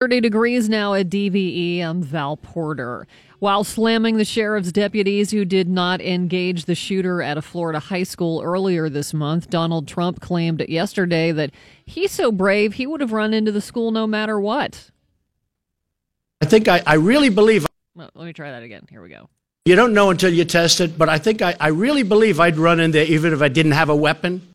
30 degrees now at DVE. I'm Val Porter. While slamming the sheriff's deputies who did not engage the shooter at a Florida high school earlier this month, Donald Trump claimed yesterday that he's so brave he would have run into the school no matter what. I think I, I really believe. Well, let me try that again. Here we go. You don't know until you test it, but I think I, I really believe I'd run in there even if I didn't have a weapon.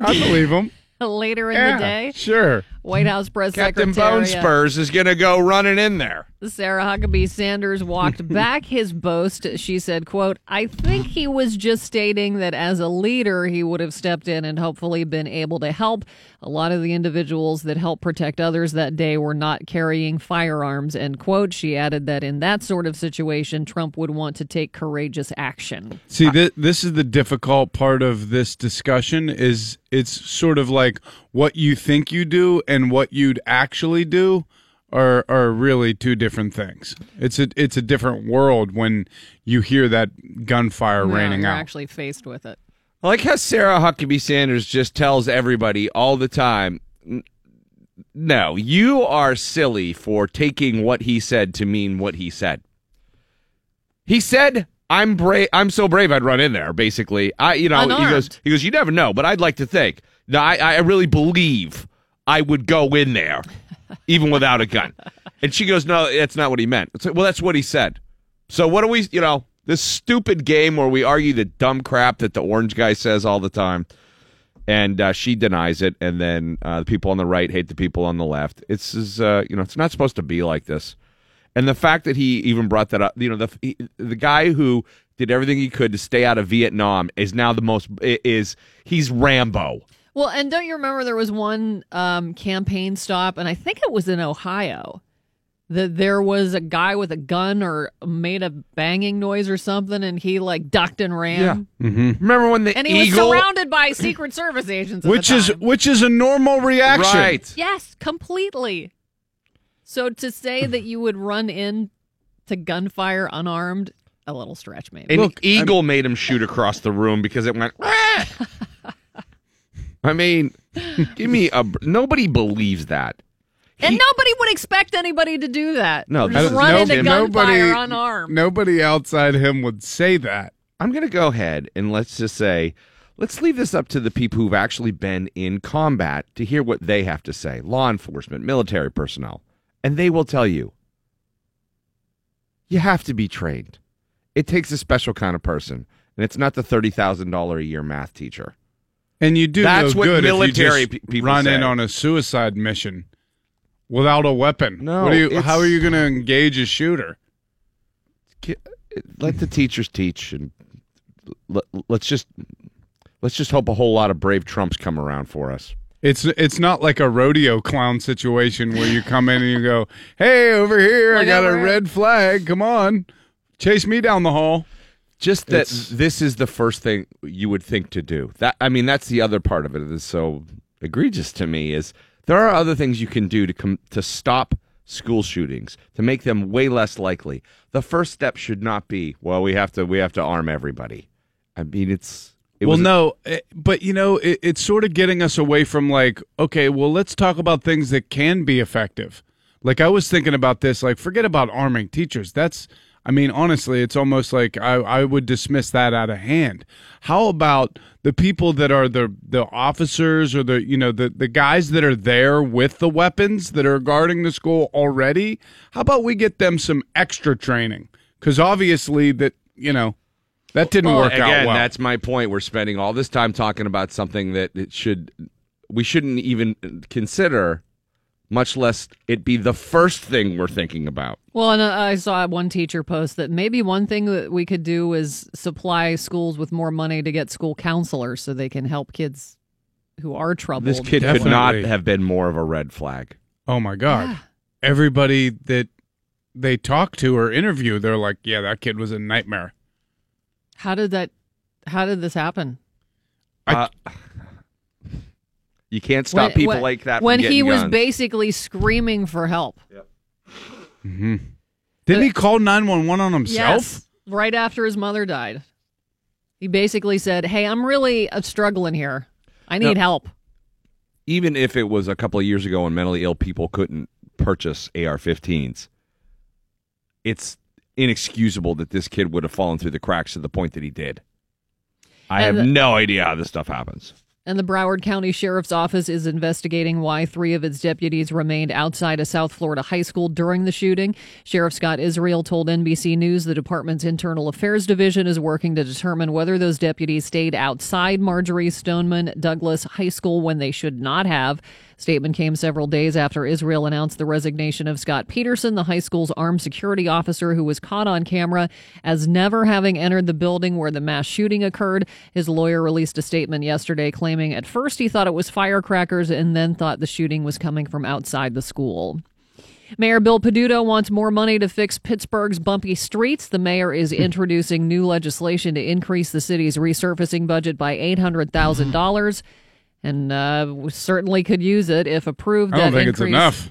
I believe him. Later in yeah, the day, Sure. White House press Captain secretary Bone Spurs is going to go running in there. Sarah Huckabee Sanders walked back his boast. She said, quote, I think he was just stating that as a leader, he would have stepped in and hopefully been able to help. A lot of the individuals that helped protect others that day were not carrying firearms, end quote. She added that in that sort of situation, Trump would want to take courageous action. See, th- this is the difficult part of this discussion is it's sort of like what you think you do and what you'd actually do are are really two different things. It's a it's a different world when you hear that gunfire Yeah, raining you're out. actually faced with it. I like how Sarah Huckabee Sanders just tells everybody all the time, no, you are silly for taking what he said to mean what he said. He said, "I'm brave. I'm so brave. I'd run in there." Basically, I, you know, he goes, he goes, "You never know, but I'd like to think. No, I, I really believe I would go in there, even without a gun." And she goes, "No, that's not what he meant." Like, well, that's what he said. So what do we, you know, this stupid game where we argue the dumb crap that the orange guy says all the time, and uh, she denies it, and then uh, the people on the right hate the people on the left. It's is, uh, you know, it's not supposed to be like this. And the fact that he even brought that up, you know, the he, the guy who did everything he could to stay out of Vietnam is now the most is he's Rambo. Well, and don't you remember there was one um, campaign stop, and I think it was in Ohio, that there was a guy with a gun or made a banging noise or something, and he like ducked and ran. Remember when the And he eagle? was surrounded by Secret Service agents. At Which the is which is a normal reaction. right. yes, completely. So to say that you would run in to gunfire unarmed, a little stretch, maybe. An Look, eagle made him shoot across the room because it went. I mean, give me a. Nobody believes that. and he- nobody would expect anybody to do that. No, just run no- into nobody, unarmed. nobody outside him would say that. I'm going to go ahead and let's just say, let's leave this up to the people who've actually been in combat to hear what they have to say law enforcement, military personnel. And they will tell you you have to be trained. It takes a special kind of person, and it's not the $30,000 a year math teacher. And you do That's no what good military if you pe- just people run in on a suicide mission without a weapon. No, what are you, how are you going to engage a shooter? Let the teachers teach, and let, let's just let's just hope a whole lot of brave Trumps come around for us. It's it's not like a rodeo clown situation where you come in and you go, "Hey, over here, I got a red flag. Come on, chase me down the hall." Just that It's- this is the first thing you would think to do that i mean that's the other part of it that is so egregious to me is there are other things you can do to come to stop school shootings to make them way less likely the first step should not be well we have to we have to arm everybody i mean it's it well, no, eh, but you know, it, it's sort of getting us away from like, okay, well, let's talk about things that can be effective. Like I was thinking about this, like forget about arming teachers. That's, I mean, honestly, it's almost like I, I would dismiss that out of hand. How about the people that are the the officers or the you know the the guys that are there with the weapons that are guarding the school already? How about we get them some extra training? Because obviously that you know that didn't Well, work again, out well. that's my point. We're spending all this time talking about something that it should we shouldn't even consider, much less it be the first thing we're thinking about. Well, and uh, I saw one teacher post that maybe one thing that we could do is supply schools with more money to get school counselors so they can help kids who are troubled. This kid could not have been more of a red flag. Oh my god. Everybody that they talk to or interview, they're like, "Yeah, that kid was a nightmare." How did that? How did this happen? Uh, you can't stop When- people when- like that. from when he was guns. basically screaming for help. Didn't he call 911 on himself? Yes, right after his mother died. He basically said, "Hey, I'm really uh, struggling here. I need No. help." even if it was a couple of years ago and mentally ill people couldn't purchase AR-15s, it's inexcusable that this kid would have fallen through the cracks to the point that he did. I And have the- no idea how this stuff happens. And the Broward County Sheriff's Office is investigating why three of its deputies remained outside a South Florida high school during the shooting. Sheriff Scott Israel told NBC News the department's Internal Affairs Division is working to determine whether those deputies stayed outside Marjory Stoneman Douglas High School when they should not have. Statement came several days after Israel announced the resignation of Scot Peterson, the high school's armed security officer who was caught on camera as never having entered the building where the mass shooting occurred. His lawyer released a statement yesterday claiming at first he thought it was firecrackers and then thought the shooting was coming from outside the school. Mayor Bill Peduto wants more money to fix Pittsburgh's bumpy streets. The mayor is hmm. introducing new legislation to increase the city's resurfacing budget by $800,000 and uh, we certainly could use it if approved. I don't that think it's enough.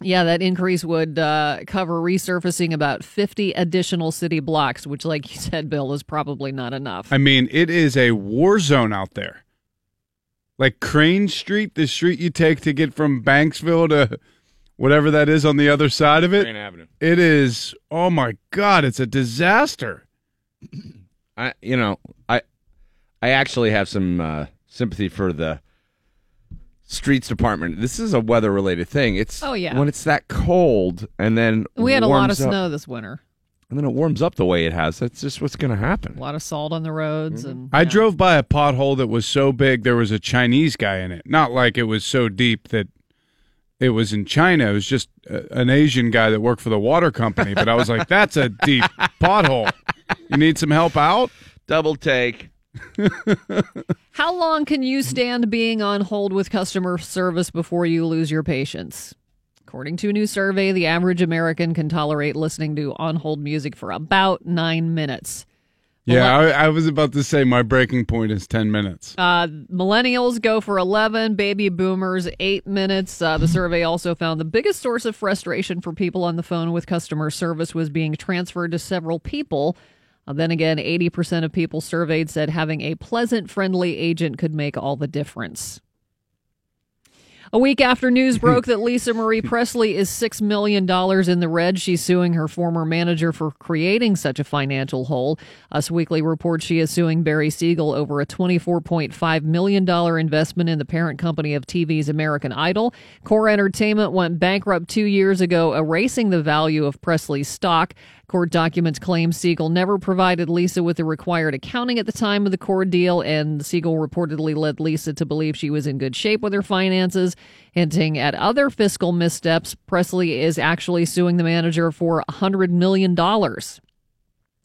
Yeah, that increase would uh, cover resurfacing about 50 additional city blocks, which, like you said, Bill, is probably not enough. I mean, it is a war zone out there. Like Crane Street, the street you take to get from Banksville to whatever that is on the other side of it. Avenue. It is, oh my God, it's a disaster. I you know I I actually have some uh, sympathy for the streets department. This is a weather related thing. It's Oh, yeah. when it's that cold and then we had a lot of up- snow this winter, and then it warms up the way it has. That's just what's going to happen. a lot of salt on the roads, and I yeah. drove by a pothole that was so big there was a Chinese guy in it. Not like it was so deep that it was in China. It was just uh, an Asian guy that worked for the water company. But I was like, that's a deep pothole. You need some help out? Double take. How long can you stand being on hold with customer service before you lose your patience? According to a new survey, the average American can tolerate listening to on hold music for about nine minutes. Yeah, I, I was about to say my breaking point is 10 minutes. Uh, millennials go for 11, baby boomers, eight minutes. Uh, the survey also found the biggest source of frustration for people on the phone with customer service was being transferred to several people. Uh, then again, 80% of people surveyed said having a pleasant, friendly agent could make all the difference. A week after news broke that Lisa Marie Presley is $6 million in the red, she's suing her former manager for creating such a financial hole. Us Weekly reports she is suing Barry Siegel over a $24.5 million investment in the parent company of TV's American Idol. Core Entertainment went bankrupt two years ago, erasing the value of Presley's stock. Court documents claim Siegel never provided Lisa with the required accounting at the time of the Core deal, and Siegel reportedly led Lisa to believe she was in good shape with her finances, hinting at other fiscal missteps. Presley is actually suing the manager for $100 million.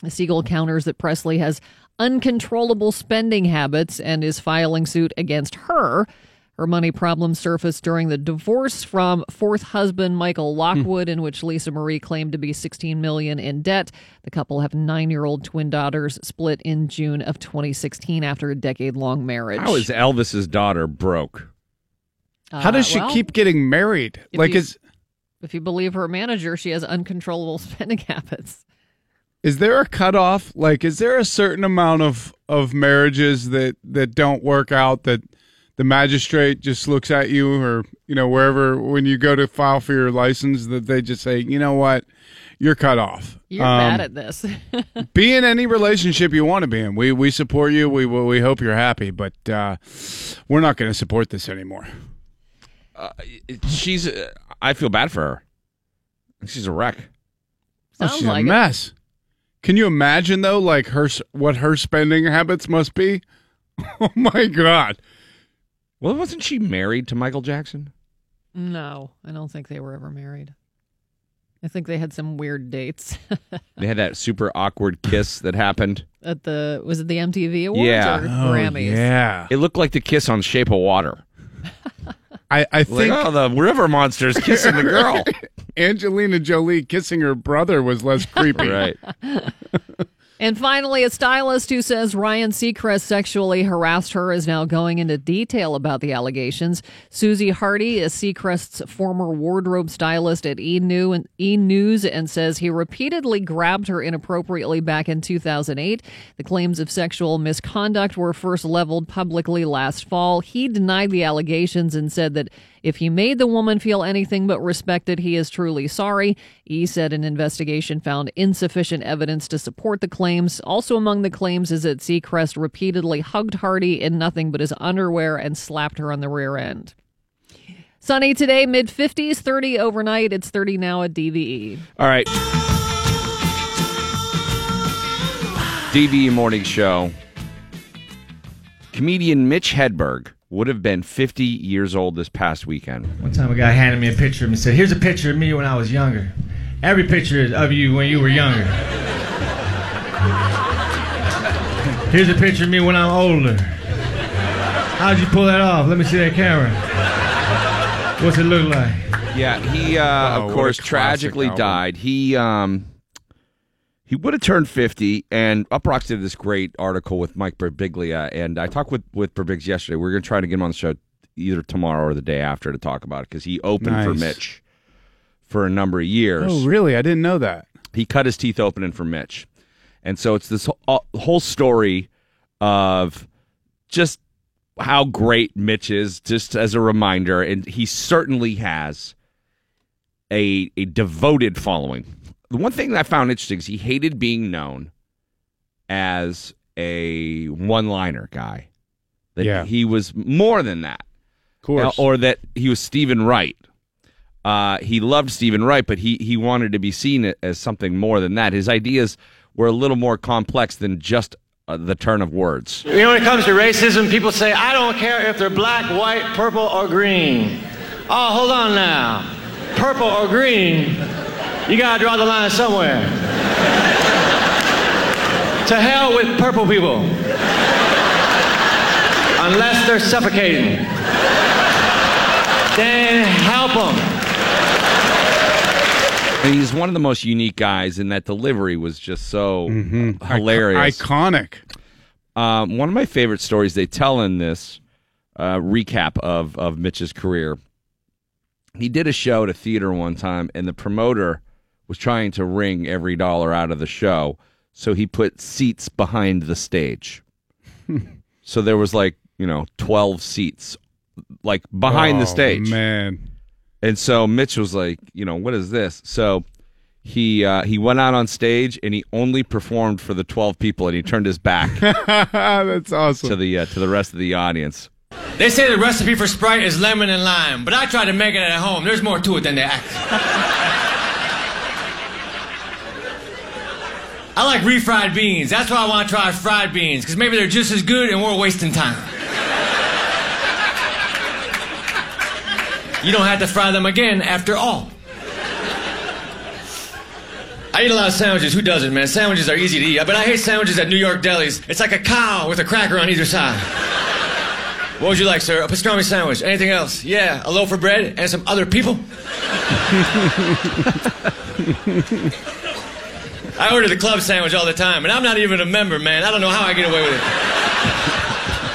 Siegel counters that Presley has uncontrollable spending habits and is filing suit against her. Her money problems surfaced during the divorce from fourth husband Michael Lockwood, in which Lisa Marie claimed to be 16 million in debt. The couple have nine-year-old twin daughters, split in June of 2016 after a decade-long marriage. How is Elvis's daughter broke? How does she Uh, well, keep getting married? Like, you- is If you believe her manager, she has uncontrollable spending habits. is there a cutoff? Like, is there a certain amount of of marriages that that don't work out that the magistrate just looks at you, or you know, wherever when you go to file for your license, that they just say, you know what, you're cut off. You're Um, bad at this. be in any relationship you want to be in. We we support you. We we hope you're happy, but uh, we're not going to support this anymore. She's. Uh, I feel bad for her. She's a wreck. Oh, Sounds she's like a it. mess. Can you imagine though, like her what her spending habits must be? Oh my god! Well, wasn't she married to Michael Jackson? No, I don't think they were ever married. I think they had some weird dates They had that super awkward kiss that happened. at the was it the MTV Awards Yeah. or Oh, Grammys? yeah. It looked like the kiss on Shape of Water. I I Like, think oh, the river monster's kissing the girl. Angelina Jolie kissing her brother was less creepy. right. And finally, a stylist who says Ryan Seacrest sexually harassed her is now going into detail about the allegations. Suzie Hardy is Seacrest's former wardrobe stylist at E! News and says he repeatedly grabbed her inappropriately back in 2008. The claims of sexual misconduct were first leveled publicly last fall. He denied the allegations and said that if he made the woman feel anything but respected, he is truly sorry. E said an investigation found insufficient evidence to support the claims. Also among the claims is that Seacrest repeatedly hugged Hardy in nothing but his underwear and slapped her on the rear end. Sunny today, mid 50s, 30 overnight. It's 30 now at DVE. All right. DVE Morning Show. Comedian Mitch Hedberg would have been 50 years old this past weekend. One time a guy handed me a picture of me and said, Here's a picture of me when I was younger. Every picture is of you when you were younger. Here's a picture of me when I'm older. How'd you pull that off? Let me see that camera. What's it look like? Yeah, he uh, Oh, of course tragically album. died. He um he would have turned 50 and Uproxx did this great article with Mike Birbiglia, and I talked with with Birbiglia yesterday. We're going to try to get him on the show either tomorrow or the day after to talk about it cuz he opened for Mitch for a number of years. Oh, really? I didn't know that. he cut his teeth opening for Mitch. And so it's this whole, uh, whole story of just how great Mitch is, just as a reminder. And he certainly has a, a devoted following. The one thing that I found interesting is he hated being known as a one liner guy. That Yeah. he was more than that Of course. or that he was Steven Wright. Uh, he loved Steven Wright, but he he wanted to be seen as something more than that. His ideas were a little more complex than just uh, the turn of words. You know, when it comes to racism, people say, I don't care if they're black, white, purple, or green. Oh, hold on now. Purple or green, you gotta draw the line somewhere. to hell with purple people. Unless they're suffocating. Then help them. He's one of the most unique guys, and that delivery was just so hilarious. Iconic. Um, one of my favorite stories they tell in this uh, recap of of Mitch's career. He did a show at a theater one time, and the promoter was trying to wring every dollar out of the show, so he put seats behind the stage. so there was like you know twelve seats, like behind the Oh, stage. Man. And so Mitch was like, you know, what is this? So he uh, he went out on stage and he only performed for the twelve people, and he turned his back That's awesome. to the uh, to the rest of the audience. They say the recipe for Sprite is lemon and lime, but I tried to make it at home. There's more to it than they I like refried beans. That's why I want to try fried beans, because maybe they're just as good and we're wasting time. You don't have to fry them again after all. I eat a lot of sandwiches. Who doesn't, man? Sandwiches are easy to eat, but I hate sandwiches at New York delis. It's like a cow with a cracker on either side. What would you like, sir? A pastrami sandwich. Anything else? Yeah, a loaf of bread and some other people. I order the club sandwich all the time, and I'm not even a member, man. I don't know how I get away with it.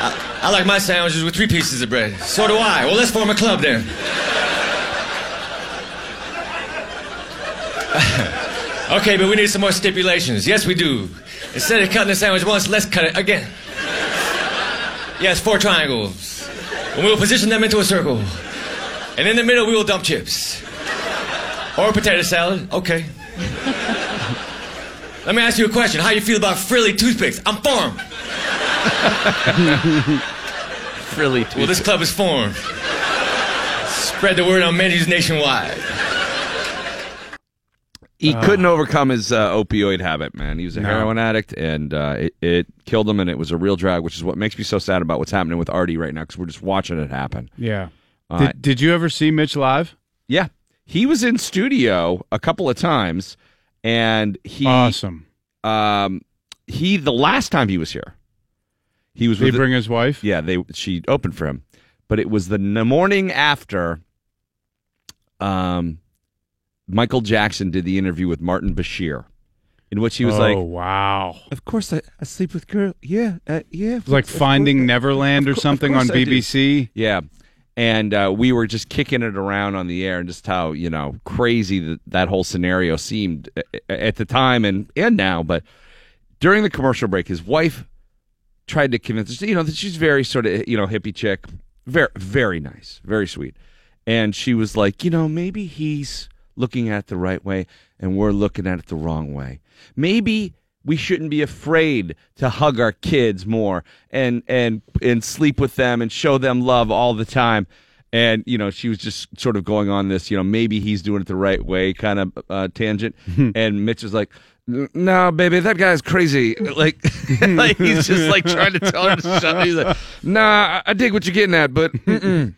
I, I like my sandwiches with three pieces of bread. So do I. Well, let's form a club then. okay, but we need some more stipulations. Yes, we do. Instead of cutting the sandwich once, let's cut it again. Yes, four triangles. And we'll position them into a circle. And in the middle, we will dump chips. Or potato salad. Okay. Let me ask you a question. How you feel about frilly toothpicks? I'm formed. toothpicks. Well, this club is formed. Spread the word on menus nationwide. he couldn't overcome his uh, opioid habit, man. He was a No. heroin addict, and uh, it, it killed him, and it was a real drag, which is what makes me so sad about what's happening with Artie right now, because we're just watching it happen. Yeah. Uh, Did, did you ever see Mitch live? Yeah, he was in studio a couple of times, and he awesome. um he the last time he was here, he was Did he with bring his wife? yeah they she opened for him, but it was the n- morning after. Um, Michael Jackson did the interview with Martin Bashir, in which he was like oh like, wow, "Of course, I, I sleep with girl. Yeah, uh, yeah." Like Finding Neverland or cour- something on BBC. Yeah. And uh, we were just kicking it around on the air and just how, you know, crazy that, that whole scenario seemed at the time and, and now. But during the commercial break, his wife tried to convince us, you know, that she's very sort of, you know, hippie chick. Very, very nice, very sweet. And she was like, you know, maybe he's looking at it the right way and we're looking at it the wrong way. Maybe we shouldn't be afraid to hug our kids more and and and sleep with them and show them love all the time. And you know, she was just sort of going on this, you know, maybe he's doing it the right way kind of uh, tangent. and Mitch was like, "No, baby, that guy's crazy." Like, like he's just like trying to tell her to shut. up. He's like, "Nah, I- I dig what you're getting at, but that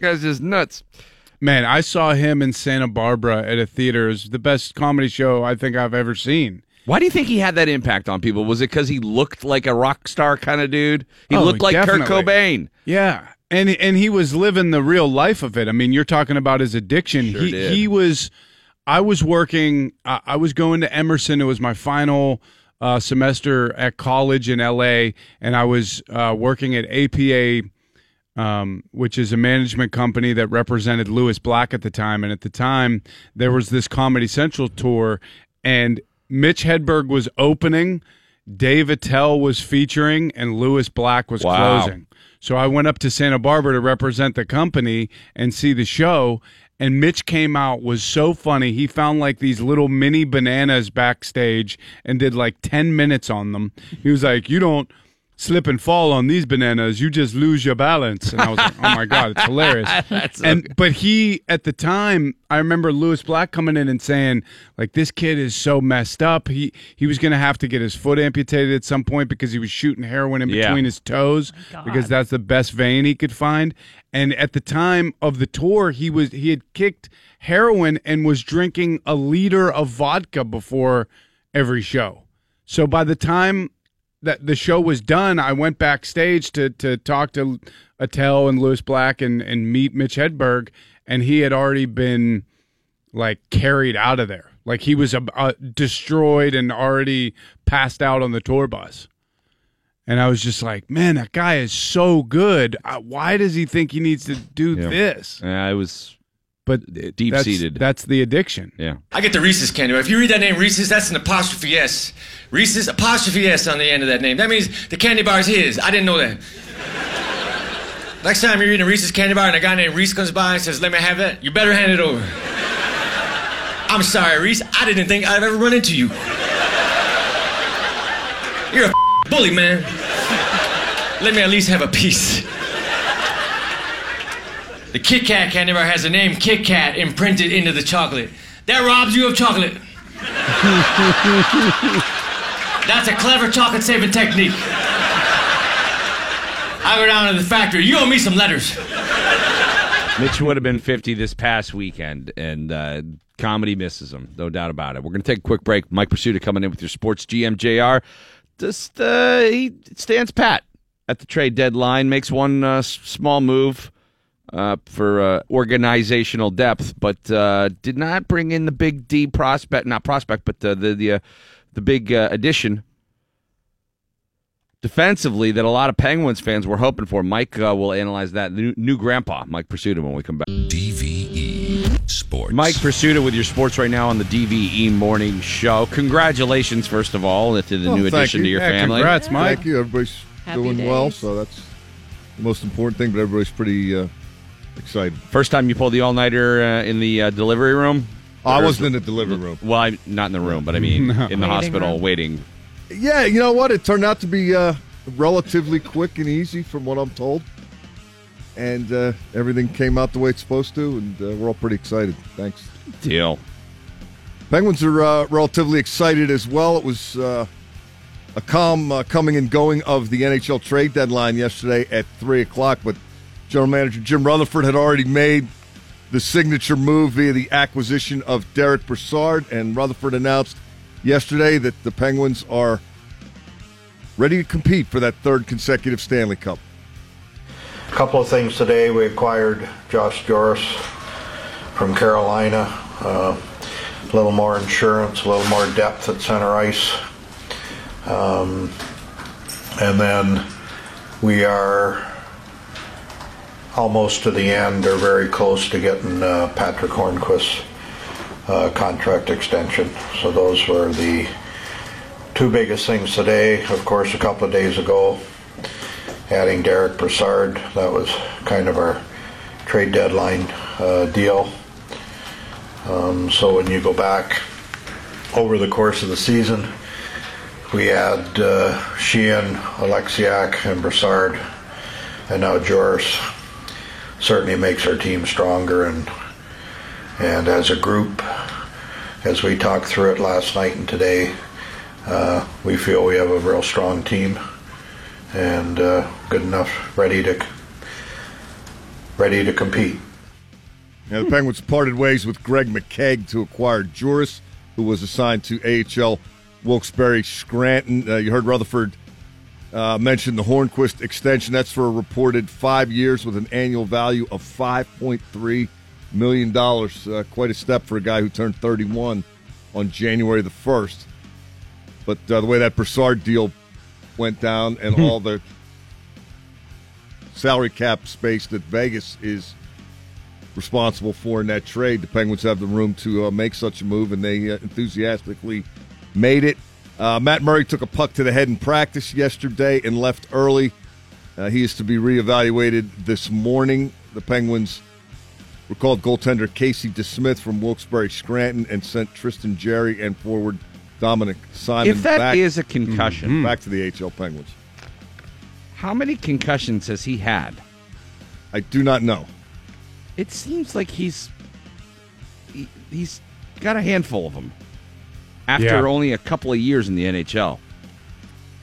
guy's just nuts." Man, I saw him in Santa Barbara at a theater. It was the best comedy show I think I've ever seen. Why do you think he had that impact on people? Was it because he looked like a rock star kind of dude? He Oh, looked like definitely. Kurt Cobain. Yeah. And and he was living the real life of it. I mean, you're talking about his addiction. Sure he did. he was I was working I I was going to Emerson. It was my final uh, semester at college in LA and I was uh, working at APA um, which is a management company that represented Lewis Black at the time. And at the time, there was this Comedy Central tour, and Mitch Hedberg was opening, Dave Attell was featuring, and Lewis Black was Wow. closing. So I went up to Santa Barbara to represent the company and see the show. And Mitch came out was so funny. He found like these little mini bananas backstage and did like 10 minutes on them. He was like, You don't slip and fall on these bananas, you just lose your balance. And I was like, Oh my God, it's hilarious. and but he at the time, I remember Lewis Black coming in and saying, like, this kid is so messed up. He he was gonna have to get his foot amputated at some point because he was shooting heroin in Yeah. between his toes because that's the best vein he could find. And at the time of the tour, he was he had kicked heroin and was drinking a liter of vodka before every show. So by the time that the show was done, I went backstage to to talk to Attell and Lewis Black and and meet Mitch Hedberg, and he had already been like carried out of there. Like he was uh, destroyed and already passed out on the tour bus. And I was just like, man, that guy is so good. Uh, why does he think he needs to do Yeah. this? Yeah, it was But Deep-seated. That's, that's the addiction. yeah. I get the Reese's candy bar. If you read that name Reese's, that's an apostrophe S. Reese's apostrophe S on the end of that name. That means the candy bar is his. I didn't know that. Next time you're eating a Reese's candy bar and a guy named Reese comes by and says, "Let me have that," you better hand it over. I'm sorry, Reese. I didn't think I'd ever run into you. You're a bully, man. Let me at least have a piece. The Kit Kat candy bar has the name Kit Kat imprinted into the chocolate. That robs you of chocolate. That's a clever chocolate saving technique. I go down to the factory. You owe me some letters. Mitch would have been 50 this past weekend, and uh, comedy misses him, no doubt about it. We're going to take a quick break. Mike Prisuta coming in with your sports GM JR. Just, uh, he stands pat at the trade deadline, makes one uh, small move uh, for uh, organizational depth, but uh, did not bring in the big D prospect, not prospect, but uh, the the uh, the big uh, addition defensively that a lot of Penguins fans were hoping for. Mike uh, will analyze that. The new, new grandpa, Mike Prisuta, when we come back. DVE Sports. Mike Prisuta with your sports right now on the DVE Morning Show. Congratulations, first of all, to the Well, new addition you. to your Yeah, family. congrats, Mike. Thank you. Everybody's Happy doing well, so that's the most important thing. But everybody's pretty uh, excited. First time you pulled the all nighter uh, in the uh, delivery room. I wasn't in the delivery room. Well, I'm not in the room, but I mean in the Waiting hospital room. waiting. Yeah, you know what? It turned out to be uh, relatively quick and easy, from what I'm told. And uh, everything came out the way it's supposed to, and uh, we're all pretty excited. Thanks. Deal. Penguins are uh, relatively excited as well. It was uh, a calm uh, coming and going of the NHL trade deadline yesterday at 3 o'clock, but General Manager Jim Rutherford had already made the signature move via the acquisition of Derek Brassard, and Rutherford announced yesterday that the Penguins are ready to compete for that third consecutive Stanley Cup. A couple of things today. We acquired Josh Jooris from Carolina. Uh, a little more insurance, a little more depth at center ice. Um, and then we are almost to the end or very close to getting uh, Patric Hornqvist's uh, contract extension. So those were the two biggest things today. Of course, a couple of days ago, adding Derek Brassard. That was kind of our trade deadline uh, deal. Um, so when you go back over the course of the season, we had uh, Sheahan, Oleksiak, and Brassard, and now Jooris. Certainly makes our team stronger, and and as a group, as we talked through it last night and today, uh, we feel we have a real strong team and uh, good enough, ready to ready to compete. Now, the Penguins parted ways with Greg McKegg to acquire Jooris, who was assigned to AHL Wilkes-Barre Scranton. Uh, you heard Rutherford uh, mention the Hornqvist extension. That's for a reported five years with an annual value of $5.3 million. Uh, quite a step for a guy who turned 31 on January the 1st. But uh, the way that Brassard deal went down and all the salary cap space that Vegas is responsible for in that trade, the Penguins have the room to uh, make such a move, and they uh, enthusiastically made it. Uh, Matt Murray took a puck to the head in practice yesterday and left early. Uh, he is to be reevaluated this morning. The Penguins recalled goaltender Casey DeSmith from Wilkes-Barre Scranton and sent Tristan Jarry and forward Dominik Simon back. If that back, is a concussion, back to the HL Penguins. how many concussions has he had? I do not know. It seems like he's he, he's got a handful of them after Yeah. only a couple of years in the NHL.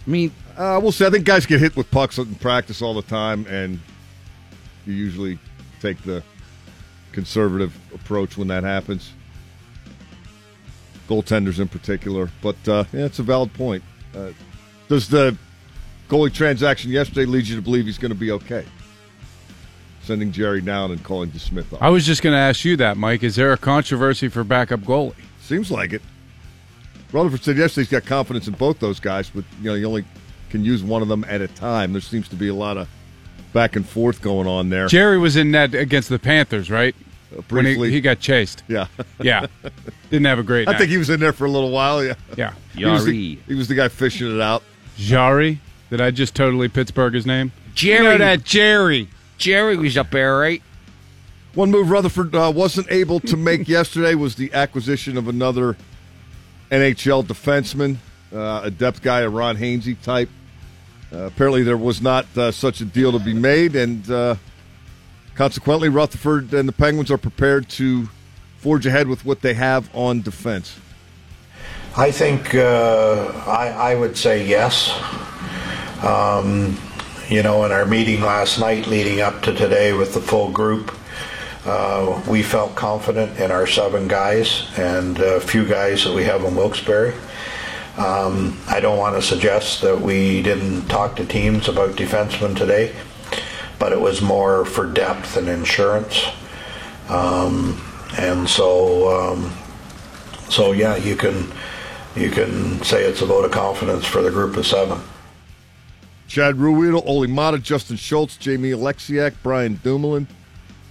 I mean, Uh, we'll see. I think guys get hit with pucks in practice all the time, and you usually take the conservative approach when that happens. Goaltenders in particular, but uh, yeah, it's a valid point. Uh, does the goalie transaction yesterday lead you to believe he's going to be okay? Sending Jerry down and calling DeSmith up. I was just going to ask you that, Mike. Is there a controversy for backup goalie? Seems like it. Rutherford said yesterday he's got confidence in both those guys, but you know you only can use one of them at a time. There seems to be a lot of back and forth going on there. Jerry was in net against the Panthers, right? Uh, When he, briefly. he got chased. yeah, Yeah. Didn't have a great I think he was in there for a little while. Yeah, Yeah. he was, the, he was the guy fishing it out. Jari. Did I just totally Pittsburgh his name? Jerry. You know that Jerry. Jerry was up there, right? One move Rutherford uh, wasn't able to make yesterday was the acquisition of another NHL defenseman, uh, a depth guy, a Ron Hainsey type. Uh, apparently, there was not uh, such a deal to be made, and uh, consequently, Rutherford and the Penguins are prepared to forge ahead with what they have on defense. I think uh, I, I would say yes. Um, you know, in our meeting last night leading up to today with the full group, uh, we felt confident in our seven guys and a few guys that we have in Wilkes-Barre. Um, I don't want to suggest that we didn't talk to teams about defensemen today, but it was more for depth and insurance. Um, and so, um, so yeah, you can you can say it's a vote of confidence for the group of seven. Chad Ruhwedel, Olli Maatta, Justin Schultz, Jamie Oleksiak, Brian Dumoulin,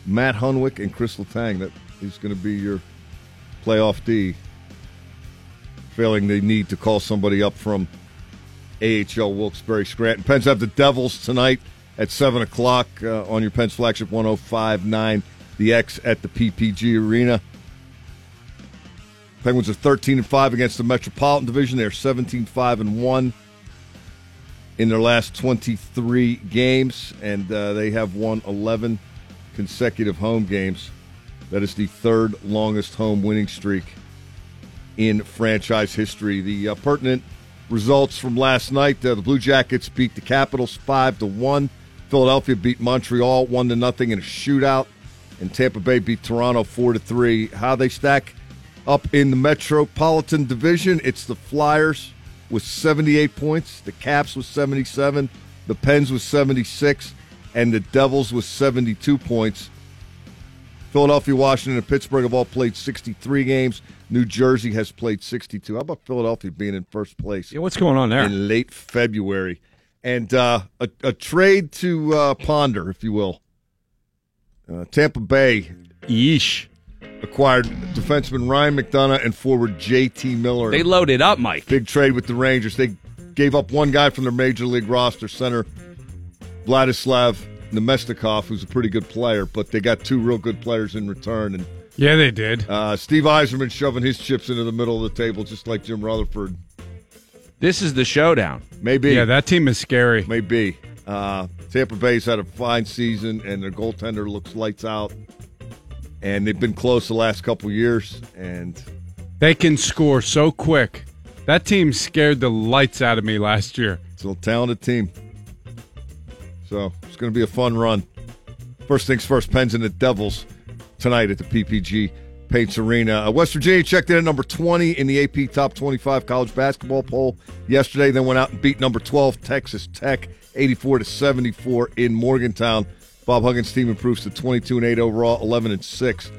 Matt Hunwick, and Chris Letang. That is going to be your playoff D. Failing they need to call somebody up from AHL Wilkes-Barre Scranton. Pens have the Devils tonight at 7 o'clock uh, on your Pens flagship 1059 The X at the PPG Arena. Penguins are 13 and 5 against the Metropolitan Division. They're 17 5 and 1 in their last 23 games, and uh, they have won 11 consecutive home games. That is the third longest home winning streak in franchise history. The uh, pertinent results from last night: uh, the Blue Jackets beat the Capitals five to one. Philadelphia beat Montreal one to nothing in a shootout, and Tampa Bay beat Toronto four to three. How they stack up in the Metropolitan Division? It's the Flyers with 78 points, the Caps with 77, the Pens with 76, and the Devils with 72 points. Philadelphia, Washington, and Pittsburgh have all played 63 games. New Jersey has played 62. How about Philadelphia being in first place Yeah, what's going on there? in late February? And uh, a, a trade to uh, ponder, if you will. Uh, Tampa Bay Yeesh. acquired defenseman Ryan McDonagh and forward J.T. Miller. They loaded up, Mike. Big trade with the Rangers. They gave up one guy from their major league roster, center Vladislav Namestnikov, who's a pretty good player, but they got two real good players in return. And Yeah, they did. uh, Steve Yzerman shoving his chips into the middle of the table, just like Jim Rutherford. This is the showdown. Maybe. Yeah, that team is scary. Maybe. Uh, Tampa Bay's had a fine season, and their goaltender looks lights out. And they've been close the last couple years. And They can score so quick. That team scared the lights out of me last year. It's a talented team. So it's going to be a fun run. First things first, Pens and the Devils tonight at the PPG Paints Arena. Uh, West Virginia checked in at number 20 in the AP Top 25 college basketball poll yesterday. Then went out and beat number 12 Texas Tech 84 to 74 in Morgantown. Bob Huggins' team improves to 22 and 8 overall, 11 and 6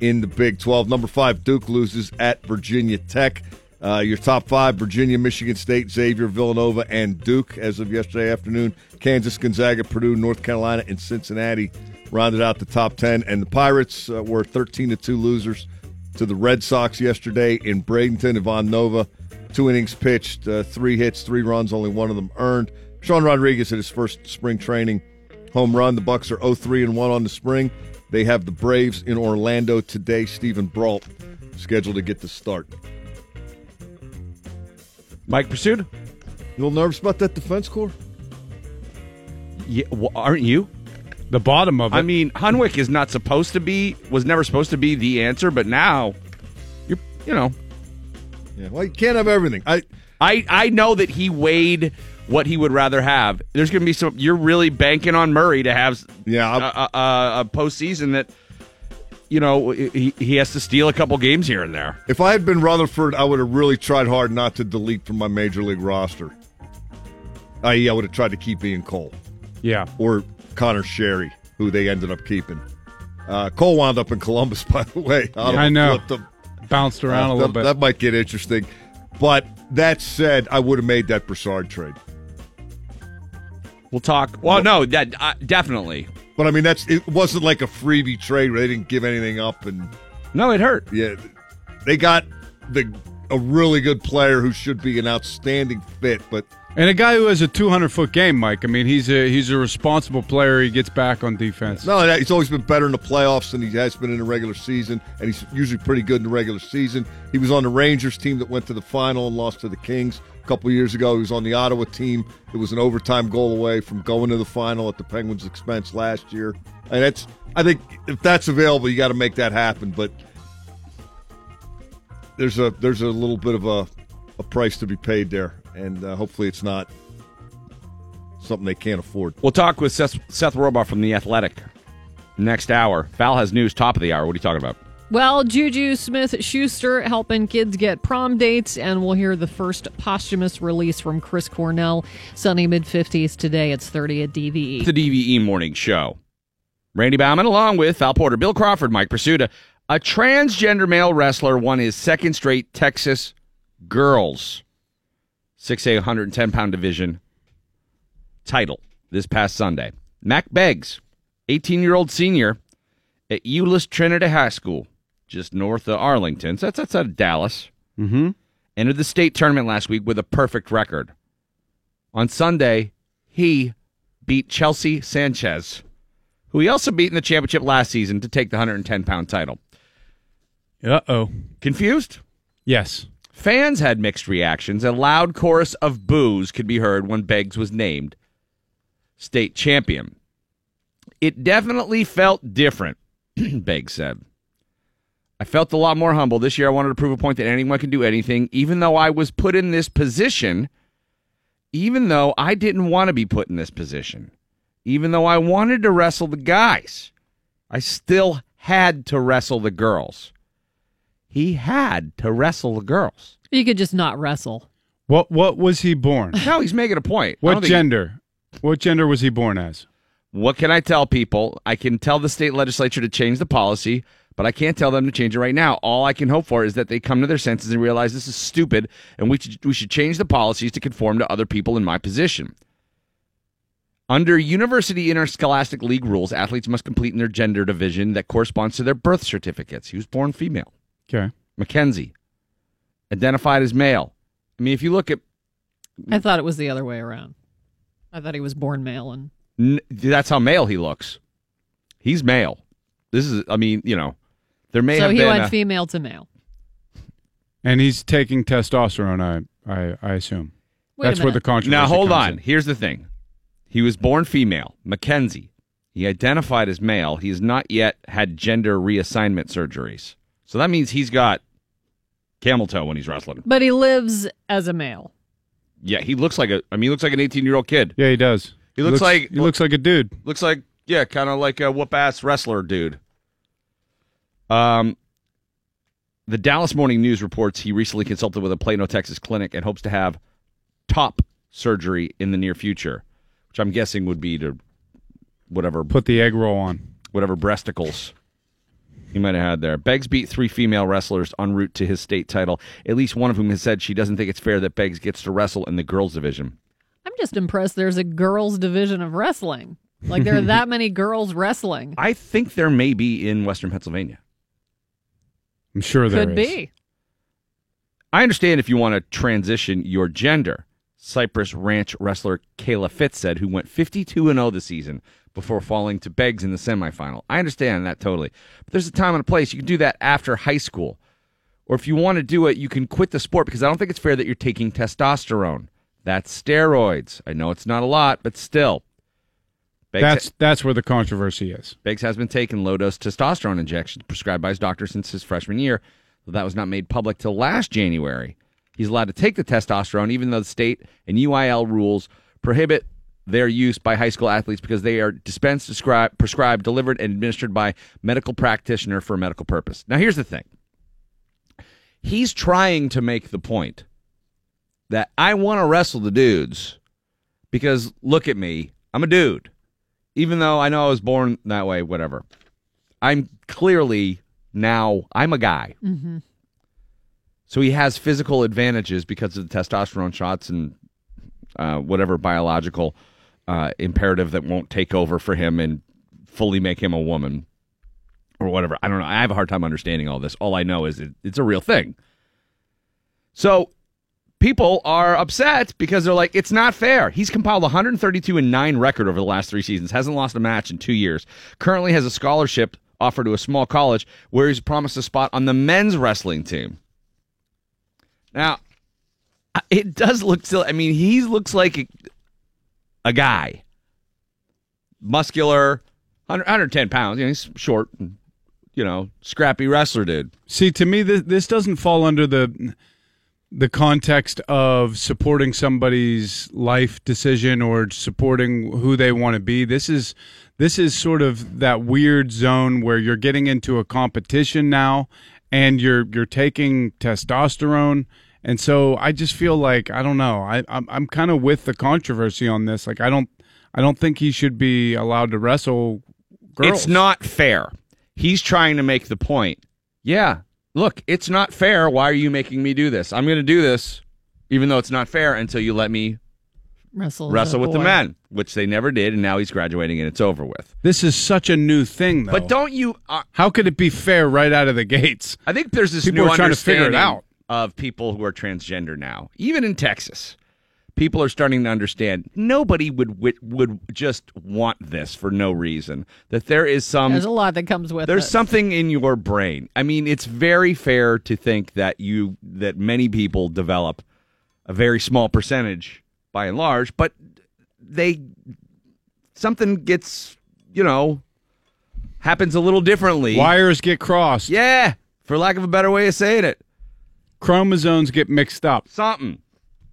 in the Big 12. Number five, Duke loses at Virginia Tech. Uh, your top five Virginia, Michigan State, Xavier, Villanova, and Duke as of yesterday afternoon. Kansas, Gonzaga, Purdue, North Carolina, and Cincinnati rounded out the top 10. And the Pirates uh, were 13 to 2 losers to the Red Sox yesterday in Bradenton. Ivan Nova, two innings pitched, uh, three hits, three runs, only one of them earned. Sean Rodriguez hit his first spring training home run. The Bucks are 0-3 and 1 on the spring. They have the Braves in Orlando today. Steven Brault scheduled to get the start. Mike Pursued? You a little nervous about that defense core? Yeah, well, aren't you? The bottom of it. I mean, Hunwick is not supposed to be, was never supposed to be the answer, but now, you're, you know, Yeah. Well, you can't have everything. I I I know that he weighed what he would rather have. There's going to be some. You're really banking on Murray to have yeah. a, I, a, a, a postseason that you know he, he has to steal a couple games here and there. if I had been Rutherford, I would have really tried hard not to delete from my major league roster. I.e., I would have tried to keep Ian Cole yeah. or Connor Sheary, who they ended up keeping. Uh, Cole wound up in Columbus, by the way. Ottawa I know. flipped. Bounced around Uh, a little that, bit. That might get interesting. But that said, I would have made that Brassard trade. We'll talk. Well, no, that uh, definitely. But I mean, that's it wasn't like a freebie trade where they didn't give anything up, and No, it hurt. yeah, they got the a really good player who should be an outstanding fit. But and a guy who has a 200 foot game, Mike. I mean, he's a he's a responsible player. He gets back on defense. no, he's always been better in the playoffs than he has been in the regular season, and he's usually pretty good in the regular season. He was on the Rangers team that went to the final and lost to the Kings a couple years ago. He was on the Ottawa team It was an overtime goal away from going to the final at the Penguins' expense last year. And that's I think if that's available, you got to make that happen. But there's a there's a little bit of a, a price to be paid there, and uh, hopefully it's not something they can't afford. We'll talk with Seth, Seth from the Athletic next hour. Val has news top of the hour. What are you talking about? Well, Juju Smith Schuster helping kids get prom dates, and we'll hear the first posthumous release from Chris Cornell. Sunny mid 50s today. It's 30 at. DVE. The DVE Morning Show. Randy Bauman, along with Val Porter, Bill Crawford, Mike Prisuta. A transgender male wrestler won his second straight Texas Girls 6A 110 pound division title this past Sunday. Mack Beggs, 18 year old senior at Euless Trinity High School, just north of Arlington. So that's outside of Dallas. Mm-hmm. Entered the state tournament last week with a perfect record. On Sunday, he beat Chelsea Sanchez, who he also beat in the championship last season to take the 110 pound title. Uh oh. Confused? Yes. Fans had mixed reactions. A loud chorus of boos could be heard when Beggs was named state champion. It definitely felt different, Beggs said. I felt a lot more humble. This year I wanted to prove a point that anyone can do anything, even though I was put in this position, even though I didn't want to be put in this position, even though I wanted to wrestle the guys. I still had to wrestle the girls. He had to wrestle the girls. You could just not wrestle. What what was he born? No, he's making a point. What don't think- gender? What gender was he born as? What can I tell people? I can tell the state legislature to change the policy, but I can't tell them to change it right now. All I can hope for is that they come to their senses and realize this is stupid, and we should, we should change the policies to conform to other people in my position. Under University Interscholastic League rules, athletes must complete in their gender division that corresponds to their birth certificates. He was born female. Okay. Mackenzie, identified as male. I mean, if you look at I thought it was the other way around. I thought he was born male and N- that's how male he looks. He's male. This is, I mean, you know, there may so have he been. went a- female to male. And he's taking testosterone, I I, I assume. Wait a That's where minute. the controversy is. now, hold comes on. in. Here's the thing. He was born female, Mackenzie. He identified as male. He has not yet had gender reassignment surgeries. So that means he's got camel toe when he's wrestling. But he lives as a male. Yeah, he looks like a. I mean, he looks like an 18 year old kid. Yeah, he does. He looks like- he looks like a dude. Looks like yeah, kind of like a whoop ass wrestler dude. Um, the Dallas Morning News reports he recently consulted with a Plano, Texas clinic and hopes to have top surgery in the near future, which I'm guessing would be to whatever Put the egg roll on. whatever breasticles he might have had there. Beggs beat three female wrestlers en route to his state title. At least one of whom has said she doesn't think it's fair that Beggs gets to wrestle in the girls division. I'm just impressed there's a girls division of wrestling. Like there are that many girls wrestling. I think there may be in Western Pennsylvania. I'm sure there Could is. be. I understand if you want to transition your gender. Cypress Ranch wrestler Kayla Fitts said, who went 52 and 0 this season before falling to Beggs in the semifinal. I understand that totally. But there's a time and a place. You can do that after high school. Or if you want to do it, you can quit the sport because I don't think it's fair that you're taking testosterone. That's steroids. I know it's not a lot, but still. Beggs, That's that's where the controversy is. Beggs has been taking low dose testosterone injections prescribed by his doctor since his freshman year, though that was not made public till last January. He's allowed to take the testosterone, even though the state and UIL rules prohibit their use by high school athletes because they are dispensed, described, prescribed, delivered, and administered by medical practitioner for a medical purpose. Now, here's the thing. He's trying to make the point that I want to wrestle the dudes because look at me, I'm a dude even though I know I was born that way, whatever. I'm clearly now I'm a guy. Mm-hmm. So he has physical advantages because of the testosterone shots and uh, whatever biological uh, imperative that won't take over for him and fully make him a woman or whatever. I don't know. I have a hard time understanding all this. All I know is it, it's a real thing. So people are upset because they're like, it's not fair. He's compiled 132 and 9 record over the last three seasons, hasn't lost a match in two years, currently has a scholarship offered to a small college where he's promised a spot on the men's wrestling team. Now, it does look still, I mean, he looks like a, a guy, muscular, 100, 110 pounds. You know, he's short, and, you know, scrappy wrestler dude. See, to me, this, this doesn't fall under the the context of supporting somebody's life decision or supporting who they want to be. This is this is sort of that weird zone where you're getting into a competition now, and you're you're taking testosterone. And so I just feel like I don't know. I I'm, I'm kind of with the controversy on this. Like I don't I don't think he should be allowed to wrestle girls. It's not fair. He's trying to make the point. Yeah, look, it's not fair. Why are you making me do this? I'm going to do this, even though it's not fair, until you let me Wrestle, wrestle a with the men, which they never did, and now he's graduating and it's over with. This is such a new thing, though. But don't you? Uh, How could it be fair right out of the gates? I think there's this People new are trying to figure it understanding out. of people who are transgender now, even in Texas. People are starting to understand nobody would would, would just want this for no reason. That there is some There's a lot that comes with it. there's it. something in your brain. I mean, it's very fair to think that you that many people develop a very small percentage by and large, but they something gets, you know, happens a little differently. Wires get crossed. Yeah, for lack of a better way of saying it. Chromosomes get mixed up. Something.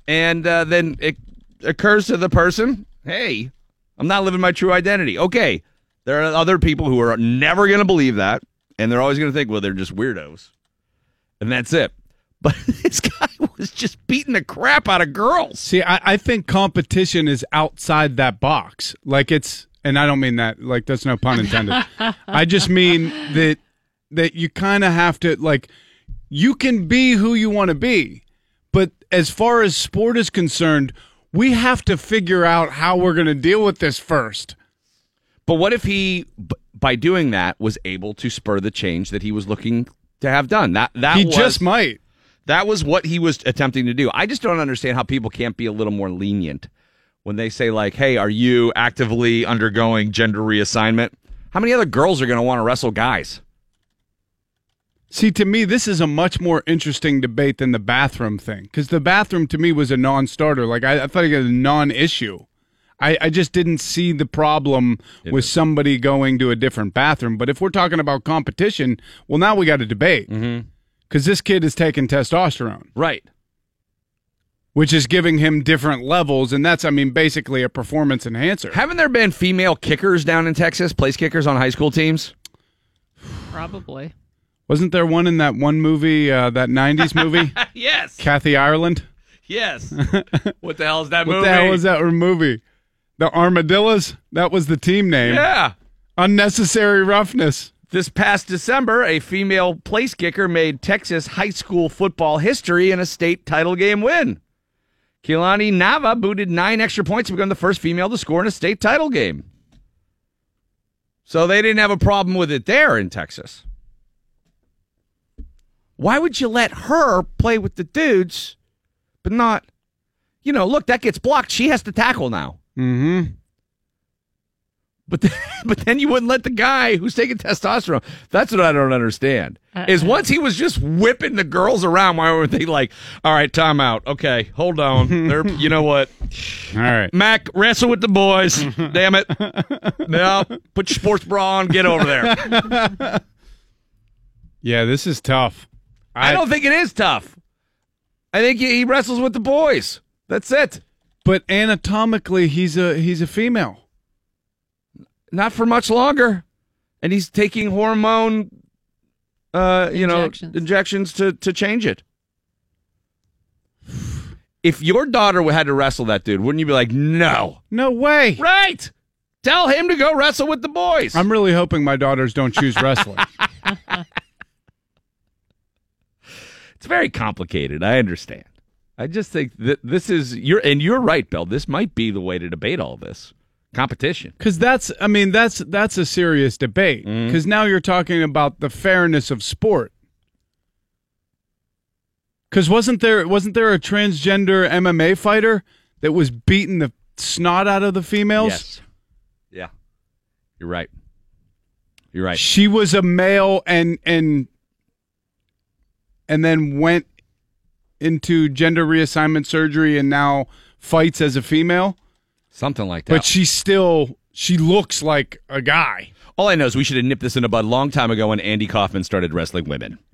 And uh, then it occurs to the person, "Hey, I'm not living my true identity." Okay. There are other people who are never going to believe that, and they're always going to think, "Well, they're just weirdos." And that's it. But this guy was just beating the crap out of girls. See, I, I think competition is outside that box. Like it's and I don't mean that like that's no pun intended. I just mean that that you kind of have to like you can be who you want to be, but as far as sport is concerned, we have to figure out how we're going to deal with this first. But what if he, by doing that, was able to spur the change that he was looking to have done? That that he was, just might. That was what he was attempting to do. I just don't understand how people can't be a little more lenient when they say like, "Hey, are you actively undergoing gender reassignment?" How many other girls are going to want to wrestle guys? See, to me, this is a much more interesting debate than the bathroom thing because the bathroom to me was a non-starter. Like I, I thought it was a non-issue. I, I just didn't see the problem with somebody going to a different bathroom. But if we're talking about competition, well, now we got a debate mm-hmm. because this kid is taking testosterone, Right. which is giving him different levels, and that's, I mean, basically a performance enhancer. Haven't there been female kickers down in Texas, place kickers on high school teams? Probably. Wasn't there one in that one movie, uh, that '90s movie, yes. Kathy Ireland? Yes. what the hell is that What movie? What the hell was that movie? The Armadillos? That was the team name. Yeah. Unnecessary roughness. This past December, a female place kicker made Texas high school football history in a state title game win. Kehlani Nava booted nine extra points to become the first female to score in a state title game. So they didn't have a problem with it there in Texas. Why would you let her play with the dudes, but not, you know, look, that gets blocked. She has to tackle now. Mm-hmm. But then, but then you wouldn't let the guy who's taking testosterone. That's what I don't understand. Is once he was just whipping the girls around, why were they like, "All right, time out. Okay, hold on. They're, you know what, All right. Mack, wrestle with the boys. Damn it. No, put your sports bra on. Get over there. Yeah, this is tough. I don't think it is tough. I think he he wrestles with the boys. That's it. But anatomically, he's a he's a female. Not for much longer, and he's taking hormone, uh, you Injections. know, injections to to change it. If your daughter had to wrestle that dude, wouldn't you be like, no? No way. Right. Tell him to go wrestle with the boys. I'm really hoping my daughters don't choose wrestling. it's very complicated. I understand. I just think that this is you're and you're right, Bill. This might be the way to debate all this competition. Because that's, I mean, that's that's a serious debate. Mm-hmm. Because now you're talking about the fairness of sport. Because wasn't there wasn't there a transgender MMA fighter that was beating the snot out of the females? Yes. Yeah. You're right. You're right. She was a male and and and then went into gender reassignment surgery and now fights as a female. Something like that. But she still she looks like a guy. All I know is we should have nipped this in the bud a long time ago when Andy Kaufman started wrestling women.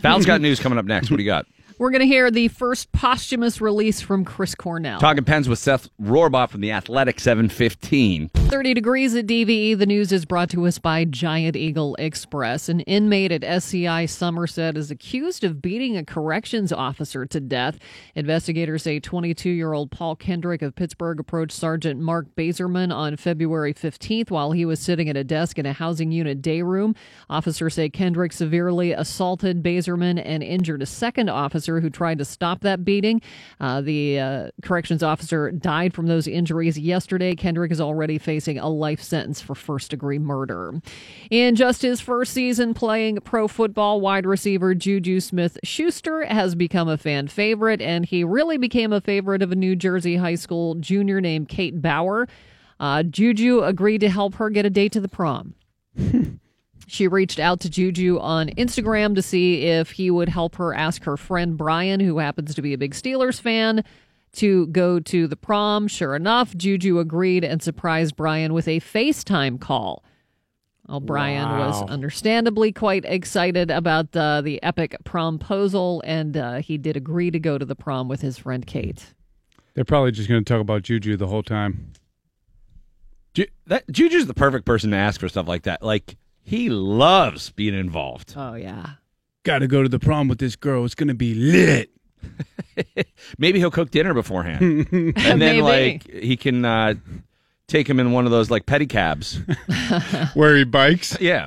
Val's got news coming up next. What do you got? We're going to hear the first posthumous release from Chris Cornell. Talking pens with Seth Rorabaugh from the Athletic 715. 30 degrees at DVE. The news is brought to us by Giant Eagle Express. An inmate at SCI Somerset is accused of beating a corrections officer to death. Investigators say 22 year old Paul Kendrick of Pittsburgh approached Sergeant Mark Baserman on February 15th while he was sitting at a desk in a housing unit day room. Officers say Kendrick severely assaulted Baserman and injured a second officer who tried to stop that beating. Uh, the uh, corrections officer died from those injuries yesterday. Kendrick is already facing a life sentence for first degree murder. In just his first season playing pro football, wide receiver Juju Smith Schuster has become a fan favorite, and he really became a favorite of a New Jersey high school junior named Kate Bauer. Uh, Juju agreed to help her get a date to the prom. She reached out to Juju on Instagram to see if he would help her ask her friend Brian, who happens to be a big Steelers fan, to go to the prom. Sure enough, Juju agreed and surprised Brian with a FaceTime call. Well, Brian was understandably quite excited about uh, the epic promposal, and uh, he did agree to go to the prom with his friend Kate. They're probably just going to talk about Juju the whole time. Ju- that, Juju's the perfect person to ask for stuff like that. Like, he loves being involved. Oh, yeah. Got to go to the prom with this girl. It's going to be lit. Maybe he'll cook dinner beforehand. and then, Maybe. like, he can uh, take him in one of those like pedicabs. Where he bikes. yeah.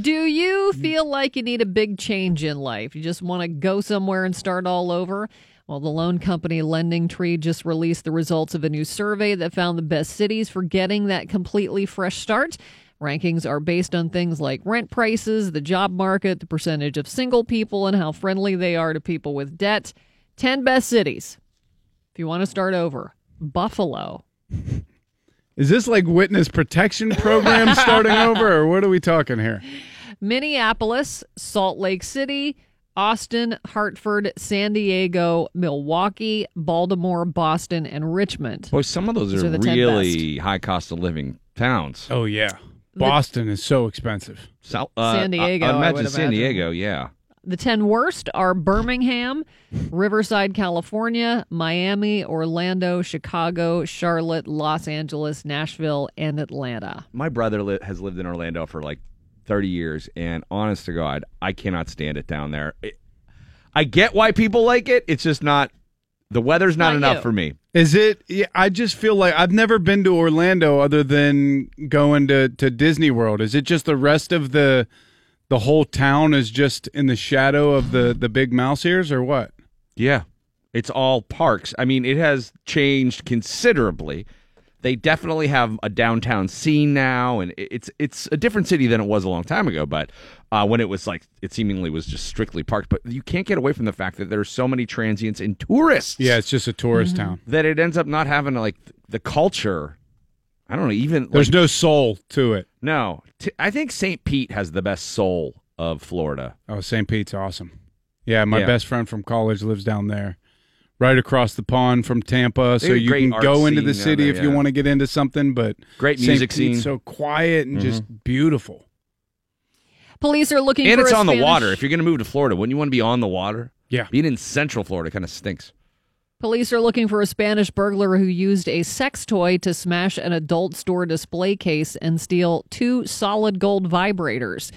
Do you feel like you need a big change in life? You just want to go somewhere and start all over? Well, the loan company Lending Tree just released the results of a new survey that found the best cities for getting that completely fresh start. Rankings are based on things like rent prices, the job market, the percentage of single people, and how friendly they are to people with debt. 10 best cities. If you want to start over, Buffalo. Is this like witness protection program starting over, or what are we talking here? Minneapolis, Salt Lake City, Austin, Hartford, San Diego, Milwaukee, Baltimore, Boston, and Richmond. Boy, some of those These are, are really high cost of living towns. Oh yeah, Boston is so expensive. South, San Diego, I, I imagine would San imagine. Diego, yeah. The 10 worst are Birmingham, Riverside, California, Miami, Orlando, Chicago, Charlotte, Los Angeles, Nashville, and Atlanta. My brother li- has lived in Orlando for like 30 years, and honest to God, I cannot stand it down there. It- I get why people like it. It's just not, the weather's not, Not enough you. for me. Is it? Yeah, I just feel like I've never been to Orlando other than going to, to Disney World. Is it just the rest of the the whole town is just in the shadow of the the big mouse ears, or what? Yeah. It's all parks. I mean, it has changed considerably. They definitely have a downtown scene now, and it's it's a different city than it was a long time ago. But uh, when it was like it seemingly was just strictly parked, but you can't get away from the fact that there's so many transients and tourists. Yeah, it's just a tourist town. that it ends up not having like the culture. I don't know. Even There's like, no soul to it. no. T- I think St. Pete has the best soul of Florida. Oh, St. Pete's awesome. Yeah, my Yeah. best friend from college lives down there, right across the pond from Tampa. So you can go into the city there, if you want to get into something. But Great St. music Pete's scene. so quiet and just mm-hmm. beautiful. Police are looking and for it's a on the water. If you're going to move to Florida, wouldn't you want to be on the water? Yeah. Being in Central Florida kind of stinks. Police are looking for a Spanish burglar who used a sex toy to smash an adult store display case and steal two solid gold vibrators.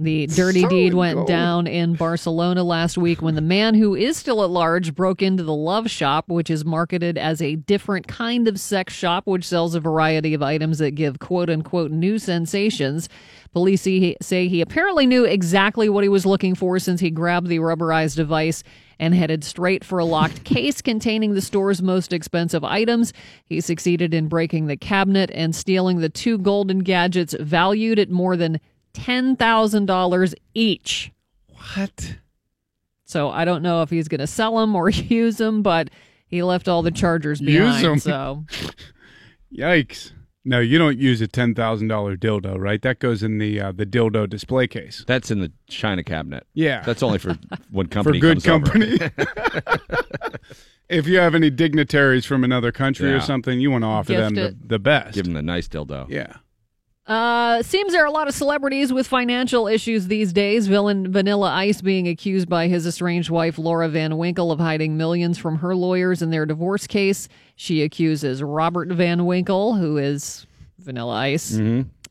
The dirty deed went down in Barcelona last week when the man who is still at large broke into the Love Shop, which is marketed as a different kind of sex shop, which sells a variety of items that give quote unquote new sensations. Police say he apparently knew exactly what he was looking for since he grabbed the rubberized device and headed straight for a locked case containing the store's most expensive items. He succeeded in breaking the cabinet and stealing the two golden gadgets valued at more than $10,000 each. What? So I don't know if he's going to sell them or use them, but he left all the chargers Use behind. 'em. So Yikes! No, you don't use a ten thousand dollar dildo, right? That goes in the uh, the dildo display case. That's in the China cabinet. Yeah, That's only for when for company good comes over. company. if you have any dignitaries from another country Yeah. or something, you want to offer Gift them the, the best. Give them the nice dildo. yeah. Uh, seems there are a lot of celebrities with financial issues these days. Villain Vanilla Ice being accused by his estranged wife Laura Van Winkle of hiding millions from her lawyers in their divorce case. She accuses Robert Van Winkle, who is Vanilla Ice,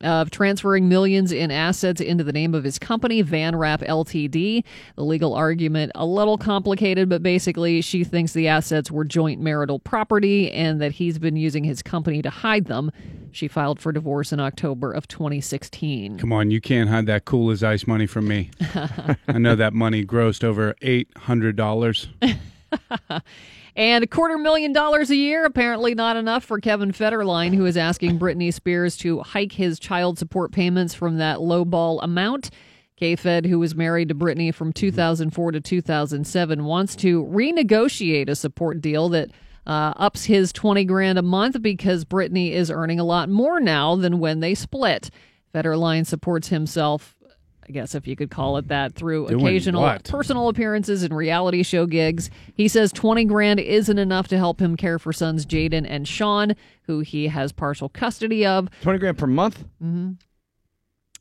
of transferring millions in assets into the name of his company, Van Rap Ltd. The legal argument a little complicated, but basically she thinks the assets were joint marital property and that he's been using his company to hide them. She filed for divorce in October of 2016. Come on, you can't hide that cool as ice money from me. I know that money grossed over eight hundred dollars. And a quarter million dollars a year, apparently not enough for Kevin Federline, who is asking Britney Spears to hike his child support payments from that lowball amount. K-Fed, who was married to Britney from 2004 to 2007, wants to renegotiate a support deal that uh, ups his 20 grand a month because Britney is earning a lot more now than when they split. Federline supports himself, I guess if you could call it that, through Doing occasional what? personal appearances and reality show gigs. He says 20 grand isn't enough to help him care for sons Jaden and Sean, who he has partial custody of. 20 grand per month? Mm-hmm.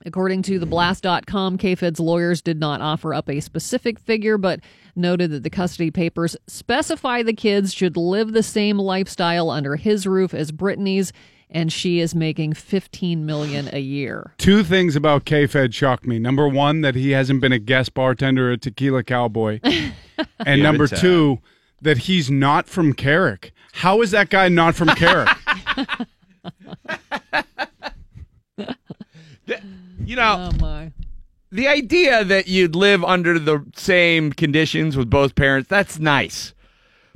According to the blast.com, KFed's lawyers did not offer up a specific figure, but noted that the custody papers specify the kids should live the same lifestyle under his roof as Britney's, and she is making 15 million a year. Two things about K-Fed shocked me. Number one, that he hasn't been a guest bartender at Tequila Cowboy, and Yeah, number it's, uh, two, that he's not from Carrick. How is that guy not from Carrick? You know, Oh my. the idea that you'd live under the same conditions with both parents, that's nice.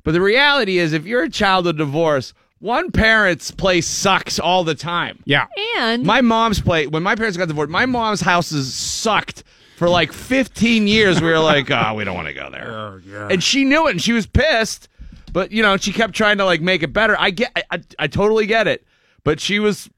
But the reality is, if you're a child of divorce, one parent's place sucks all the time. yeah. And My mom's place, when my parents got divorced, my mom's house houses sucked for like 15 years. We were like, oh, we don't want to go there. Oh, and she knew it and she was pissed. But, you know, she kept trying to like make it better. I get, I, I, I totally get it. But she was,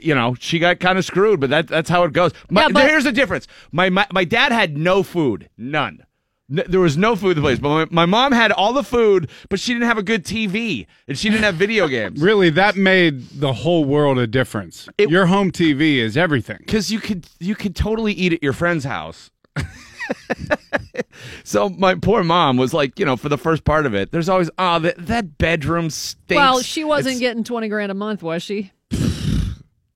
you know, she got kind of screwed, but that, that's how it goes. My, Yeah, but- here's the difference. My, my, my dad had no food, none. N- There was no food in the place, but my, my mom had all the food, but she didn't have a good TV and she didn't have video games. Really, that made the whole world a difference. It- Your home TV is everything. because you could you could totally eat at your friend's house. so my poor mom was like, you know, for the first part of it, there's always oh that that bedroom stinks. well, she wasn't It's- getting twenty grand a month, was she?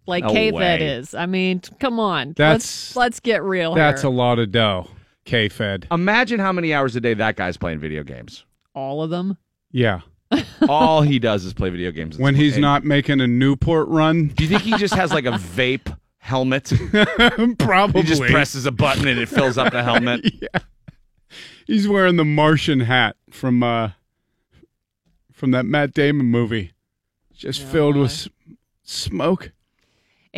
Like No K Fed way. is. I mean, come on. That's- let's let's get real. That's a lot of dough. K Fed. Imagine how many hours a day that guy's playing video games. all of them. Yeah. All he does is play video games. When he's not making a Newport run, Do you think he just has like a vape helmet? probably. He just presses a button and it fills up the helmet. yeah. He's wearing the Martian hat from uh from that Matt Damon movie. Just filled with s- smoke.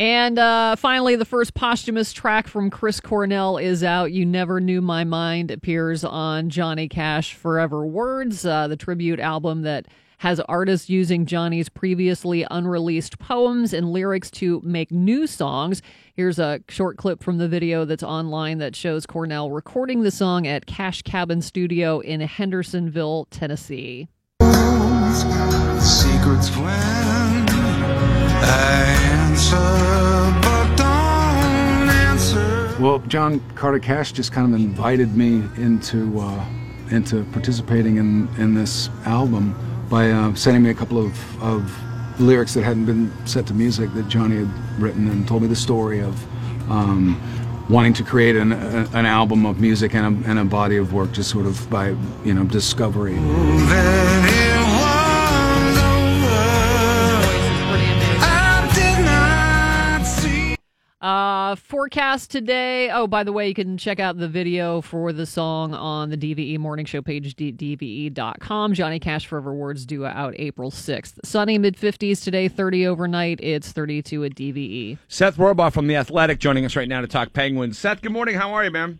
And uh, finally, the first posthumous track from Chris Cornell is out. You Never Knew My Mind appears on Johnny Cash Forever Words, uh, the tribute album that has artists using Johnny's previously unreleased poems and lyrics to make new songs. Here's a short clip from the video that's online that shows Cornell recording the song at Cash Cabin Studio in Hendersonville, Tennessee. secrets when I answer, but don't answer. Well, John Carter Cash just kind of invited me into uh, into participating in, in this album by uh, sending me a couple of, of lyrics that hadn't been set to music that Johnny had written and told me the story of um, wanting to create an, a, an album of music and a, and a body of work just sort of by you know discovery. Uh, forecast today. Oh, by the way, you can check out the video for the song on the DVE morning show page, d- DVE.com. Johnny Cash Forever Words due out April 6th. Sunny mid 50s today, 30 overnight. It's 32 at E. DVE. Seth Rorabaugh from The Athletic joining us right now to talk Penguins. Seth, good morning. How are you, man?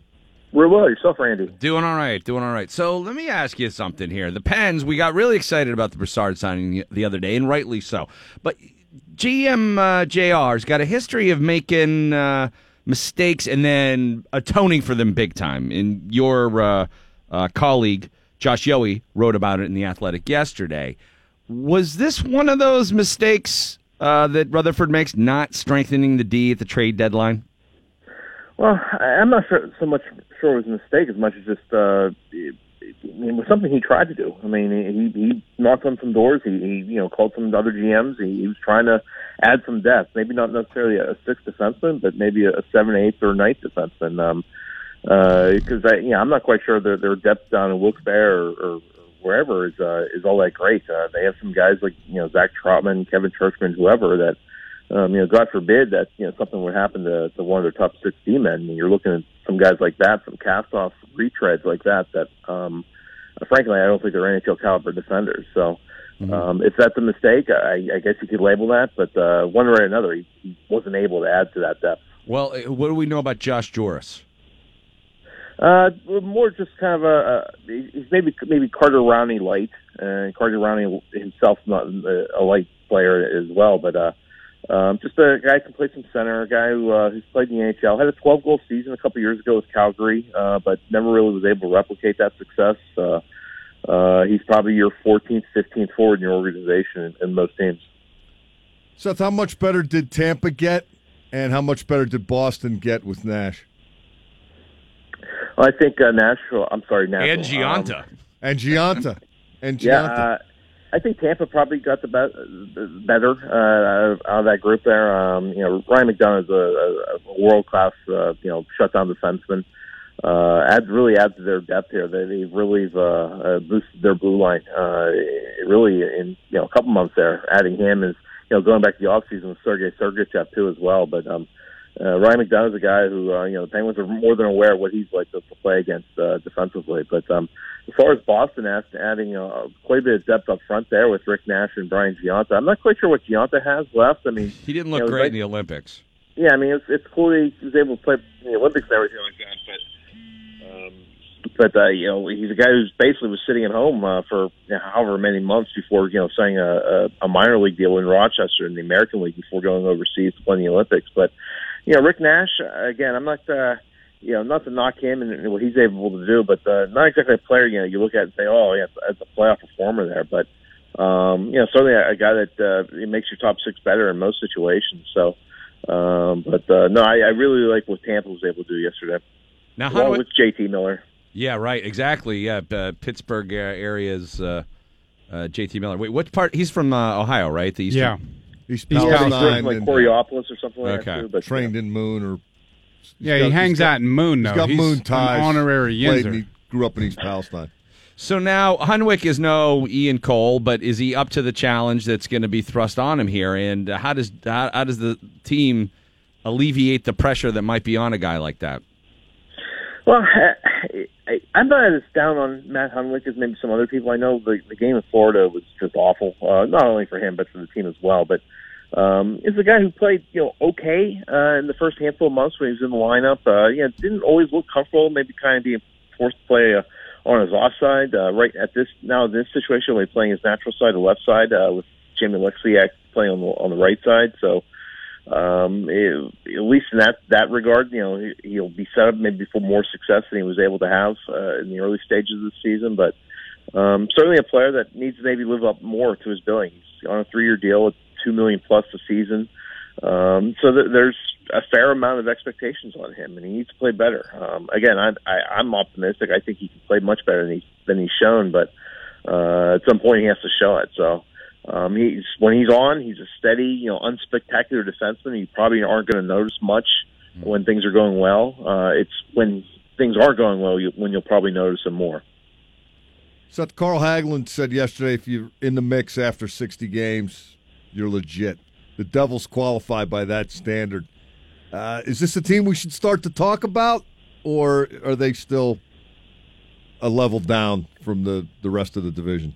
Real well yourself, Randy. Doing all right, doing all right. So let me ask you something here. The Pens, we got really excited about the Brassard signing the other day, and rightly so. But GM uh, JR's got a history of making uh, mistakes and then atoning for them big time. And your uh, uh, colleague, Josh Yohe, wrote about it in The Athletic yesterday. Was this one of those mistakes uh, that Rutherford makes, not strengthening the D at the trade deadline? Well, I'm not sure so much sure it was a mistake as much as just uh, it, was something he tried to do. I mean, he he knocked on some doors. He, he you know called some other GMs. He, he was trying to add some depth. Maybe not necessarily a sixth defenseman, but maybe a seven, eighth, or ninth defenseman. Um, because I, you know, I'm not quite sure their their depth down in Wilkes-Barre or, or wherever is uh, is all that great. Uh, they have some guys like you know Zach Trotman, Kevin Czuczman, whoever that um, you know, God forbid that you know something would happen to, to one of their top six D men. I mean, you're looking at some guys like that, some cast-off retreads like that. That, um, frankly, I don't think they're NHL caliber defenders. So, um, if that's a mistake, I, I guess you could label that. But uh, one way or another, he, he wasn't able to add to that depth. Well, uh, what do we know about Josh Jooris? Uh, more just kind of a, a he's maybe maybe Carter Rowney light, and Carter Rowney himself not a, a light player as well, but uh, um, just a guy who can play some center, a guy who uh, who's played in the NHL, had a 12 goal season a couple years ago with Calgary, uh, but never really was able to replicate that success. Uh, uh, he's probably your 14th, 15th forward in your organization in, in most teams. Seth, how much better did Tampa get, and how much better did Boston get with Nash? Well, I think uh, Nashville. I'm sorry, Nashville. And Gionta. Um, And Gionta. And Yeah, Gionta. uh, I think Tampa probably got the be- better uh, out of that group there. Um, you know, Ryan McDonagh is a, a, world class, uh, you know, shutdown defenseman. uh, adds really adds to their depth here. They they really uh, uh, boosted their blue line. Uh, really in you know a couple months there, adding him is you know going back to the off season with Sergei Sergachev too as well. But um, uh, Ryan McDonagh's a guy who uh, you know the Penguins are more than aware of what he's like to, to play against uh, defensively. But um, as far as Boston asked, adding uh, quite a bit of depth up front there with Rick Nash and Brian Gionta. I'm not quite sure what Gionta has left. I mean, He didn't you look know, great like- in the Olympics. yeah, I mean, it's it's cool he was able to play in the Olympics and everything like that, but um, but uh, you know, he's a guy who's basically was sitting at home uh, for you know, however many months before you know signing a, a, a minor league deal in Rochester in the American League before going overseas to play in the Olympics. But you know, Rick Nash uh, again, I'm not. Uh, you know, not to knock him and and what he's able to do, but uh, not exactly a player. You know, you look at it and say, "Oh, yeah, it's a playoff performer there." But um, you know, certainly a, a guy that uh, it makes your top six better in most situations. So, um, but uh, no, I, I really like what Tampa was able to do yesterday. Now, how along do I- with JT Miller. Yeah, right. Exactly. Yeah, uh, Pittsburgh uh, areas. Uh, uh, JT Miller. Wait, what part? He's from uh, Ohio, right? The Eastern- Yeah. He's Yeah, he's Palestine like and Coraopolis or something like Okay. that too. But trained in Moon or Yeah, got- he hangs got- out in Moon, though. He's got He's Moon an ties. honorary played Yinzer. He grew up in East Palestine. So now Hunwick is no Ian Cole, but is he up to the challenge that's going to be thrust on him here? And uh, how does how, how does the team alleviate the pressure that might be on a guy like that? Well, I, I, I'm not as down on Matt Hunwick as maybe some other people. I know the, the game in Florida was just awful, uh, not only for him but for the team as well. But um, is a guy who played you know okay uh, in the first handful of months when he was in the lineup. Uh, you know, didn't always look comfortable, maybe kind of being forced to play uh, on his offside. Uh, right at this now this situation, when he's playing his natural side, the left side, uh, with Jamie Oleksiak playing on the on the right side. So um, it, at least in that that regard, you know, he, he'll be set up maybe for more success than he was able to have uh, in the early stages of the season. But um, certainly a player that needs to maybe live up more to his billing. He's on a three-year deal at two million plus a season, um, so th- there's a fair amount of expectations on him, and he needs to play better. Um, again, I, I, I'm optimistic. I think he can play much better than he's than he's shown, but uh, at some point he has to show it. So. Um, he's when he's on, he's a steady, you know, unspectacular defenseman. You probably aren't going to notice much when things are going well. Uh, it's when things are going well you, when you'll probably notice him more. So Carl Hagelin said yesterday, if you're in the mix after 60 games, you're legit. The Devils qualify by that standard. Uh, is this a team we should start to talk about, or are they still a level down from the, the rest of the division?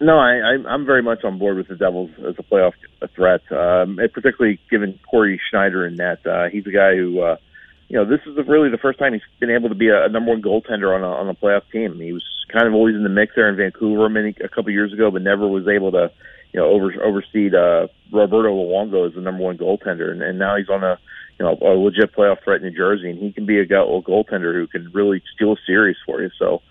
No, I, I'm very much on board with the Devils as a playoff threat, um, particularly given Cory Schneider in that Uh, he's a guy who, uh, you know, this is really the first time he's been able to be a, a number one goaltender on a, on a playoff team. He was kind of always in the mix there in Vancouver many a couple years ago, but never was able to, you know, over oversee uh, Roberto Luongo as the number one goaltender, and, and now he's on a you know a legit playoff threat in New Jersey, and he can be a, go- a goaltender who can really steal a series for you. So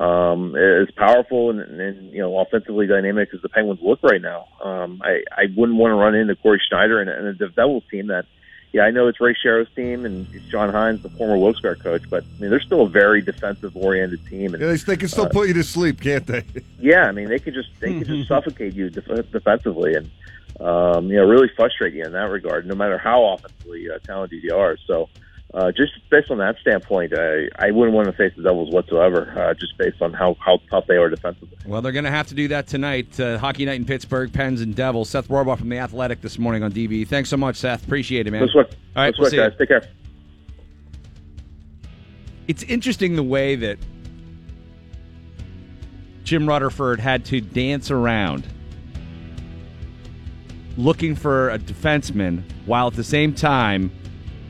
um, as powerful and, and you know offensively dynamic as the Penguins look right now, um, I I wouldn't want to run into Cory Schneider and, and the Devils team that. Yeah, I know it's Ray Shero's team and it's John Hynes, the former Wilkes-Barre coach, but I mean they're still a very defensive-oriented team. And Yeah, they, they can still uh, put you to sleep, can't they? yeah, I mean they could just they could just suffocate you def- defensively and um, you know really frustrate you in that regard, no matter how offensively uh, talented you are. So uh, just based on that standpoint, I, I wouldn't want to face the Devils whatsoever, uh, just based on how how tough they are defensively. Well, they're going to have to do that tonight. Uh, Hockey night in Pittsburgh, Pens and Devils. Seth Rorabaugh from the Athletic this morning on DV. Thanks so much, Seth. Appreciate it, man. All right, we'll work, see you. guys. Take care. It's interesting the way that Jim Rutherford had to dance around looking for a defenseman while at the same time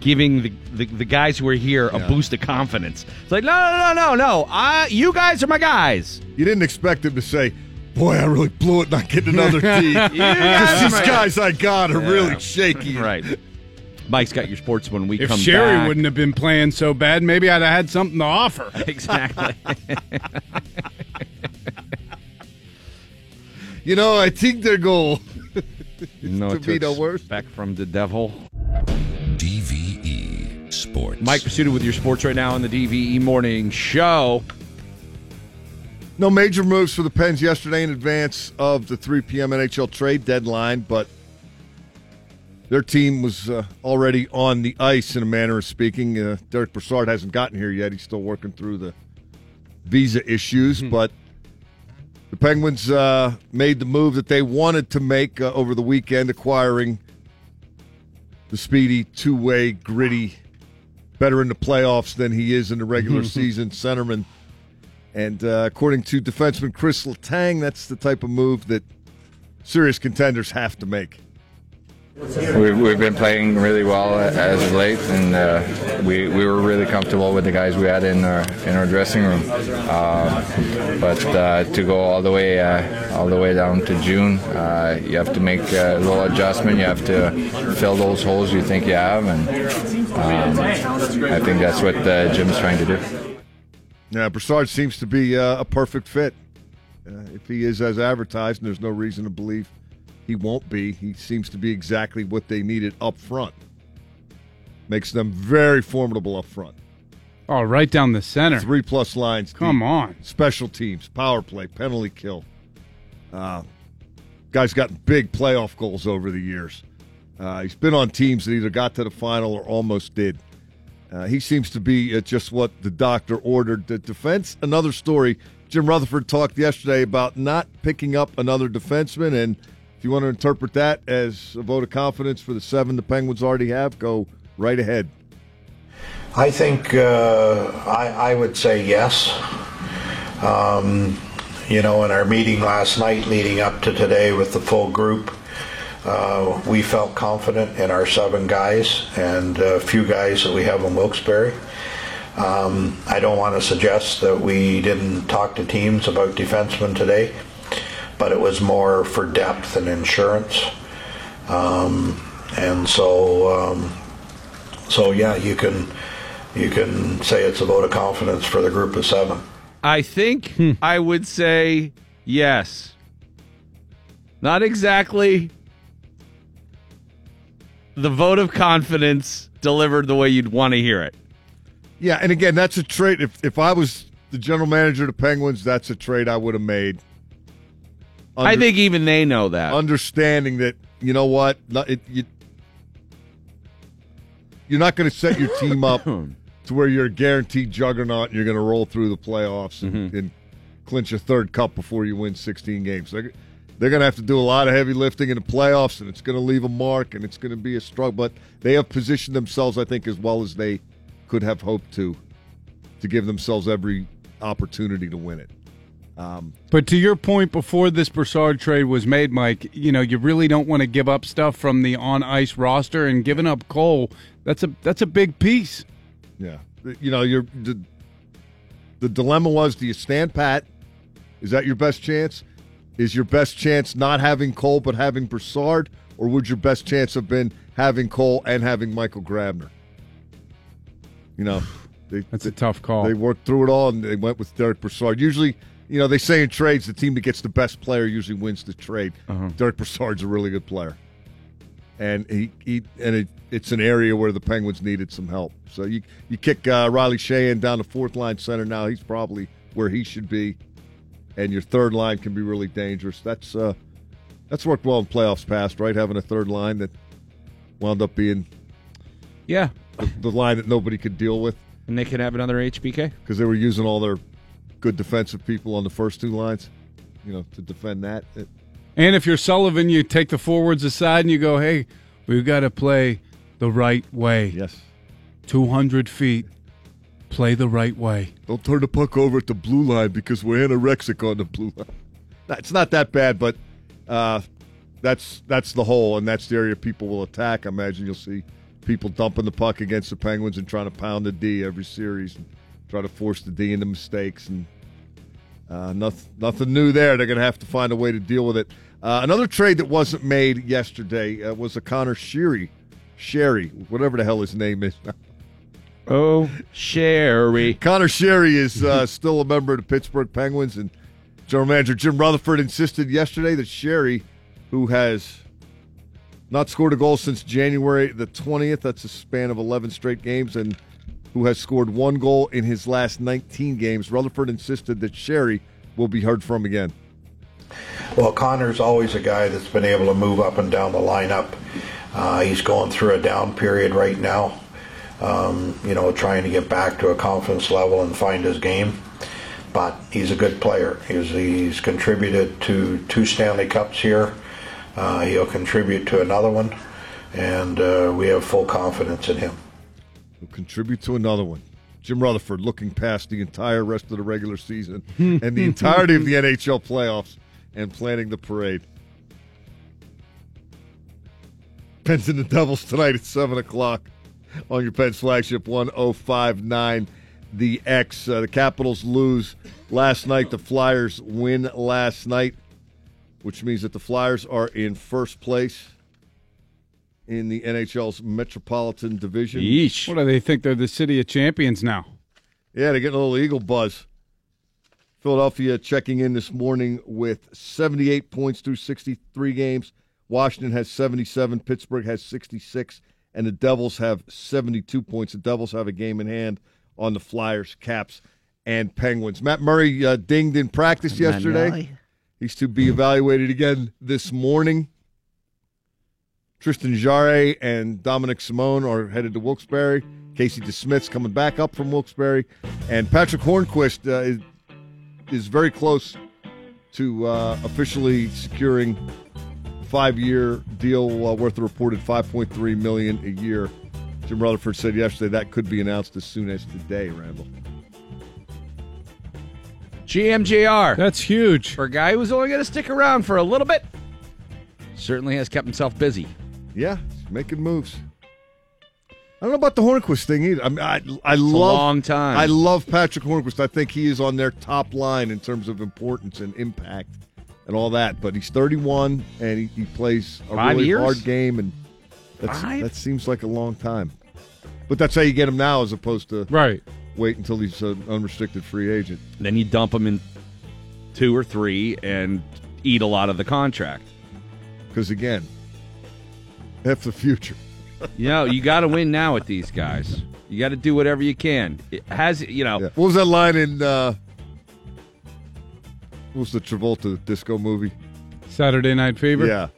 giving the, the, the guys who are here a boost of confidence. It's like, no, no, no, no, no. I, you guys are my guys. You didn't expect him to say, "Boy, I really blew it not getting another team." You guys these guys I got are Yeah. really shaky. Right. Mike's got your sports when we If come Sheary back. wouldn't have been playing so bad, maybe I'd have had something to offer. Exactly. You know, I think their goal no to be the worst. Back from the devil. DVE Sports. Mike Prisuta with your sports right now on the DVE Morning Show. No major moves for the Pens yesterday in advance of the 3 p.m. NHL trade deadline, but their team was uh, already on the ice, in a manner of speaking. Uh, Derek Brassard hasn't gotten here yet. He's still working through the visa issues, but the Penguins uh, made the move that they wanted to make uh, over the weekend, acquiring the speedy, two way, gritty, better in the playoffs than he is in the regular season centerman. And uh, according to defenseman Chris Letang, that's the type of move that serious contenders have to make. We've, we've been playing really well as of late, and uh, we, we were really comfortable with the guys we had in our in our dressing room. Uh, but uh, to go all the way uh, all the way down to June, uh, you have to make a little adjustment. You have to fill those holes you think you have, and um, I think that's what uh, Jim's trying to do. Yeah, Brassard seems to be a perfect fit. If he is as advertised, and there's no reason to believe he won't be, he seems to be exactly what they needed up front. Makes them very formidable up front. Oh, right down the center. Three plus lines. Come deep. on. Special teams, power play, penalty kill. Uh, guy's got big playoff goals over the years. Uh, he's been on teams that either got to the final or almost did. Uh, he seems to be uh, just what the doctor ordered. The defense, another story. Jim Rutherford talked yesterday about not picking up another defenseman, and if you want to interpret that as a vote of confidence for the seven the Penguins already have, go right ahead. I think uh, I, I would say yes. Um, you know, in our meeting last night leading up to today with the full group, uh, we felt confident in our seven guys and a few guys that we have in Wilkes-Barre. Um, I don't want to suggest that we didn't talk to teams about defensemen today, but it was more for depth and insurance. Um, and so, um, so yeah, you can you can say it's a vote of confidence for the group of seven. I think I would say yes. Not exactly the vote of confidence delivered the way you'd want to hear it. Yeah, and again, that's a trade. If if I was the general manager of the Penguins, that's a trade I would have made. I think even they know that. understanding that you know what, it, you, you're not going to set your team up hmm. to where you're a guaranteed juggernaut and you're going to roll through the playoffs and, mm-hmm. and clinch a third cup before you win 16 games. They're, they're going to have to do a lot of heavy lifting in the playoffs, and it's going to leave a mark, and it's going to be a struggle. But they have positioned themselves, I think, as well as they could have hoped to, to give themselves every opportunity to win it. Um, But to your point before this Brassard trade was made, Mike, you know, you really don't want to give up stuff from the on ice roster and giving up Cole, that's a that's a big piece. Yeah, you know, you're the, the dilemma was: do you stand pat? Is that your best chance? Is your best chance not having Cole but having Brassard, or would your best chance have been having Cole and having Michael Grabner? You know, they, That's a tough call. they worked through it all and they went with Derek Brassard. Usually, you know, they say in trades the team that gets the best player usually wins the trade. Uh-huh. Derek Brassard's a really good player, and he, he and it, it's an area where the Penguins needed some help. So you you kick uh, Riley Sheahan down the fourth line center now. He's probably where he should be, and your third line can be really dangerous. That's uh, that's worked well in playoffs past, right? Having a third line that wound up being Yeah. the, the line that nobody could deal with And they could have another HBK? because they were using all their good defensive people on the first two lines, you know, to defend that. And if you're Sullivan, you take the forwards aside and you go, "Hey, we've got to play the right way. yes. 200 feet. Play the right way." Don't turn the puck over at the blue line because we're anorexic on the blue line. It's not that bad, but uh, that's that's the hole, and that's the area people will attack. I imagine you'll see people dumping the puck against the Penguins and trying to pound the D every series try to force the D into mistakes. And uh, nothing, nothing new there. They're going to have to find a way to deal with it. Uh, another trade that wasn't made yesterday uh, was a Connor Sheary, Sheary, whatever the hell his name is. Oh, Sheary. Connor Sheary is uh, still a member of the Pittsburgh Penguins, and general manager Jim Rutherford insisted yesterday that Sheary, who has not scored a goal since January the 20th, that's a span of 11 straight games, and who has scored one goal in his last 19 games, Rutherford insisted that Sheary will be heard from again. Well, Connor's always a guy that's been able to move up and down the lineup. Uh, he's going through a down period right now. Um, you know, trying to get back to a confidence level and find his game. But he's a good player. He's, he's contributed to two Stanley Cups here. Uh, he'll contribute to another one, and uh, we have full confidence in him. Will contribute to another one. Jim Rutherford looking past the entire rest of the regular season and the entirety of the NHL playoffs and planning the parade. Pens and the Devils tonight at 7 o'clock on your Pens flagship 1059 The X. Uh, the Capitals lose last night. The Flyers win last night, which means that the Flyers are in first place in the NHL's Metropolitan Division. Yeesh. What do they think? They're the city of champions now. Yeah, they're getting a little Eagle buzz. Philadelphia checking in this morning with 78 points through 63 games. Washington has 77. Pittsburgh has 66. And the Devils have 72 points. The Devils have a game in hand on the Flyers, Caps, and Penguins. Matt Murray uh, dinged in practice yesterday. He's to be evaluated again this morning. Tristan Jarry and Dominik Simon are headed to Wilkes-Barre. Casey DeSmith's coming back up from Wilkes-Barre. And Patric Hornqvist uh, is, is very close to uh, officially securing a five-year deal uh, worth a reported 5.3 million a year. Jim Rutherford said yesterday that could be announced as soon as today, Randall. GMJR. That's huge. For a guy who's only going to stick around for a little bit, certainly has kept himself busy. Yeah, he's making moves. I don't know about the Hornqvist thing either. I mean, I, I a love long time. I love Patric Hornqvist. I think he is on their top line in terms of importance and impact and all that. But he's 31 and he, he plays a Five really years? hard game, and that's, Five? that seems like a long time. But that's how you get him now, as opposed to right. wait until he's an unrestricted free agent. Then you dump him in two or three and eat a lot of the contract. Because again, that's the future. You know, you got to win now with these guys. You got to do whatever you can. It has, you know, What was that line in? Uh, what was the Travolta disco movie? Saturday Night Fever. Yeah.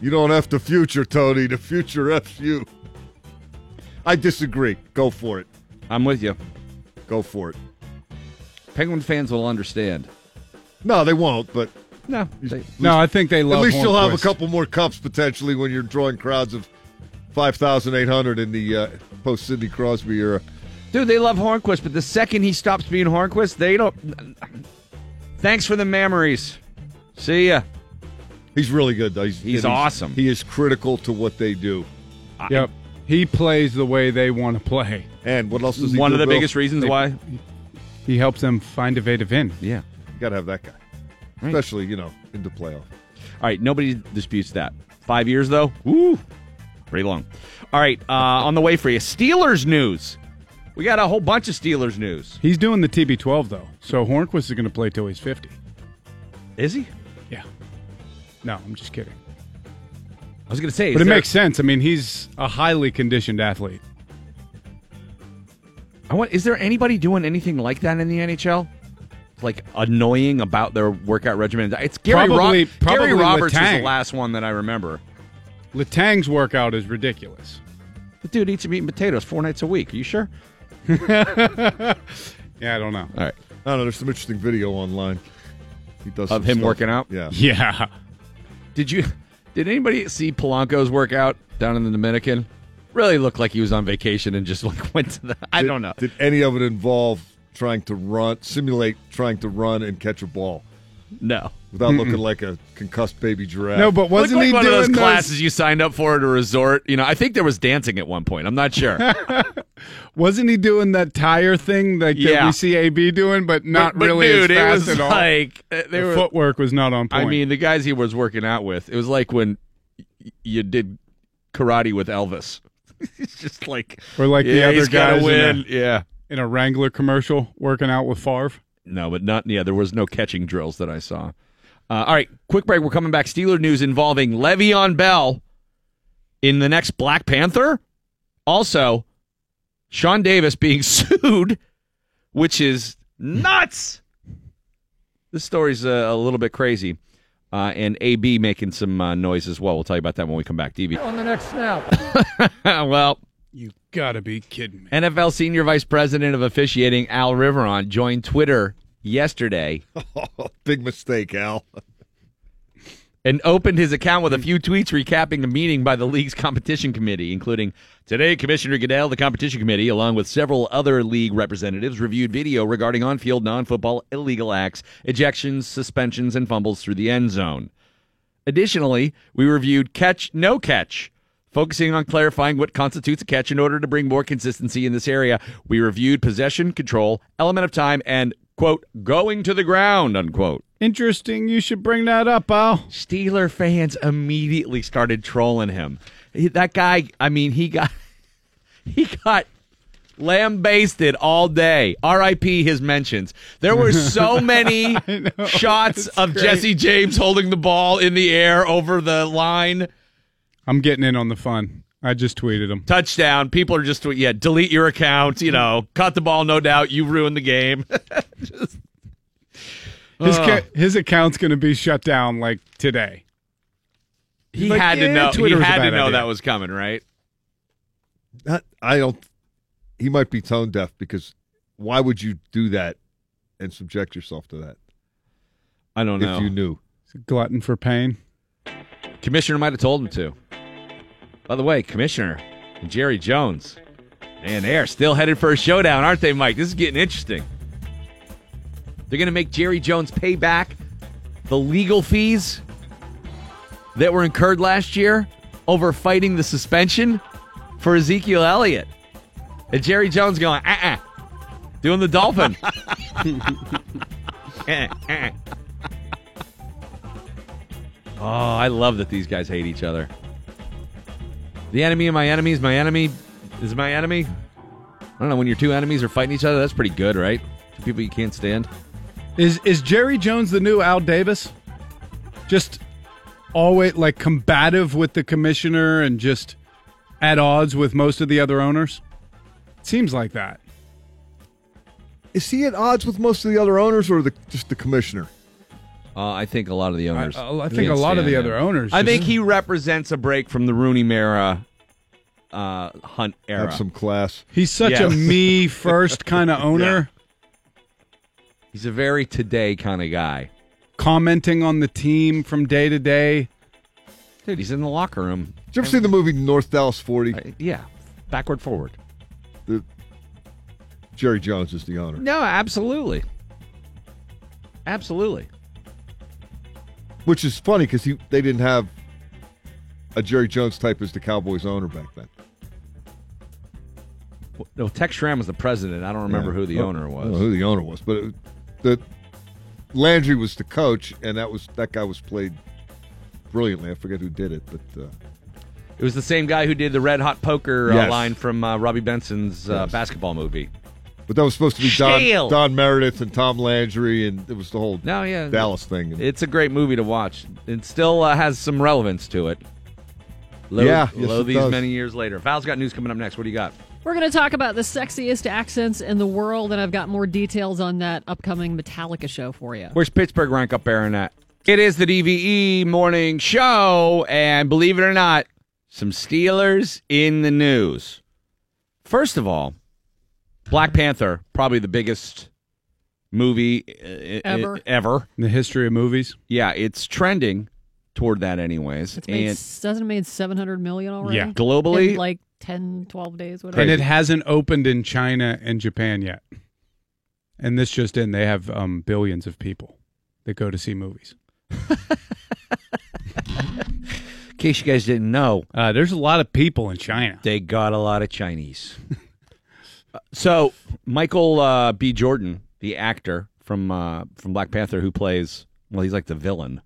You don't have the future, Tony. The future F's you. I disagree. Go for it. I'm with you. Go for it. Penguin fans will understand. No, they won't, but No, No, I think they love at least you'll have a couple more cups potentially when you're drawing crowds of 5,800 in the uh, post Sidney Crosby era. Dude, they love Hornqvist, but the second he stops being Hornqvist, they don't. Thanks for the memories. See ya. He's really good, though. He's, He's and awesome. He is critical to what they do. Yep. He plays the way they want to play. And what else does he One do, of the Bill? biggest reasons why. He helps them find a way to win. Yeah. You got to have that guy. Especially, you know, in the playoff. All right, nobody disputes that. Five years though, woo, pretty long. All right, uh, on the way for you, Steelers news. We got a whole bunch of Steelers news. He's doing the TB12 though, so Hornqvist is going to play till he's 50. Is he? Yeah. No, I'm just kidding. I was going to say, But is it there- makes sense. I mean, he's a highly conditioned athlete. I want. Is there anybody doing anything like that in the NHL? Like annoying about their workout regimen? It's Gary. Probably- Ro- probably Gary Roberts was Letang. the last one that I remember. Letang's workout is ridiculous. The dude eats meat and potatoes four nights a week. Are you sure? Yeah, I don't know. All right. I don't know. There's some interesting video online. He does Of some him stuff. working out? Yeah. Yeah. Did you? Did anybody see Polanco's workout down in the Dominican? Really looked like he was on vacation and just like went to the. I Did- don't know. Did any of it involve trying to run, simulate trying to run and catch a ball No. without looking like a concussed baby giraffe? No, but wasn't like he one doing of those those- classes you signed up for at a resort? You know, I think there was dancing at one point. I'm not sure. Wasn't he doing that tire thing like that Yeah. we see AB doing, but not But- but really dude, as it fast was at all? like uh, the were. footwork was not on point. I mean, the guys he was working out with, it was like when you did karate with Elvis. it's just like or like the other he's guys win. in a, yeah. In a Wrangler commercial working out with Favre. No, but not. Yeah, there was no catching drills that I saw. Uh, all right, quick break. We're coming back. Steeler news involving Le'Veon Bell in the next Black Panther. Also, Sean Davis being sued, which is nuts. This story's uh, a little bit crazy. Uh, and AB making some uh, noise as well. We'll tell you about that when we come back. DV. On the next snap. well, You gotta be kidding me. NFL Senior Vice President of Officiating Al Riveron joined Twitter yesterday Big mistake, Al. and opened his account with a few tweets recapping a meeting by the league's competition committee, including today Commissioner Goodell, the competition committee, along with several other league representatives, reviewed video regarding on-field non-football illegal acts, ejections, suspensions, and fumbles through the end zone. Additionally, we reviewed catch no catch, focusing on clarifying what constitutes a catch in order to bring more consistency in this area. We reviewed possession, control, element of time, and quote going to the ground unquote. Interesting. You should bring that up, Al. Steeler fans immediately started trolling him. That guy, I mean, he got he got lambasted all day. R.I.P. His mentions. There were so many shots of great. Jesse James holding the ball in the air over the line. I'm getting in on the fun. I just tweeted him. Touchdown. People are just yeah, delete your account. You know, cut the ball. No doubt, you ruined the game. Just- His Ugh. ca- his account's gonna be shut down like today. he Like, had to know. Twitter he had to know idea. that was coming, right? That, I don't. He might be tone deaf because why would you do that and subject yourself to that I don't know. if you knew? He's a glutton for pain. Commissioner might have told him to. By the way, Commissioner Jerry Jones, man, they are still headed for a showdown, aren't they, Mike? This is getting interesting. They're going to make Jerry Jones pay back the legal fees that were incurred last year over fighting the suspension for Ezekiel Elliott. And Jerry Jones going, uh uh doing the dolphin. Eh, eh. Oh, I love that these guys hate each other. The enemy of my enemy is my enemy is my enemy. I don't know when your two enemies are fighting each other. That's pretty good, right? Two people you can't stand. Is is Jerry Jones the new Al Davis? Just always like combative with the commissioner and just at odds with most of the other owners? Seems like that. Is he at odds with most of the other owners or the, just the commissioner? Uh, I think a lot of the owners. I- I think a lot of the him. other owners I think he represents a break from the Rooney Mara uh, Hunt era. Have some class. He's such a me first kind of owner, He's a very today kind of guy. commenting on the team from day to day. Dude, he's in the locker room. Did you ever see the movie North Dallas 40? Uh, yeah, backward, forward. The, Jerry Jones is the owner. No, absolutely. Absolutely. Which is funny because they didn't have a Jerry Jones type as the Cowboys owner back then. No, Tex Schramm was the president. I don't remember Yeah. who the owner was. who the owner was, but it, the Landry was the coach, and that was that guy was played brilliantly. I forget who did it, but uh, It was the same guy who did the red hot poker uh, Yes. line from uh, Robby Benson's uh, Yes. basketball movie. But that was supposed to be Don, Don Meredith and Tom Landry, and it was the whole No, yeah, Dallas thing. It's a great movie to watch. It still uh, has some relevance to it. Low, Yeah, yes, low it these does. many years later. Val's got news coming up next. What do you got? We're going to talk about the sexiest accents in the world, and I've got more details on that upcoming Metallica show for you. Where's Pittsburgh rank up there in that? It is the DVE morning show, and believe it or not, some Steelers in the news. First of all, Black Panther, probably the biggest movie uh, Ever. uh, ever. In the history of movies. Yeah, it's trending toward that, anyways. It's made, and doesn't it made 700 million already? Yeah. globally, In like 10, 12 days, whatever. And it hasn't opened in China and Japan yet. And this just in, they have um, billions of people that go to see movies. in case you guys didn't know, Uh, there's a lot of people in China. they got a lot of Chinese. So Michael uh, B. Jordan, the actor from uh, from Black Panther, who plays well, he's like the villain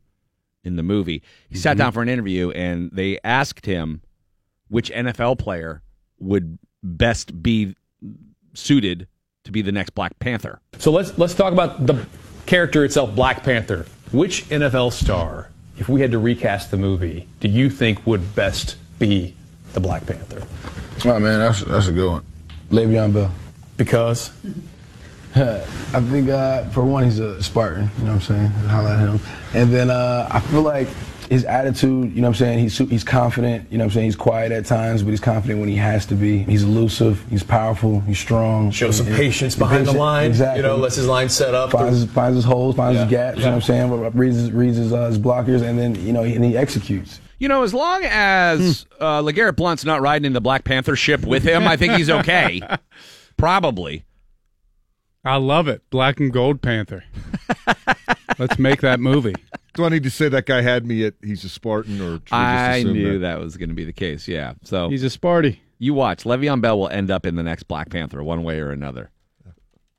in the movie. He sat down for an interview, and they asked him which NFL player would best be suited to be the next Black Panther. So let's let's talk about the character itself, Black Panther. Which NFL star, if we had to recast the movie, do you think would best be the Black Panther? Oh man, that's that's a good one. Le'Veon Bell. Because I think uh, for one, he's a Spartan. You know what I'm saying? Holla at him. And then uh, I feel like his attitude. You know what I'm saying? He's he's confident. You know what I'm saying? He's quiet at times, but he's confident when he has to be. He's elusive. He's powerful. He's strong. Shows some And- patience and behind the line. Exactly. You know, lets his line set up. Finds his, finds his holes, finds his Yeah. gaps. You know what I'm saying? Reads his, reads his, uh, his blockers, and then you know, he, and he executes. You know, as long as uh, LeGarrette Blount's not riding in the Black Panther ship with him, I think he's okay. Probably. I love it. Black and Gold Panther. Let's make that movie. Do I need to say that guy had me at he's a Spartan or just I assume knew that? that was going to be the case. Yeah. So He's a Sparty. you watch. Le'Veon Bell will end up in the next Black Panther one way or another.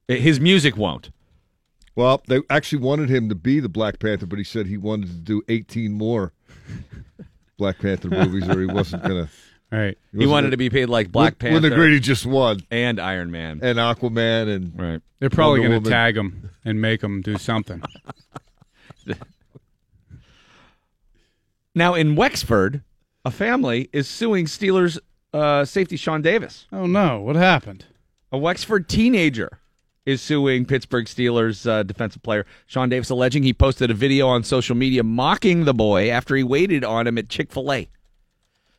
His music won't. Well, they actually wanted him to be the Black Panther, but he said he wanted to do 18 more Black Panther movies, or he wasn't gonna. Right. He wanted to be paid like Black Wouldn't- Panther. Wouldn't agree to just won, and Iron Man and Aquaman and right. They're probably going to tag him and make him do something. Now in Wexford, a family is suing Steelers uh, safety Sean Davis. Oh no! What happened? A Wexford teenager is suing Pittsburgh Steelers uh, defensive player Sean Davis, alleging he posted a video on social media mocking the boy after he waited on him at Chick Fil A.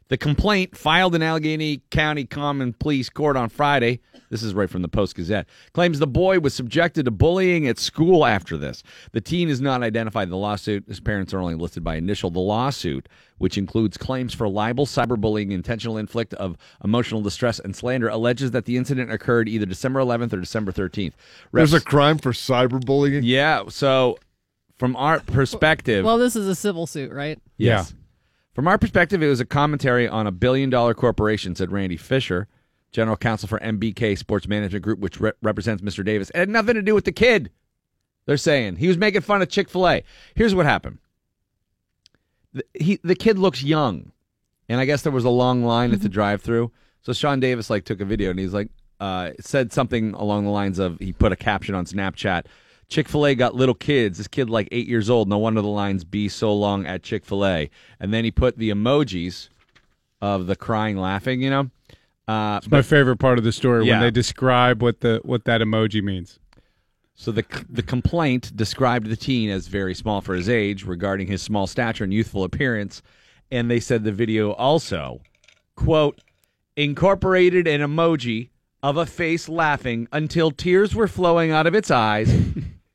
The complaint, filed in Allegheny County Common Pleas Court on Friday, this is right from the Post Gazette, claims the boy was subjected to bullying at school after this. The teen is not identified in the lawsuit. His parents are only listed by initial. The lawsuit, which includes claims for libel, cyberbullying, intentional inflict of emotional distress, and slander, alleges that the incident occurred either December 11th or December 13th. There's a crime for cyberbullying. yeah, so from our perspective, Well, this is a civil suit, right? Yes. From our perspective, it was a commentary on a billion dollar corporation, said Randy Fisher, general counsel for MBK Sports Management Group, which re- represents Mr. Davis. It had nothing to do with the kid. They're saying he was making fun of Chick fil A. Here's what happened the, he, the kid looks young, and I guess there was a long line at the drive through. So Sean Davis like took a video and he's like, uh, said something along the lines of he put a caption on Snapchat. Chick fil A got little kids. This kid, like eight years old. No wonder the lines be so long at Chick fil A. And then he put the emojis of the crying, laughing, you know? Uh, It's my favorite part of the story Yeah. when they describe what the what that emoji means. So the the complaint described the teen as very small for his age regarding his small stature and youthful appearance, and they said the video also, quote, incorporated an emoji of a face laughing until tears were flowing out of its eyes,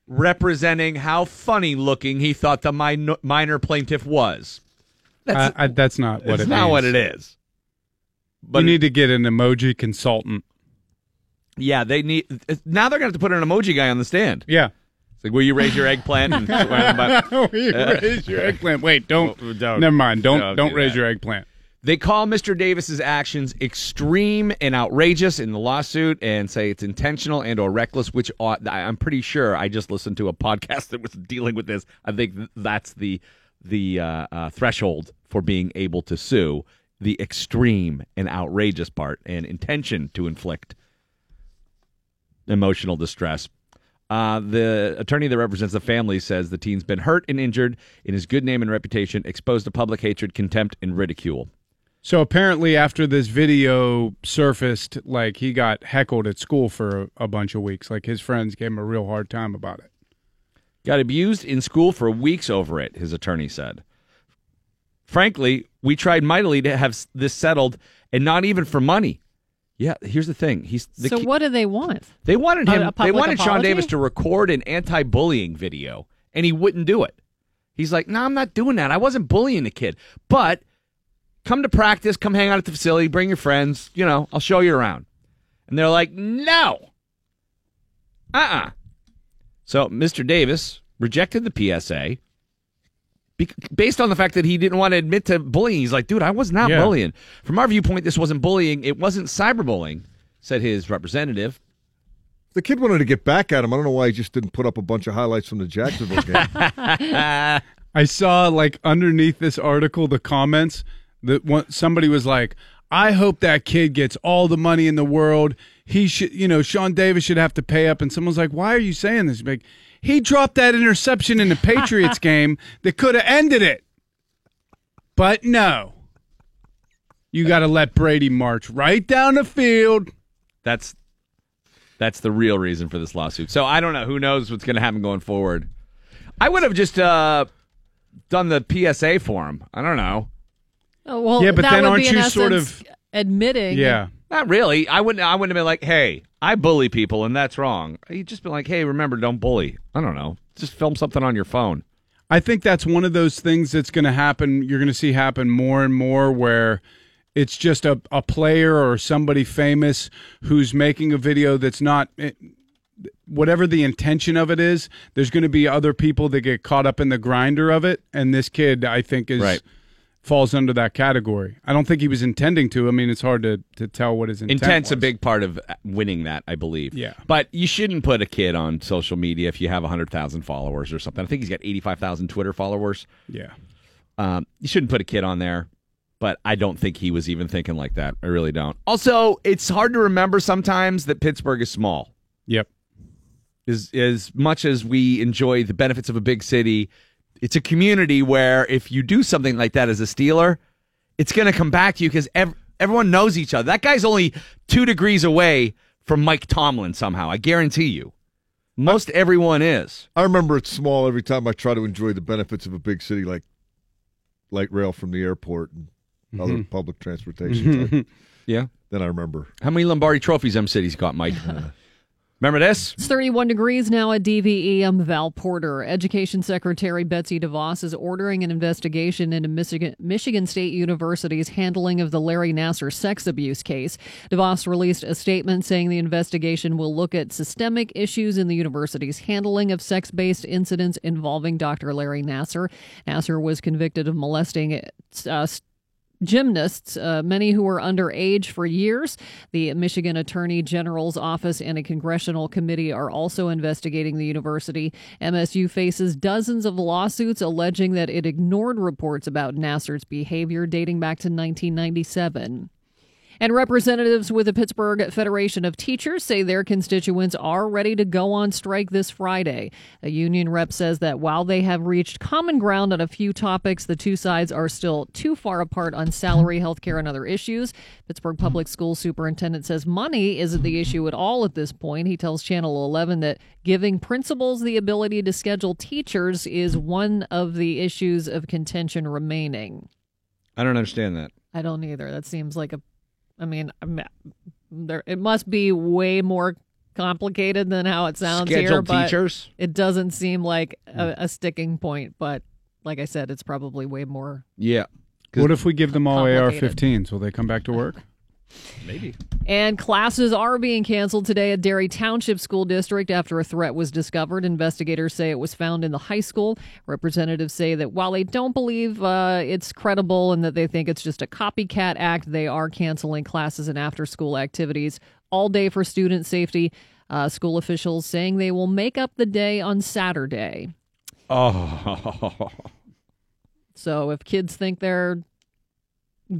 representing how funny looking he thought the min- minor plaintiff was. That's, I, I, that's not what it's it not means. what it is. But you need to get an emoji consultant. Yeah, they need now. They're going to have to put an emoji guy on the stand. Yeah. It's like, will you raise your eggplant? And Will you uh, raise your eggplant? Wait, don't. Don't. Never mind. Don't Don't don't, do raise that. your eggplant. They call Mr. Davis's actions extreme and outrageous in the lawsuit, and say it's intentional and or reckless. Which I'm pretty sure I just listened to a podcast that was dealing with this. I think that's the the uh, uh, threshold for being able to sue: the extreme and outrageous part, and intention to inflict emotional distress. Uh, the attorney that represents the family says the teen's been hurt and injured in his good name and reputation, exposed to public hatred, contempt, and ridicule. So apparently, after this video surfaced, like he got heckled at school for a, a bunch of weeks. Like his friends gave him a real hard time about it. Got abused in school for weeks over it, his attorney said. Frankly, we tried mightily to have this settled, and not even for money. Yeah, here's the thing. He's the so ki- what do they want? They wanted him. a they public wanted Sean? Davis to record an anti-bullying video, and he wouldn't do it. He's like, "No, I'm not doing that. I wasn't bullying the kid, but come to practice, come hang out at the facility, bring your friends. You know, I'll show you around." And they're like, "No, uh-uh." So Mr. Davis rejected the PSA based on the fact that he didn't want to admit to bullying. He's like, "Dude, I was not Yeah. bullying. From our viewpoint, this wasn't bullying. It wasn't cyberbullying," said his representative. The kid wanted to get back at him. I don't know why he just didn't put up a bunch of highlights from the Jacksonville game. I saw like underneath this article the comments that one, somebody was like, "I hope that kid gets all the money in the world. He should, you know, Sean Davis should have to pay up." And someone's like, "Why are you saying this?" Like, he dropped that interception in the Patriots game that could have ended it, but no. You got to let Brady march right down the field. That's That's the real reason for this lawsuit. So I don't know. Who knows what's going to happen going forward? I would have just uh, done the PSA for him. I don't know. Oh, well, Yeah, but that then would aren't be in you sort of- admitting? Yeah, not really. I wouldn't. I wouldn't have been like, "Hey, I bully people, and that's wrong." You'd just been like, "Hey, remember, don't bully." I don't know. Just film something on your phone. I think that's one of those things that's going to happen. You're going to see happen more and more where it's just a, a player or somebody famous who's making a video that's not it- whatever the intention of it is. There's going to be other people that get caught up in the grinder of it, and this kid, I think, is Right. Falls under that category. I don't think he was intending to. I mean, it's hard to, to tell what his intent Intent's was. a big part of winning that, I believe. Yeah. But you shouldn't put a kid on social media if you have 100,000 followers or something. I think he's got 85,000 Twitter followers. Yeah. Um, you shouldn't put a kid on there, but I don't think he was even thinking like that. I really don't. Also, it's hard to remember sometimes that Pittsburgh is small. Yep. As, as much as we enjoy the benefits of a big city, it's a community where if you do something like that as a Steeler, it's going to come back to you because ev- everyone knows each other. That guy's only two degrees away from Mike Tomlin somehow. I guarantee you. Most everyone is. I remember it's small every time I try to enjoy the benefits of a big city like light rail from the airport and other Mhm. public transportation. yeah. Then I remember. How many Lombardi trophies M City's got, Mike? Remember this? It's 31 degrees now at DVE. I'm Val Porter. Education Secretary Betsy DeVos is ordering an investigation into Michigan, Michigan State University's handling of the Larry Nassar sex abuse case. DeVos released a statement saying the investigation will look at systemic issues in the university's handling of sex based incidents involving Dr. Larry Nassar. Nassar was convicted of molesting uh, gymnasts, uh, many who were underage for years. The Michigan Attorney General's office and a congressional committee are also investigating the university. MSU faces dozens of lawsuits alleging that it ignored reports about Nassar's behavior dating back to 1997. And representatives with the Pittsburgh Federation of Teachers say their constituents are ready to go on strike this Friday. A union rep says that while they have reached common ground on a few topics, the two sides are still too far apart on salary, health care, and other issues. Pittsburgh Public School Superintendent says money isn't the issue at all at this point. He tells Channel 11 that giving principals the ability to schedule teachers is one of the issues of contention remaining. I don't understand that. I don't either. That seems like a, I mean, there it must be way more complicated than how it sounds here. Scheduled But teachers? It doesn't seem like a, hmm. a sticking point, but like I said, it's probably way more. Yeah. What if we give them all AR-15s? Will they come back to work? Maybe. And classes are being canceled today at Derry Township School District after a threat was discovered. Investigators say it was found in the high school. Representatives say that while they don't believe uh, it's credible and that they think it's just a copycat act, they are canceling classes and after school activities all day for student safety. Uh, school officials saying they will make up the day on Saturday. Oh. So if kids think they're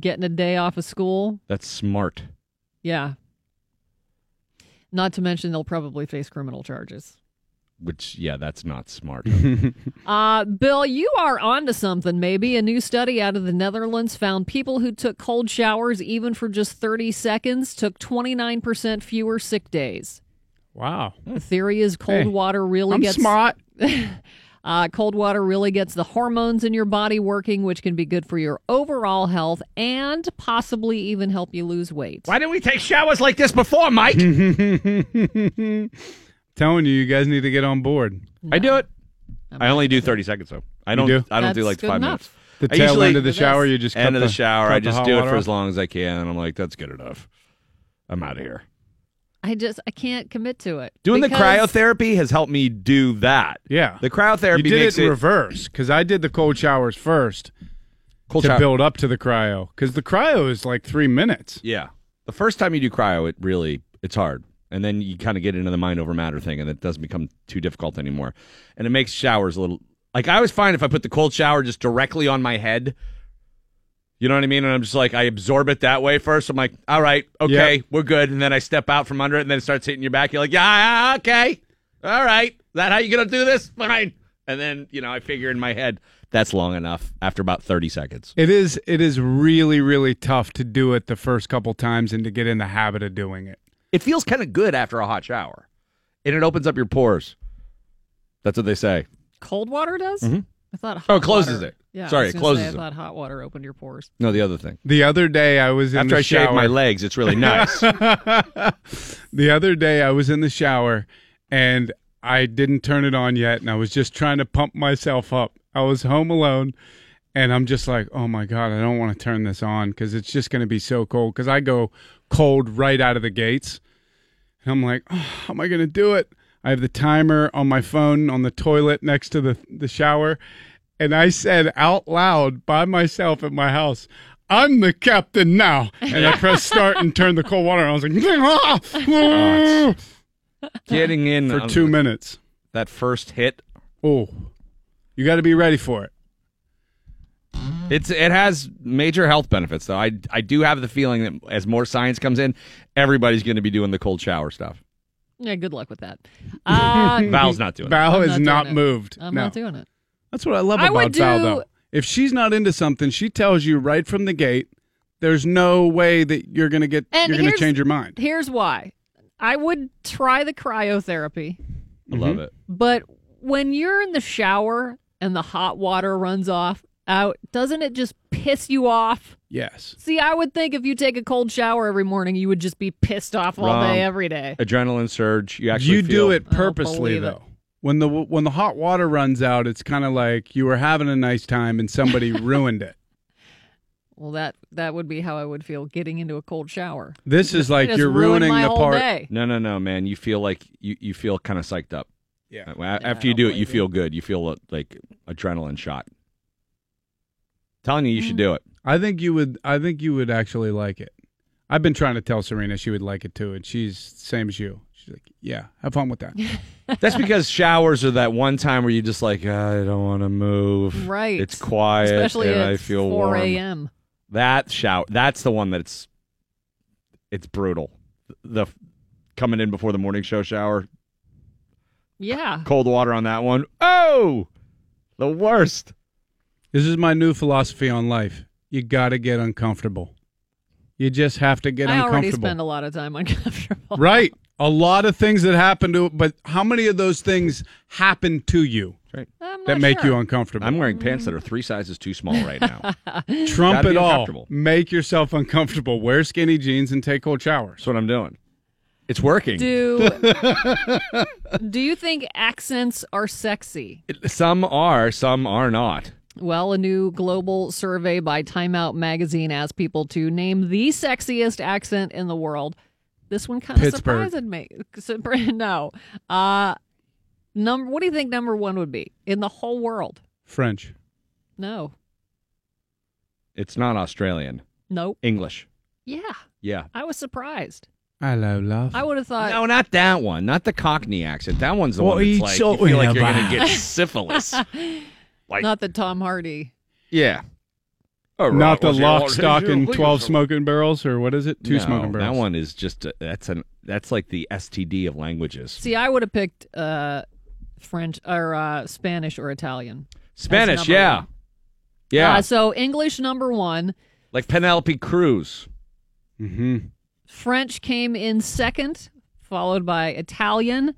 getting a day off of school, That's smart. yeah. Not to mention they'll probably face criminal charges. Which, yeah, that's not smart. Uh, Bill, you are onto something, maybe. A new study out of the Netherlands found people who took cold showers, even for just 30 seconds, took 29% fewer sick days. Wow. The theory is cold Hey, water really I'm gets smart. uh, cold water really gets the hormones in your body working, which can be good for your overall health and possibly even help you lose weight. Why didn't we take showers like this before, Mike? Telling you, you guys need to get on board. I do it. I only do 30 seconds, though. I don't. do? I don't do like five enough. The minutes. I tail usually- end of the shower, you just end cut of the, the- shower. I just do it for off? as long as I can. I'm like, that's good enough. I'm out of here. I just I can't commit to it. Doing the cryotherapy has helped me do that. Yeah. The cryotherapy You did makes it in it reverse because I did the cold showers first Cold to shower- build up to the cryo because the cryo is like three minutes. Yeah. The first time you do cryo, it really it's hard. And then you kind of get into the mind over matter thing and it doesn't become too difficult anymore. And it makes showers a little like I always find if I put the cold shower just directly on my head, you know what I mean? And I'm just like I absorb it that way first. I'm like, all right, okay, Yep. we're good. And then I step out from under it and then it starts hitting your back. You're like, yeah, yeah, okay. All right. Is that how you gonna do this? Fine. And then, you know, I figure in my head, that's long enough after about thirty seconds. It is. It is really, really tough to do it the first couple times and to get in the habit of doing it. It feels kind of good after a hot shower, and it opens up your pores. That's what they say. Cold water does? Mhm. I thought hot Oh, it closes water- it. Yeah, Sorry, I it closes say, it. I thought hot water opened your pores. No, the other thing. The other day I was in After the I shave shower. my legs, it's really nice. the other day I was in the shower and I didn't turn it on yet and I was just trying to pump myself up. I was home alone and I'm just like, "Oh my god, I don't want to turn this on cuz it's just going to be so cold cuz I go cold right out of the gates." And I'm like, oh, "How am I going to do it?" I have the timer on my phone on the toilet next to the the shower and I said out loud by myself at my house, I'm the captain now. And I pressed start and turned the cold water on. I was like, Oh, Getting in for on two minutes. That first hit. Oh, you got to be ready for it. It's it has major health benefits though. I I do have the feeling that as more science comes in, everybody's going to be doing the cold shower stuff. Yeah, good luck with that. Uh, Val's not doing it. Val is not not, moved. I'm No. not doing it. That's what I love I about would Val, though. If she's not into something, she tells you right from the gate. There's no way that you're gonna get. And you're gonna change your mind. Here's why. I would try the cryotherapy, I love mm-hmm. it. but when you're in the shower and the hot water runs off out, doesn't it just piss you off? Yes. See, I would think if you take a cold shower every morning, you would just be pissed off all Wrong. day every day. Adrenaline surge. You actually you feel, do it purposely though. it. Though. When the when the hot water runs out, it's kind of like you were having a nice time and somebody ruined it. Well, that that would be how I would feel getting into a cold shower. This is like you're ruining the part. day. No, no, no, man. You feel like you, you feel kind of psyched up. Yeah. After you do it, you feel good. You feel uh, like adrenaline shot. Telling you, you Mm. should do it. I think you would. I think you would actually like it. I've been trying to tell Serena she would like it too, and she's same as you. She's like, "Yeah, have fun with that." That's because showers are that one time where you just like ah, I don't want to move. Right. It's quiet Especially and at I feel 4 a.m. That shower. That's the one that's it's brutal. The coming in before the morning show shower, Yeah. cold water on that one. Oh, the worst. This is my new philosophy on life. You got to get uncomfortable. You just have to get I already uncomfortable. spend a lot of time uncomfortable. right. A lot of things that happen to, but how many of those things happen to you right. I'm that not make you uncomfortable? I'm wearing pants that are three sizes too small right now. Trump Gotta it all. Make yourself uncomfortable. Wear skinny jeans and take cold showers. That's what I'm doing. It's working. Do Do you think accents are sexy? Some are, some are not. Well, a new global survey by Time Out magazine asked people to name the sexiest accent in the world. This one kind of surprised me. Surpri- No. Uh number what do you think number 1 would be in the whole world? French. No. It's not Australian. Nope. English. Yeah. Yeah. I was surprised. Hello, love. I would have thought No, not that one. Not the Cockney accent. That one's the What one are you that's like you talking feel like you're gonna get syphilis. like not the Tom Hardy. yeah. All right, Not the lock, stock, and twelve smoking barrels, or what is it? Two No, smoking barrels. That one is just a, that's an that's like the STD of languages. See, I would have picked uh French or uh Spanish or Italian. Spanish, yeah, one. yeah, Uh, so English number 1, like Penelope Cruz. Mm-hmm. French came in second, followed by Italian,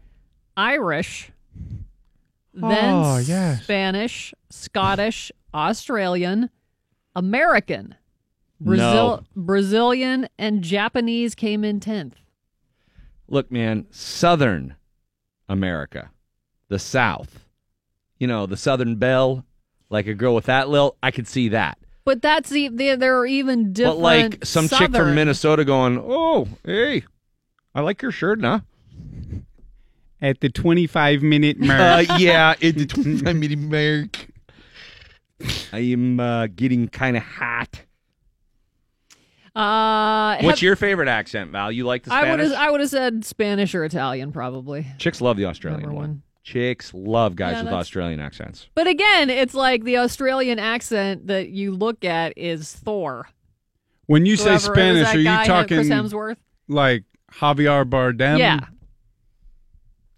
Irish, then Oh, yes. Spanish, Scottish, Australian, American, Brazil, Brazilian, and Japanese came in tenth. Look, man, Southern America, the South. You know, the Southern Belle, like a girl with that lil, I could see that. But that's the, there. There are even different. But like some chick from Minnesota going, "Oh, hey, I like your shirt, huh?" At the twenty-five minute Uh, mark. yeah, it the 25 minute mark. I am uh, getting kind of hot. Uh, What's have- your favorite accent, Val? You like the I would Spanish? have. I would have said Spanish or Italian probably. Chicks love the Australian one. one. Chicks love guys Yeah, with Australian accents. But again, it's like the Australian accent that you look at is Thor. When you say Whoever- was Spanish, are you talking like Javier Bardem? yeah.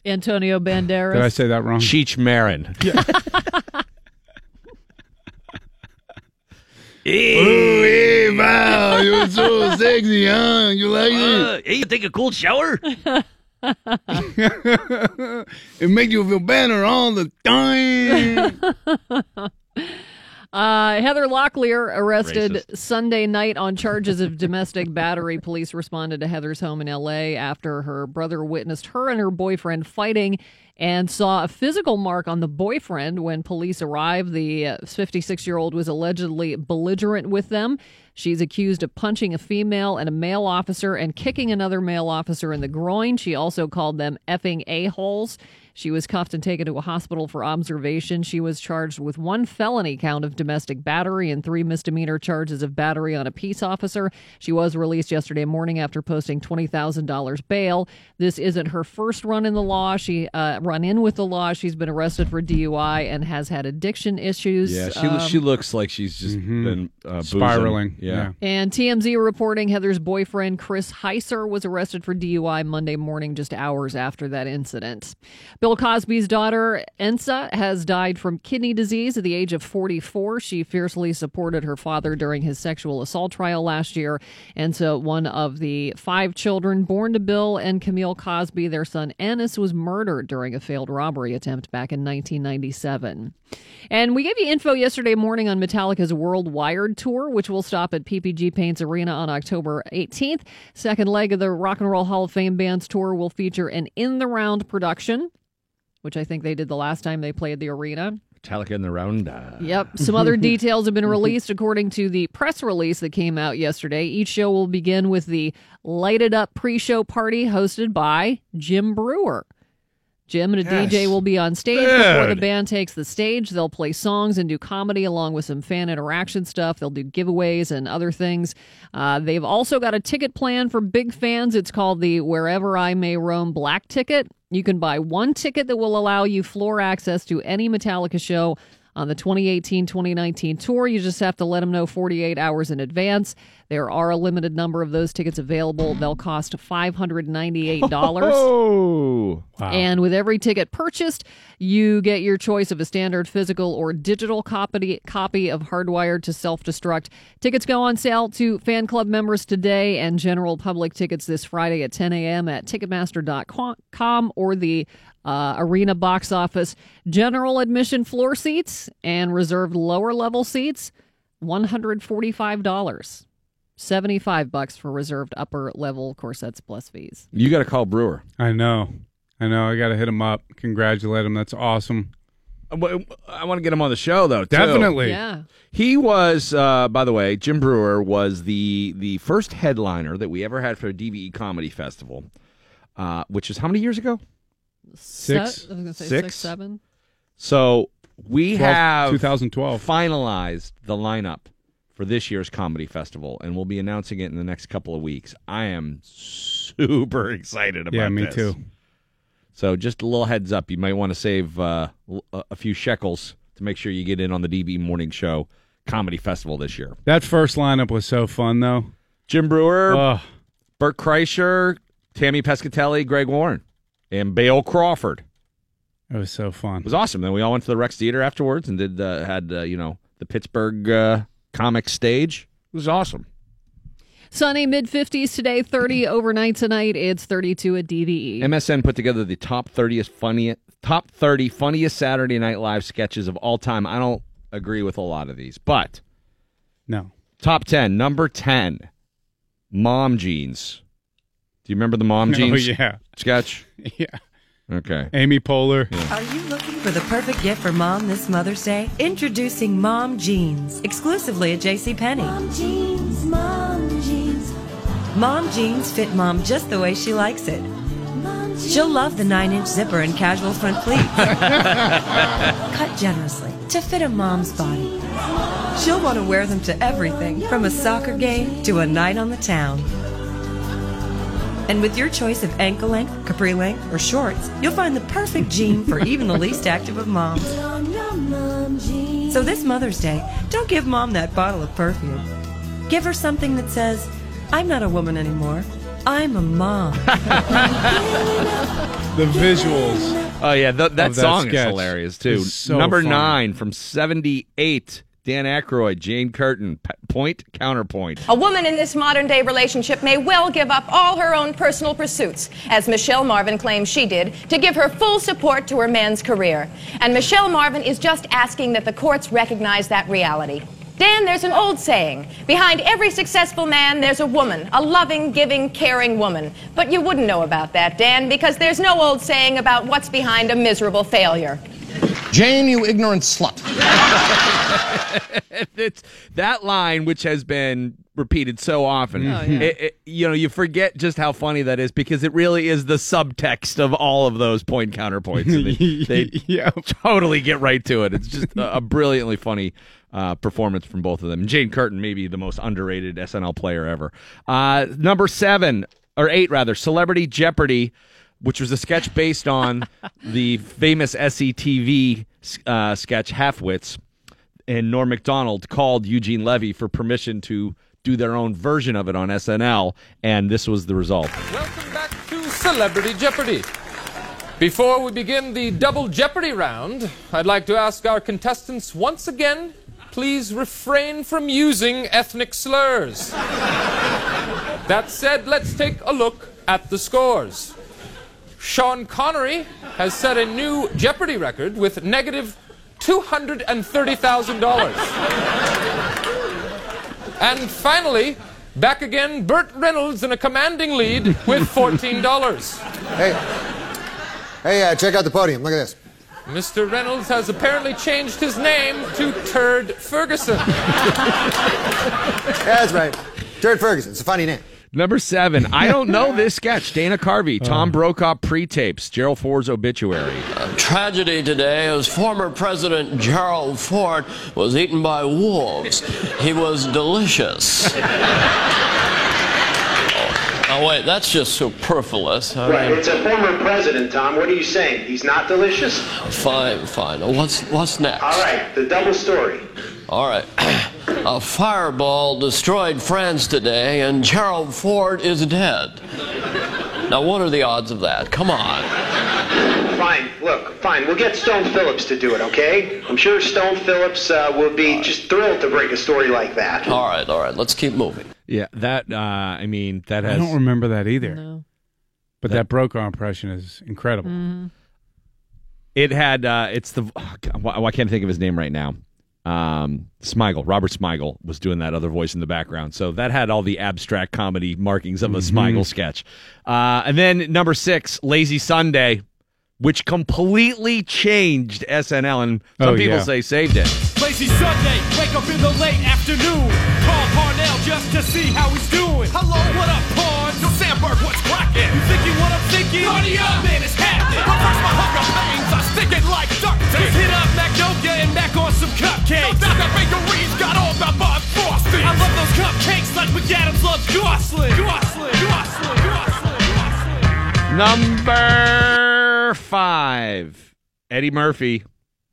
Antonio Banderas. Did I say that wrong? Cheech Marin. Ooh, hey, Val. oh, you're so sexy, huh? You like Uh, hey, you take a cold shower? it? it makes you feel better all the time. Uh, Heather Locklear arrested Racist. Sunday night on charges of domestic battery. Police responded to Heather's home in L.A. after her brother witnessed her and her boyfriend fighting and saw a physical mark on the boyfriend when police arrived. The 56 year old was allegedly belligerent with them. She's accused of punching a female and a male officer and kicking another male officer in the groin. She also called them effing a-holes. She was cuffed and taken to a hospital for observation. She was charged with one felony count of domestic battery and three misdemeanor charges of battery on a peace officer. She was released yesterday morning after posting $20,000 bail. This isn't her first run in the law. She uh, run in with the law. She's been arrested for DUI and has had addiction issues. Yeah, she Um, she looks like she's just been uh, boozing. Spiraling, Yeah. and TMZ reporting Heather's boyfriend, Chris Heisser, was arrested for DUI Monday morning, just hours after that incident. Bill Cosby's daughter, Ensa, has died from kidney disease at the age of 44. She fiercely supported her father during his sexual assault trial last year. Ensa, one of the five children born to Bill and Camille Cosby, their son Ennis, was murdered during a failed robbery attempt back in 1997. And we gave you info yesterday morning on Metallica's World Wired tour, which will stop at PPG Paints Arena on October 18th. Second leg of the Rock and Roll Hall of Fame Bands tour will feature an in the round production, which I think they did the last time they played the arena. Metallica in the round. Yep. Some other details have been released according to the press release that came out yesterday. Each show will begin with the Lighted Up pre show party hosted by Jim Breuer. Jim and a Yes. DJ will be on stage before the band takes the stage. They'll play songs and do comedy along with some fan interaction stuff. They'll do giveaways and other things. Uh, they've also got a ticket plan for big fans. It's called the Wherever I May Roam Black Ticket. You can buy one ticket that will allow you floor access to any Metallica show on the 2018-2019 tour. You just have to let them know 48 hours in advance. There are a limited number of those tickets available. They'll cost $598. Oh, And with every ticket purchased, you get your choice of a standard physical or digital copy copy of Hardwired to Self Destruct. Tickets go on sale to fan club members today and general public tickets this Friday at 10 a.m. at Ticketmaster.com or the uh, arena box office. General admission floor seats and reserved lower level seats, $145. 75 bucks for reserved upper level corsets plus fees. You got to call Breuer. I know. I know. I got to hit him up. Congratulate him. That's awesome. I want to get him on the show though. too. Definitely. Yeah. He was, uh, by the way, Jim Breuer was the the first headliner that we ever had for a DVE Comedy Festival, uh, which is how many years ago? Se- I was gonna say six, seven. So we 12 have 2012 finalized the lineup for this year's comedy festival, and we'll be announcing it in the next couple of weeks. I am super excited about. Yeah, me this. too. So just a little heads up, you might want to save uh, a few shekels to make sure you get in on the DVE Morning Show comedy festival this year. That first lineup was so fun, though. Jim Breuer, Ugh. Bert Kreischer, Tammy Pescatelli, Greg Warren, and Bale Crawford. It was so fun. It was awesome. Then we all went to the Rex Theater afterwards and did uh, had uh, you know the Pittsburgh uh, comic stage. It was awesome. Sunny mid 50s today, 30 overnight tonight. It's 32 at. DVE. MSN put together the top 30th funniest top 30 funniest Saturday Night Live sketches of all time. I don't agree with a lot of these, but no. Top 10, number 10. Mom jeans. Do you remember the mom Oh, jeans yeah. sketch? Yeah. Okay. Amy Poehler. Are you looking for the perfect gift for mom this Mother's Day? Introducing Mom Jeans, exclusively at JCPenney. Mom Jeans, Mom Jeans. Mom Jeans fit mom just the way she likes it. She'll love the 9 inch zipper and casual front pleats. Cut generously to fit a mom's body. She'll want to wear them to everything from a soccer game to a night on the town. And with your choice of ankle length, capri length, or shorts, you'll find the perfect jean for even the least active of moms. So this Mother's Day, don't give mom that bottle of perfume. Give her something that says, I'm not a woman anymore. I'm a mom. The visuals. Oh yeah, th- that that song is hilarious too. is so Number funny. nine from '78, Dan Aykroyd, Jane Curtin, point, counterpoint. A woman in this modern day relationship may well give up all her own personal pursuits, as Michelle Marvin claims she did, to give her full support to her man's career. And Michelle Marvin is just asking that the courts recognize that reality. Dan, there's an old saying behind every successful man, there's a woman, a loving, giving, caring woman. But you wouldn't know about that, Dan, because there's no old saying about what's behind a miserable failure. Jane, you ignorant slut. it's that line, which has been repeated so often, Oh, yeah. it- it- you know, you forget just how funny that is because it really is the subtext of all of those point counterpoints. And they they totally get right to it. It's just a, a brilliantly funny uh, performance from both of them. Jane Curtin, maybe the most underrated SNL player ever. Uh, number seven or eight, rather, Celebrity Jeopardy. Which was a sketch based on the famous SCTV uh, sketch Halfwits and Norm Macdonald called Eugene Levy for permission to do their own version of it on SNL, and this was the result. Welcome back to Celebrity Jeopardy. Before we begin the double Jeopardy round, I'd like to ask our contestants once again please refrain from using ethnic slurs. That said, let's take a look at the scores. Sean Connery has set a new Jeopardy record with negative $230,000. And finally, back again, Burt Reynolds in a commanding lead with $14. Hey, hey, uh, check out the podium. Look at this. Mr. Reynolds has apparently changed his name to Turd Ferguson. Yeah, that's right. Turd Ferguson. It's a funny name. Number seven, I don't know this sketch. Dana Carvey, uh. Tom Brokaw pre-tapes, Gerald Ford's obituary. Tragedy today as former President Gerald Ford was eaten by wolves. He was delicious. Oh, wait, that's just superfluous. I Right, mean, it's a former president, Tom. What are you saying? He's not delicious? fine, fine. What's what's next? All right, the double story. All right. A fireball destroyed France today, and Gerald Ford is dead. Now, what are the odds of that? Come on. Fine, look, fine. We'll get Stone Phillips to do it, okay? I'm sure Stone Phillips uh, will be just thrilled to break a story like that. All right, all right. Let's keep moving. Yeah, that. Uh, I mean, that has. I don't remember that either. No. But that, Brokaw impression is incredible. It had. Uh, it's the. oh, God, why, why can't I think of his name right now? Um, Smigel, Robert Smigel was doing that other voice in the background. So that had all the abstract comedy markings of a Mm-hmm. Smigel sketch. Uh, and then number six, Lazy Sunday, which completely changed SNL, and some Oh, people yeah. say saved it. Lazy Sunday, wake up in the late afternoon. Call Parnell just to see how he's doing. Hello, what up, Parn? Yo, Samberg, what's cracking? You thinking what I'm thinking? Party up, man, it's happening. But first, my hunger pains are sticking like duct. Just hit up Magnolia and back on some cupcakes. No doubt that bakery's got all that Bob Frosty. I love those cupcakes like McAdams loves Gosling. Gosling, Gosling, Gosling, Gosling. Number five, Eddie Murphy,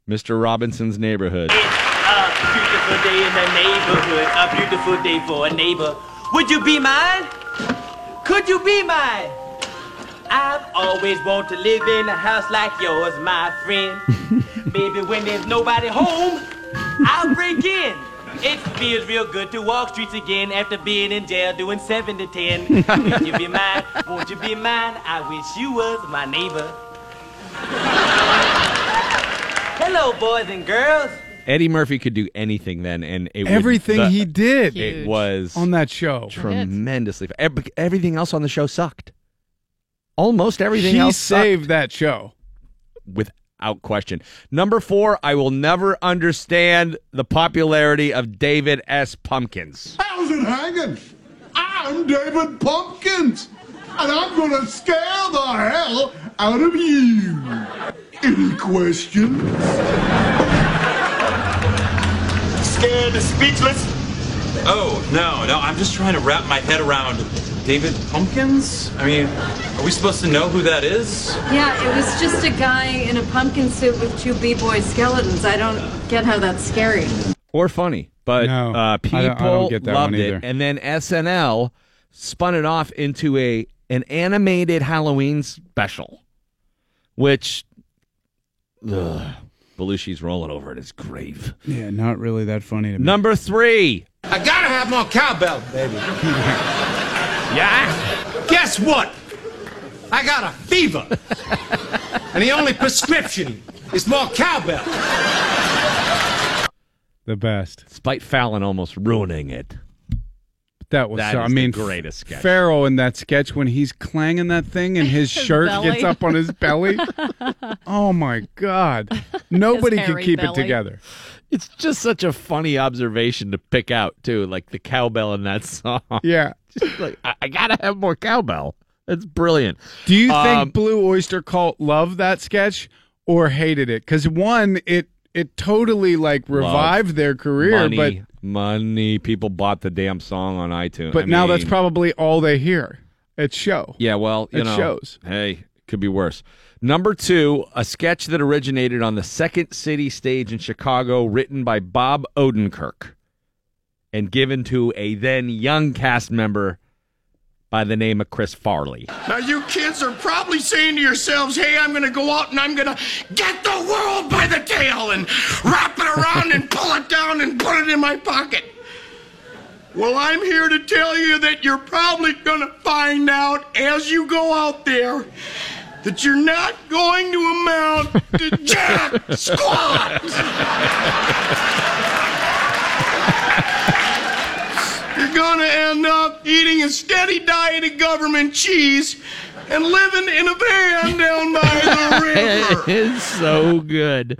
Mr. Robinson's Neighborhood. A beautiful day in the neighborhood, a beautiful day for a neighbor. Would you be mine? Could you be mine? I've always wanted to live in a house like yours, my friend. Baby, when there's nobody home, I'll break in. It feels real good to walk streets again after being in jail doing 7 to 10. Would you be mine? Won't you be mine? I wish you was my neighbor. Hello, boys and girls. Eddie Murphy could do anything then, and it would- Everything the- he did it was on that show. tremendously. ev- Everything else on the show sucked. Almost everything he else sucked. saved that show. without question. Number four, I will never understand the popularity of David S. Pumpkins. How's it hanging? I'm David Pumpkins, and I'm gonna scare the hell out of you. Any questions? Scared and speechless? Oh, no, no, I'm just trying to wrap my head around David Pumpkins? I mean, are we supposed to know who that is? Yeah, it was just a guy in a pumpkin suit with two b-boy skeletons. I don't get how that's scary. Or funny, but No, uh, I people don't- I don't get that loved one it, and then SNL spun it off into a an animated Halloween special, which ugh, Belushi's rolling over in his grave. Yeah, not really that funny to me. Number three. I gotta have more cowbell, baby. yeah? Guess what? I got a fever. and the only prescription is more cowbell. The best. Despite Fallon almost ruining it. That was That so, I is the mean, greatest sketch. Ferrell in that sketch when he's clanging that thing and his shirt belly. gets up on his belly. oh my god. Nobody could hairy keep it together. It's just such a funny observation to pick out, too, like the cowbell in that song. Yeah. Just like, I, I gotta have more cowbell. That's brilliant. Do you Um, think Blue Oyster Cult loved that sketch or hated it? Because one, it it totally like revived their career, money, but money. People bought the damn song on iTunes. but I now that's probably all they hear It's show. Yeah, well, you It know, shows. Hey, could be worse. Number two, a sketch that originated on the Second City stage in Chicago, written by Bob Odenkirk, and given to a then young cast member by the name of Chris Farley. Now, you kids are probably saying to yourselves, hey, I'm going to go out and I'm going to get the world by the tail and wrap it around and pull it down and put it in my pocket. Well, I'm here to tell you that you're probably going to find out as you go out there that you're not going to amount to jack squat. You're going to end up eating a steady diet of government cheese and living in a van down by the river. it is so good.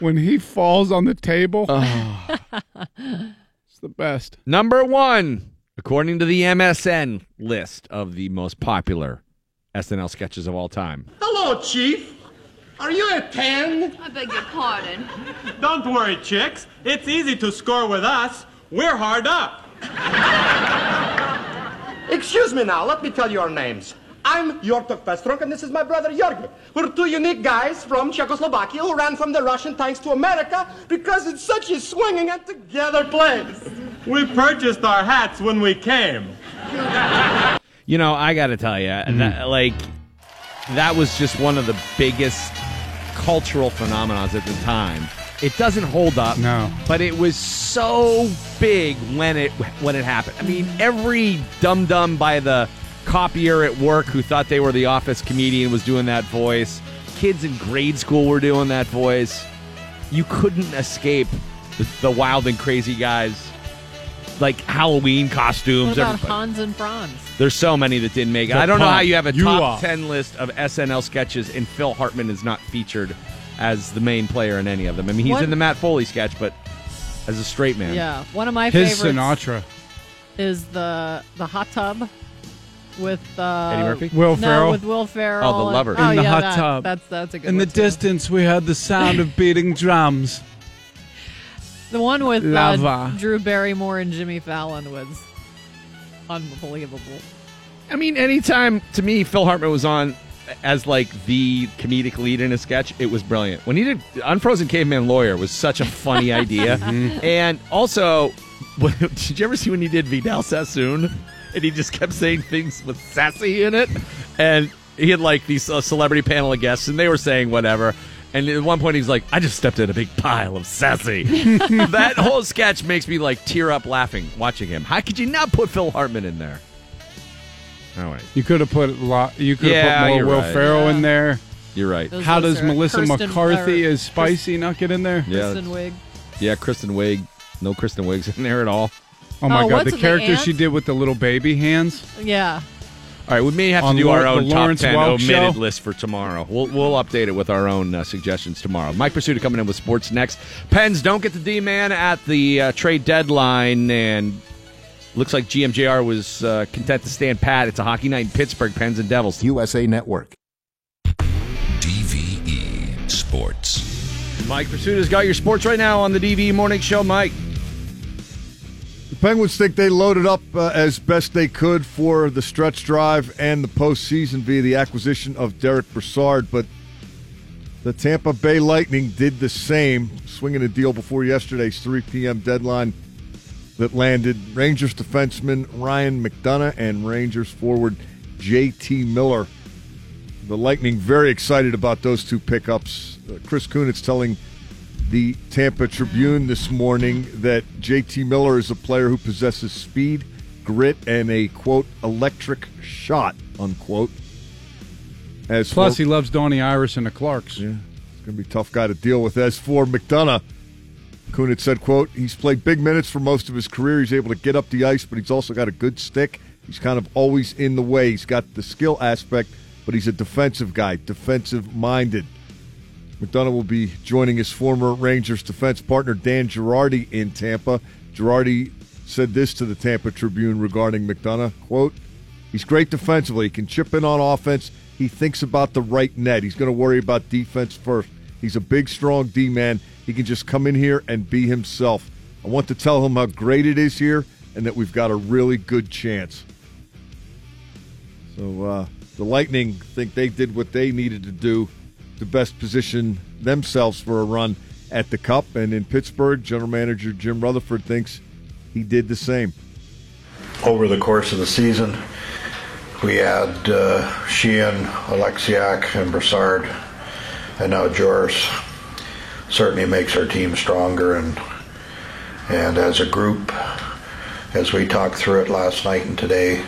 When he falls on the table, Oh. it's the best. Number one, according to the MSN list of the most popular SNL sketches of all time. Hello, Chief. Are you a 10? I beg your pardon. Don't worry, chicks. It's easy to score with us. We're hard up. Excuse me now, let me tell you our names. I'm Yortuk Festrunk, and this is my brother Jorgi. We're two unique guys from Czechoslovakia who ran from the Russian tanks to America because it's such a swinging and together place. We purchased our hats when we came. You know, I got to tell you, hmm. that, like, that was just one of the biggest cultural phenomenons at the time. It doesn't hold up, No. but it was so big when it when it happened. I mean, every dum dum by the copier at work who thought they were the office comedian was doing that voice. Kids in grade school were doing that voice. You couldn't escape the, the wild and crazy guys, like Halloween costumes. What about everybody. Hans and Franz? There's so many that didn't make it. I don't know how you have a You top are. 10 list of SNL sketches and Phil Hartman is not featured as the main player in any of them. I mean, he's What- in the Matt Foley sketch, but as a straight man. Yeah, one of my His favorites Sinatra. is the the hot tub with uh, Eddie Murphy? Will no, Ferrell? with Will Ferrell. Oh, the and- lover. Oh, In the yeah, hot that- tub. That's that's a good In the one, too. distance, we heard the sound of beating drums. The one with uh, Lava. Drew Barrymore and Jimmy Fallon was unbelievable. I mean, anytime to me Phil Hartman was on as like the comedic lead in a sketch, it was brilliant. When he did Unfrozen Caveman Lawyer was such a funny idea. And also, did you ever see when he did Vidal Sassoon? And he just kept saying things with sassy in it. And he had like these uh, celebrity panel of guests, and they were saying whatever. And at one point, he's like, "I just stepped in a big pile of sassy." that whole sketch makes me like tear up laughing watching him. How could you not put Phil Hartman in there? All right. You could have put a lot. You could have Yeah, put more you're Will right. Ferrell in Yeah. there. You're right. Those How does are Melissa Kirsten- McCarthy or as Spicy not get in there? Yeah. Kristen Wiig. Yeah, Kristen Wiig. No Kristen Wiig's in there at all. Oh my Oh, god, what's the the character ant? she did with the little baby hands. Yeah. All right, we may have to On do Lau- our own the top Lawrence ten Welk omitted show? list for tomorrow. We'll we'll update it with our own uh, suggestions tomorrow. Mike Prisuta coming in with sports next. Pens don't get the D man at the uh, trade deadline, and looks like GMJR was uh, content to stand pat. It's a hockey night in Pittsburgh. Pens and Devils. USA Network. DVE Sports. Mike Prisuta's got your sports right now on the DVE Morning Show. Mike. The Penguins think they loaded up uh, as best they could for the stretch drive and the postseason via the acquisition of Derek Brassard, but the Tampa Bay Lightning did the same, swinging a deal before yesterday's 3 p.m. deadline that landed Rangers defenseman Ryan McDonagh and Rangers forward J.T. Miller The Lightning very excited about those two pickups. Uh, Chris Kunitz telling the Tampa Tribune this morning that JT Miller is a player who possesses speed, grit, and a quote electric shot unquote. As Plus, for, he loves Donnie Iris and the Clarks. Yeah, it's going to be a tough guy to deal with. As for McDonagh, Kunitz said, quote, he's played big minutes for most of his career. He's able to get up the ice, but he's also got a good stick. He's kind of always in the way. He's got the skill aspect, but he's a defensive guy, defensive minded. McDonagh will be joining his former Rangers defense partner Dan Girardi in Tampa. Girardi said this to the Tampa Tribune regarding McDonagh, quote, He's great defensively. He can chip in on offense. He thinks about the right net. He's going to worry about defense first. He's a big, strong D man. He can just come in here and be himself. I want to tell him how great it is here and that we've got a really good chance. So uh, the Lightning think they did what they needed to do to best position themselves for a run at the Cup. And in Pittsburgh, general manager Jim Rutherford thinks he did the same. Over the course of the season, we had uh, Sheahan, Oleksiak, and Brassard, and now Jooris. Certainly makes our team stronger, and and as a group, as we talked through it last night and today,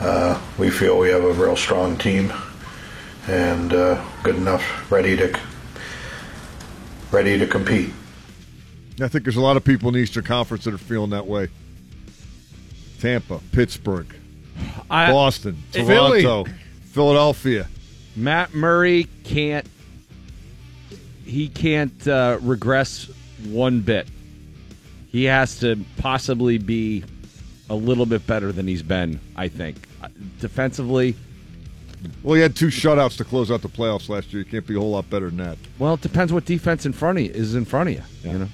uh, we feel we have a real strong team and uh, good enough, ready to ready to compete. I think there's a lot of people in the Eastern Conference that are feeling that way. Tampa, Pittsburgh, I- Boston, Philly. Toronto, Philadelphia. Matt Murray can't he can't uh, regress one bit. He has to possibly be a little bit better than he's been. I think Uh, defensively. Well, he had two shutouts to close out the playoffs last year. You can't be a whole lot better than that. Well, it depends what defense in front of you is in front of you. You know,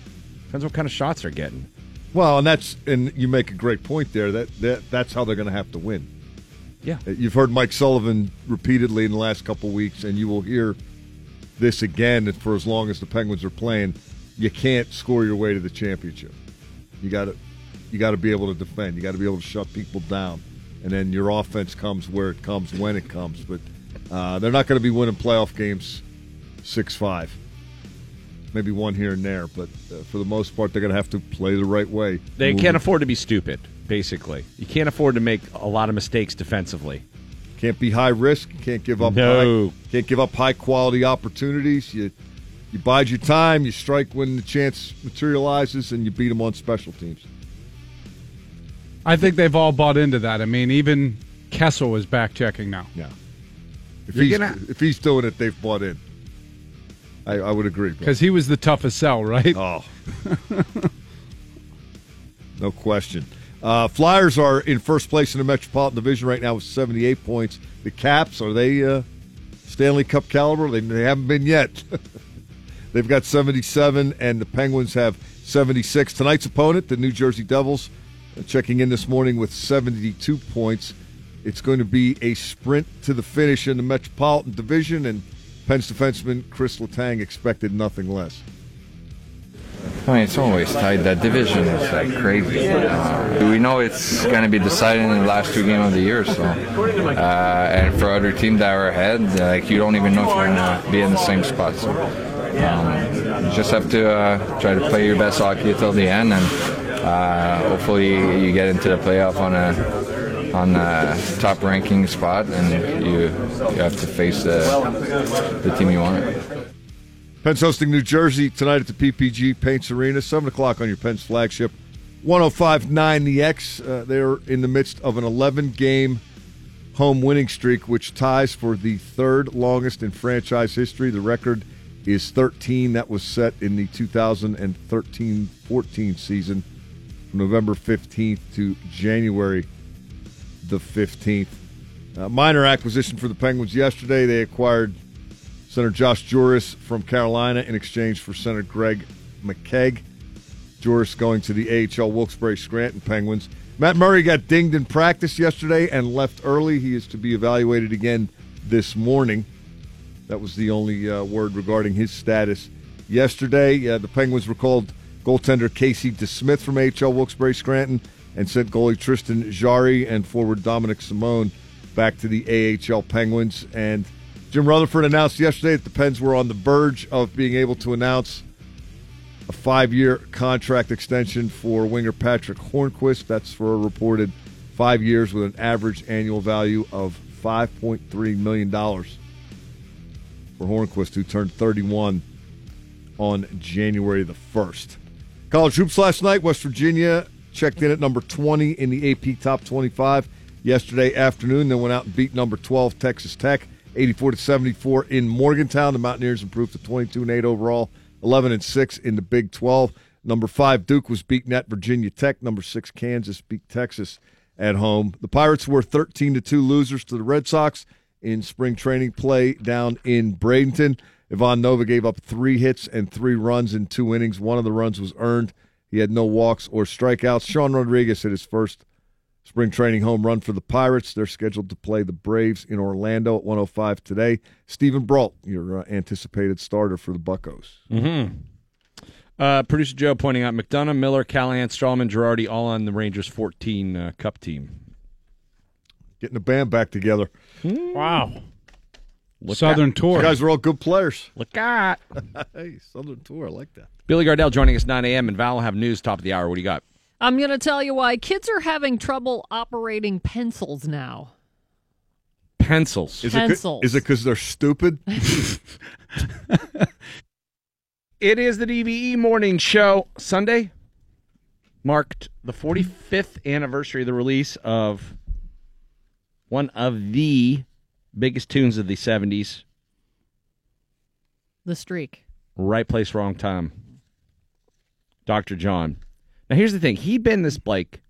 depends what kind of shots they're getting. Well, and that's and you make a great point there. That, that that's how they're going to have to win. Yeah. You've heard Mike Sullivan repeatedly in the last couple weeks, and you will hear this again for as long as the Penguins are playing. You can't score your way to the championship. You got to you got to be able to defend. You got to be able to shut people down, and then your offense comes where it comes when it comes. But uh, they're not going to be winning playoff games six five. Maybe one here and there, but uh, for the most part, they're going to have to play the right way. They can't afford to be stupid. Basically, you can't afford to make a lot of mistakes defensively. Can't be high risk. Can't give up. No. High, can't give up high quality opportunities. You you bide your time. You strike when the chance materializes, and you beat them on special teams. I think they've all bought into that. I mean, even Kessel is back checking now. Yeah. If You're he's gonna- if he's doing it, they've bought in. I, I would agree. Because he was the toughest sell, right? Oh. No question. Uh, Flyers are in first place in the Metropolitan Division right now with 78 points. The Caps, are they uh, Stanley Cup caliber? They, they haven't been yet. They've got 77, and the Penguins have 76. Tonight's opponent, the New Jersey Devils, uh, checking in this morning with 72 points. It's going to be a sprint to the finish in the Metropolitan Division, and Penn's defenseman Chris Letang expected nothing less. I mean, it's always tight. That division is like crazy. Uh, we know it's going to be decided in the last two games of the year. So, uh, and for other teams that are ahead, like you don't even know if you're going to be in the same spot. So, um, you just have to uh, try to play your best hockey until the end, and uh, hopefully you get into the playoff on a on a top ranking spot, and you you have to face the the team you want. Penn's hosting New Jersey tonight at the PPG Paints Arena, 7 o'clock on your Penn's flagship. 1059 The X. Uh, they're in the midst of an 11 game home winning streak, which ties for the third longest in franchise history. The record is 13. That was set in the 2013 14 season from November 15th to January the 15th. Uh, minor acquisition for the Penguins yesterday. They acquired Center Josh Jooris from Carolina in exchange for Senator Greg McKegg. Jooris going to the AHL Wilkes-Barre Scranton Penguins. Matt Murray got dinged in practice yesterday and left early. He is to be evaluated again this morning. That was the only uh, word regarding his status yesterday. Uh, the Penguins recalled goaltender Casey DeSmith from AHL Wilkes-Barre Scranton and sent goalie Tristan Jarry and forward Dominik Simon back to the AHL Penguins. And Jim Rutherford announced yesterday that the Pens were on the verge of being able to announce a five-year contract extension for winger Patric Hornqvist. That's for a reported five years with an average annual value of $5.3 million for Hornqvist, who turned 31 on January the 1st. College hoops last night, West Virginia checked in at number 20 in the AP Top 25 yesterday afternoon. Then went out and beat number 12 Texas Tech, 84 to 74 in Morgantown. The Mountaineers improved to 22 and 8 overall, 11 and 6 in the Big 12. Number five Duke was beaten at Virginia Tech. Number six Kansas beat Texas at home. The Pirates were 13 to 2 losers to the Red Sox in spring training play down in Bradenton. Ivan Nova gave up three hits and three runs in two innings. One of the runs was earned. He had no walks or strikeouts. Sean Rodriguez hit his first spring training home run for the Pirates. They're scheduled to play the Braves in Orlando at 105 today. Steven Brault, your uh, anticipated starter for the Buckos. Mm-hmm. Uh, Producer Joe pointing out McDonagh, Miller, Callahan, Stralman, Girardi, all on the Rangers 14 uh, Cup team. Getting the band back together. Wow. Look Southern out. Tour. You guys are all good players. Look out. hey, Southern Tour. I like that. Billy Gardell joining us 9 a.m. and Val will have news top of the hour. What do you got? I'm going to tell you why kids are having trouble operating pencils now. Pencils. Is Pencils. it is it because they're stupid? It is the DVE morning show. Sunday marked the 45th anniversary of the release of one of the biggest tunes of the 70s, The streak. Right Place, Wrong Time. Dr. John. Now, here's the thing he'd been this, like,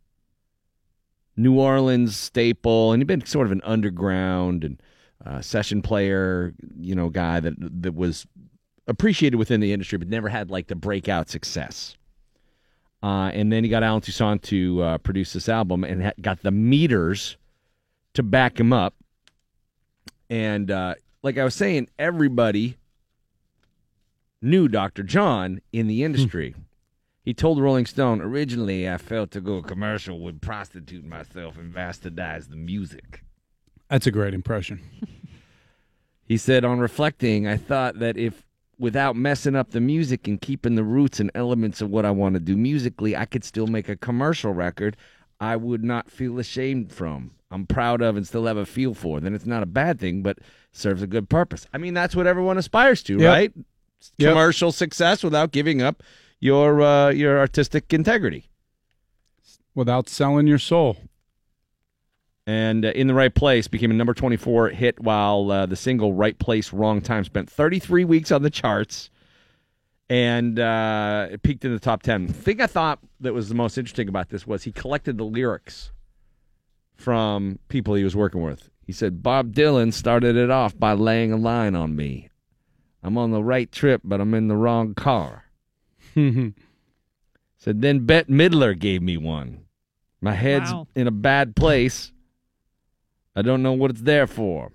New Orleans staple, and he'd been sort of an underground and uh, session player, you know, guy that that was appreciated within the industry, but never had like the breakout success. Uh, and then he got Allen Toussaint to uh, produce this album and ha- got the meters to back him up. And uh, like I was saying, everybody knew Dr. John in the industry. He told Rolling Stone, originally I felt to go commercial would prostitute myself and bastardize the music. That's a great impression. He said, on reflecting, I thought that if without messing up the music and keeping the roots and elements of what I want to do musically, I could still make a commercial record I would not feel ashamed from. I'm proud of and still have a feel for. Then it's not a bad thing, but serves a good purpose. I mean, that's what everyone aspires to, Yep. right? Yep. Commercial success without giving up your uh, your artistic integrity. Without selling your soul. and uh, in the right place became a number 24 hit while uh, the single right place wrong time spent 33 weeks on the charts and uh, it peaked in the top 10 the thing i thought that was the most interesting about this was he collected the lyrics from people he was working with he said bob dylan started it off by laying a line on me i'm on the right trip but i'm in the wrong car said then bette midler gave me one my head's Wow. in a bad place I don't know what it's there for.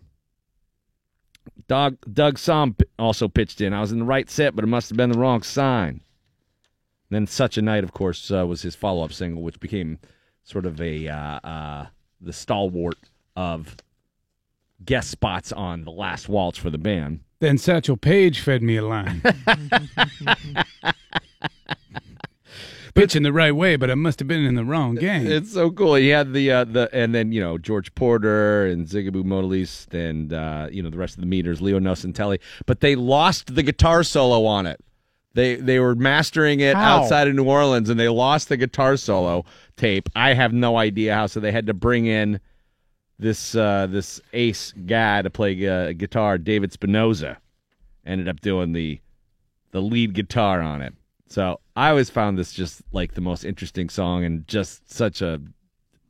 Doug Doug Sahm also pitched in. I was in the right set, but it must have been the wrong sign. Then "Such a Night," of course, uh, was his follow-up single, which became sort of a uh, uh, the stalwart of guest spots on the last waltz for the band. Then Satchel Paige fed me a line. Pitching the right way, but I must have been in the wrong game. It's so cool. He had the uh, the and then you know George Porter and Zigaboo Modeliste and uh, you know the rest of the meters, Leo Nocentelli, but they lost the guitar solo on it. They they were mastering it How? outside of New Orleans and they lost the guitar solo tape. I have no idea how. So they had to bring in this uh, this ace guy to play uh, guitar, David Spinozza. Ended up doing the the lead guitar on it. So I always found this just like the most interesting song and just such a.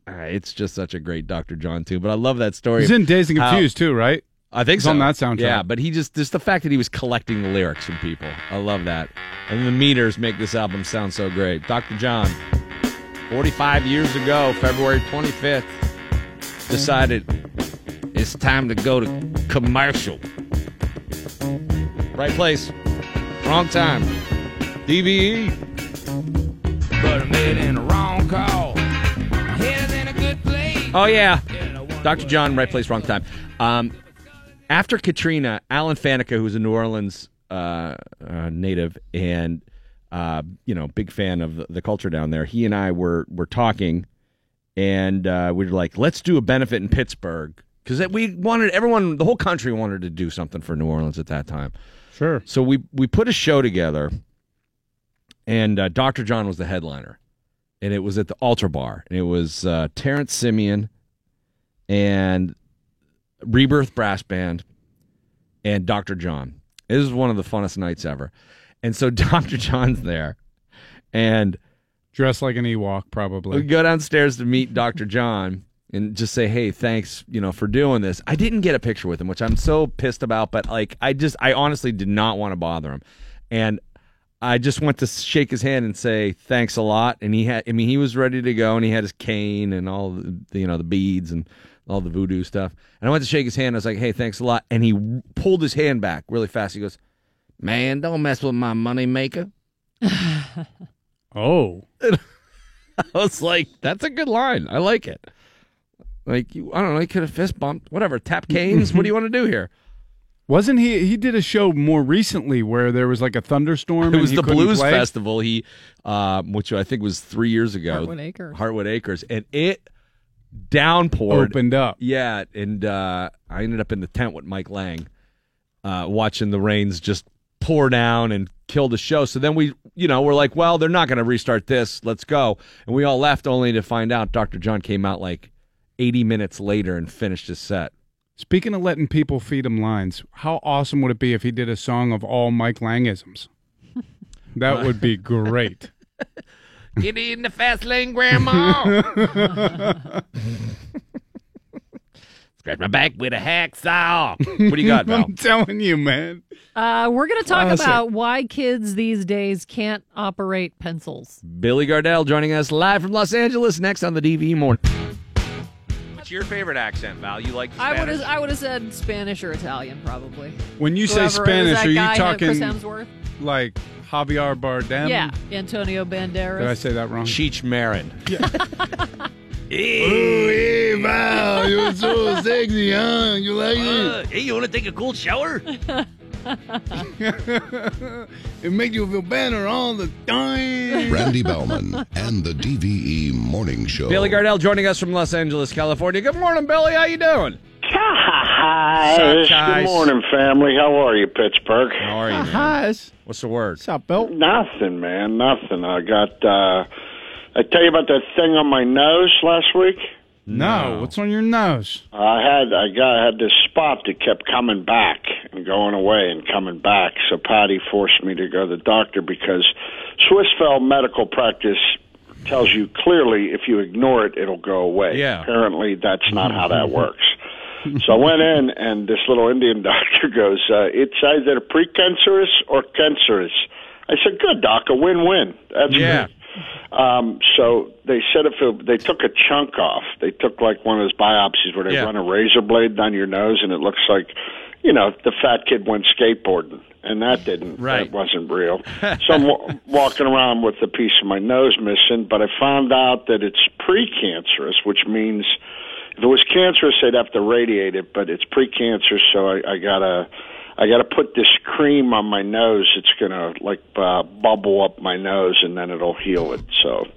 Uh, it's just such a great Dr. John tune. But I love that story. He's in Dazed and Confused too, right? I think It's so. on that soundtrack. Yeah, but he just just the fact that he was collecting the lyrics from people. I love that. And the meters make this album sound so great. Dr. John, 45 years ago, February 25th, decided it's time to go to commercial. Right place, wrong time. DVE. But I made in the wrong call. In a good place. Oh yeah, Dr. John, right place, wrong time. Um, after Katrina, Alan Faneca, who's a New Orleans uh, uh, native and uh, you know big fan of the, the culture down there, he and I were were talking, and uh, we were like, let's do a benefit in Pittsburgh because we wanted everyone, the whole country wanted to do something for New Orleans at that time. Sure. So we we put a show together, and uh, Dr. John was the headliner, and it was at the Altar Bar, and it was uh, Terrance Simien and Rebirth Brass Band and Dr. John. This is one of the funnest nights ever, and so Dr. John's there, and dressed like an Ewok, probably. we go downstairs to meet Dr. John and just say, "Hey, thanks, you know, for doing this." I didn't get a picture with him, which I'm so pissed about, but like I just I honestly did not want to bother him. And I just went to shake his hand and say, "Thanks a lot." And he had I mean, he was ready to go and he had his cane and all the you know, the beads and all the voodoo stuff. And I went to shake his hand. I was like, "Hey, thanks a lot." And he pulled his hand back really fast. He goes, "Man, don't mess with my money maker." Oh. I was like, that's a good line. I like it. Like, you, I don't know, he could have fist bumped, whatever, tap canes. what do you want to do here? Wasn't he? He did a show more recently where there was like a thunderstorm. It and was he the Blues play? Festival. He, um, which I think was three years ago. Hartwood Acres. Hartwood Acres, and it downpoured, Opened up. Yeah, and uh, I ended up in the tent with Mike Lang, uh, watching the rains just pour down and kill the show. So then we, you know, we're like, well, they're not going to restart this. Let's go. And we all left only to find out Dr. John came out like 80 minutes later and finished his set. Speaking of letting people feed him lines, how awesome would it be if he did a song of all Mike Langisms? That would be great. Get in the fast lane, Grandma. Scratch my back with a hacksaw. What do you got, Val? I'm telling you, man. Uh, we're going to talk Classic. about why kids these days can't operate pencils. Billy Gardell joining us live from Los Angeles next on the DV Morning. What's your favorite accent, Val? You like I would have I would have said Spanish or Italian probably. When you say Whoever- is Spanish, that are you guy talking Chris Hemsworth? like Javier Bardem? yeah, Antonio Banderas. Did I say that wrong? Cheech Marin. hey, Val, you're so sexy, huh? You like it? Uh, hey, you want to take a cold shower? it makes you feel better all the time. Randy Baumann and the DVE Morning Show. Billy Gardell joining us from Los Angeles, California. Good morning, Billy. How you doing? Hi. Good morning, family. How are you, Pittsburgh? How are you, man? Hi. What's the word? What's up, Bill? Nothing, man. Nothing. I got. uh I tell you about that thing on my nose last week. No, what's on your nose? I had I got I had this spot that kept coming back and going away and coming back. So Patty forced me to go to the doctor because Swissfeld medical practice tells you clearly if you ignore it, it'll go away. Yeah. Apparently, that's not how that works. So I went in, and this little Indian doctor goes, uh, "It's either precancerous or cancerous." I said, "Good, doc, a win-win. That's Yeah. great." Um, so they said if it, they took a chunk off, they took like one of those biopsies where they Yeah. run a razor blade down your nose, and it looks like, you know, the fat kid went skateboarding, and that didn't, Right. that wasn't real. so I'm wa- walking around with a piece of my nose missing, but I found out that it's precancerous, which means if it was cancerous, they'd have to radiate it, but it's precancerous, so I, I gotta. I got to put this cream on my nose. It's gonna like uh, bubble up my nose, and then it'll heal it. So,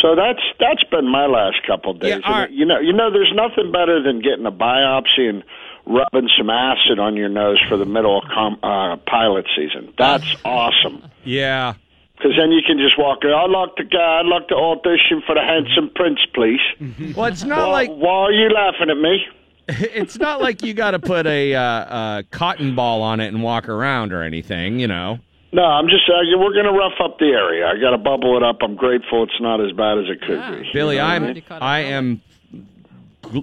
so that's that's been my last couple of days. Yeah, you know, you know, there's nothing better than getting a biopsy and rubbing some acid on your nose for the middle of com- uh, pilot season. That's awesome. Yeah. Because then you can just walk in. I'd like to go. I'd like to audition for the Handsome Prince, please. Well, it's not Why- like Why are you laughing at me? it's not like you got to put a uh, uh, cotton ball on it and walk around or anything. You know. No, I'm just. Uh, we're going to rough up the area. I got to bubble it up. I'm grateful it's not as bad as it could be. Billy, You know what I I'm mean? I am gl-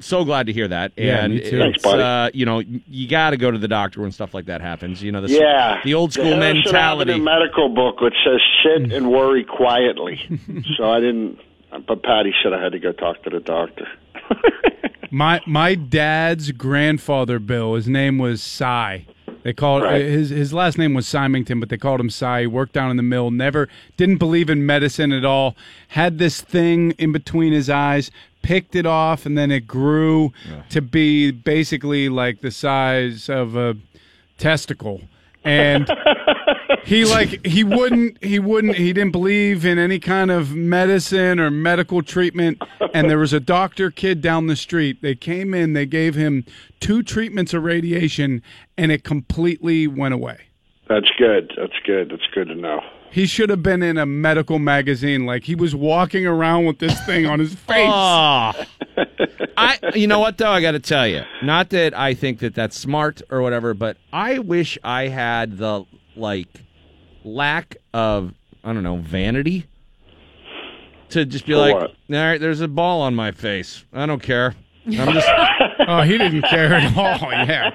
so glad to hear that. Yeah, and me too. Thanks, it's, buddy. uh, you know, you got to go to the doctor when stuff like that happens. You know, the, Yeah, the old school the Harrison mentality. Avenue medical book which says sit and worry quietly. so I didn't. But Patty said I had to go talk to the doctor. My my dad's grandfather, Bill. His name was Cy. They called Right. his his last name was Symington, but they called him Cy. He worked down in the mill. Never didn't believe in medicine at all. Had this thing in between his eyes. Picked it off, and then it grew to be basically like the size of a testicle. And he like he wouldn't he wouldn't he didn't believe in any kind of medicine or medical treatment and there was a doctor kid down the street they came in they gave him two treatments of radiation and it completely went away That's good. That's good. That's good to know. He should have been in a medical magazine like he was walking around with this thing on his face Oh. I, you know what though? I got to tell you, not that I think that that's smart or whatever, but I wish I had the like lack of I don't know vanity to just be For like, what? all right, there's a ball on my face. I don't care. I'm just oh he didn't care at all yeah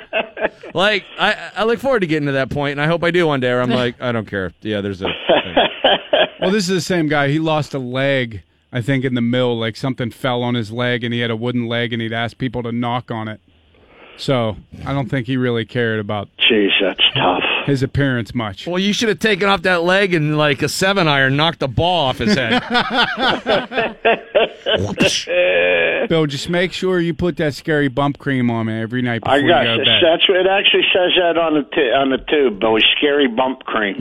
like I, I look forward to getting to that point, and I hope I do one day. Where I'm like, I don't care. Yeah, there's a. thing. well this is the same guy he lost a leg i think in the mill like something fell on his leg and he had a wooden leg and he'd ask people to knock on it so i don't think he really cared about Jeez, that's tough. his appearance much Well, you should have taken off that leg and like a seven iron knocked the ball off his head. bill just make sure you put that scary bump cream on me every night before I you got go to it. bed That's it. Actually says that on the t- on the tube, Billy. Scary bump cream.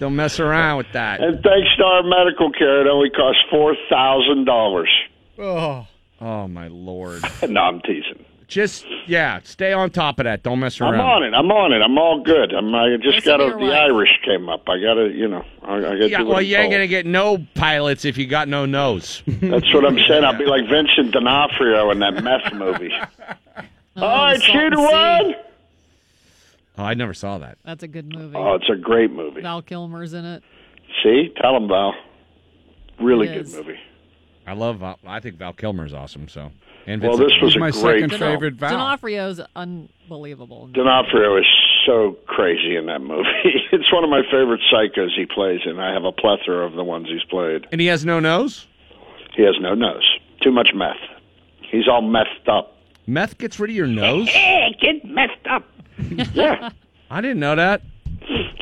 don't mess around with that. and thanks to our medical care, it only costs four thousand dollars. oh Oh my lord! No, I'm teasing. Just yeah, stay on top of that. Don't mess around. I'm on it. I'm on it. I'm all good. I'm. I just Listen got to to the wife. Irish came up. I got to. You know. I, I got Yeah, well, I'm you ain't gonna get no pilots if you got no nose. That's what I'm saying. I'll be like Vincent D'Onofrio in that meth movie. Oh, All right, Salt shoot and one. Oh, I never saw that. That's a good movie. Oh, it's a great movie. Val Kilmer's in it. See, tell him Val. Really It good is. movie. I love. Val- I think Val Kilmer's awesome. So, and Well, this was He's a my great second film. favorite Val. D'Onofrio's unbelievable. D'Onofrio is so crazy in that movie. it's one of my favorite psychos he plays in. I have a plethora of the ones he's played. and he has no nose. He has no nose. Too much meth. He's all messed up. Meth gets rid of your nose. Hey, get messed up. yeah, I didn't know that.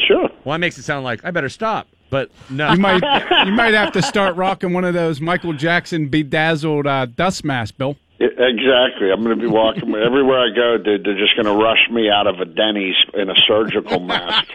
sure. Well, that makes it sound like I better stop. But no, you might you might have to start rocking one of those Michael Jackson bedazzled uh, dust masks, Bill. Yeah, exactly. I'm going to be walking everywhere I go, dude. They're just going to rush me out of a Denny's in a surgical mask.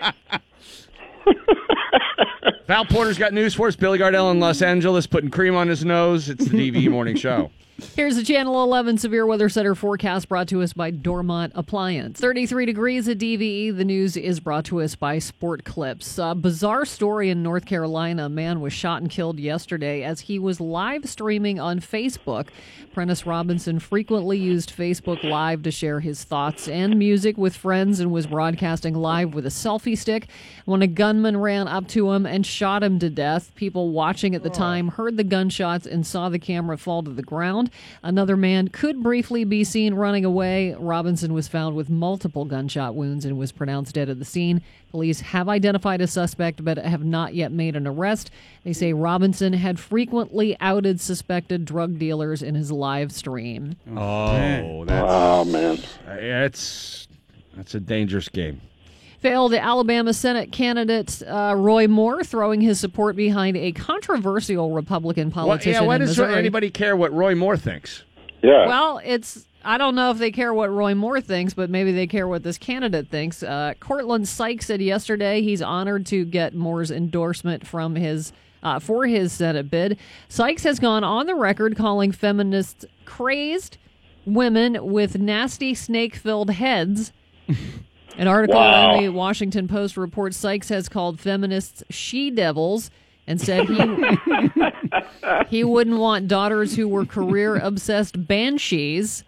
Val Porter's got news for us. Billy Gardell in Los Angeles putting cream on his nose. It's the DV Morning Show. Here's the Channel 11 Severe Weather Center forecast brought to us by Dormont Appliance. 33 degrees at DVE. The news is brought to us by Sport Clips. A bizarre story in North Carolina. A man was shot and killed yesterday as he was live streaming on Facebook. Prentice Robinson frequently used Facebook Live to share his thoughts and music with friends and was broadcasting live with a selfie stick when a gunman ran up to him and shot him to death. People watching at the oh. time heard the gunshots and saw the camera fall to the ground. Another man could briefly be seen running away. Robinson was found with multiple gunshot wounds and was pronounced dead at the scene. Police have identified a suspect but have not yet made an arrest. They say Robinson had frequently outed suspected drug dealers in his live stream. Oh, that's Oh man. Uh, it's that's a dangerous game. Failed Alabama Senate candidate uh, Roy Moore throwing his support behind a controversial Republican Well, politician yeah, why does Missouri. anybody care what Roy Moore thinks? Yeah. Well, it's I don't know if they care what Roy Moore thinks, but maybe they care what this candidate thinks. Uh, Courtland Sykes said yesterday he's honored to get Moore's endorsement from his uh, for his Senate bid. Sykes has gone on the record calling feminists crazed women with nasty snake-filled heads. An article Wow. in the Washington Post reports Sykes has called feminists she devils and said he he wouldn't want daughters who were career obsessed banshees.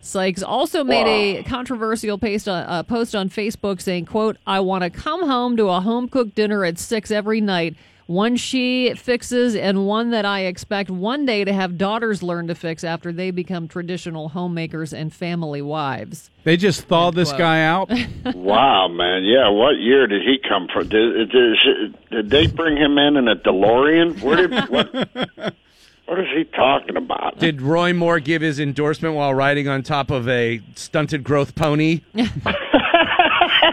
Sykes also made a controversial post on, uh, post on Facebook saying, "quote I want to come home to a home cooked dinner at six every night, one she fixes and one that I expect one day to have daughters learn to fix after they become traditional homemakers and family wives." They just thawed this quote. guy out. Wow, man. Yeah, what year did he come from? Did, did, did they bring him in in a DeLorean? Where did what? What is he talking about? Did Roy Moore give his endorsement while riding on top of a stunted growth pony?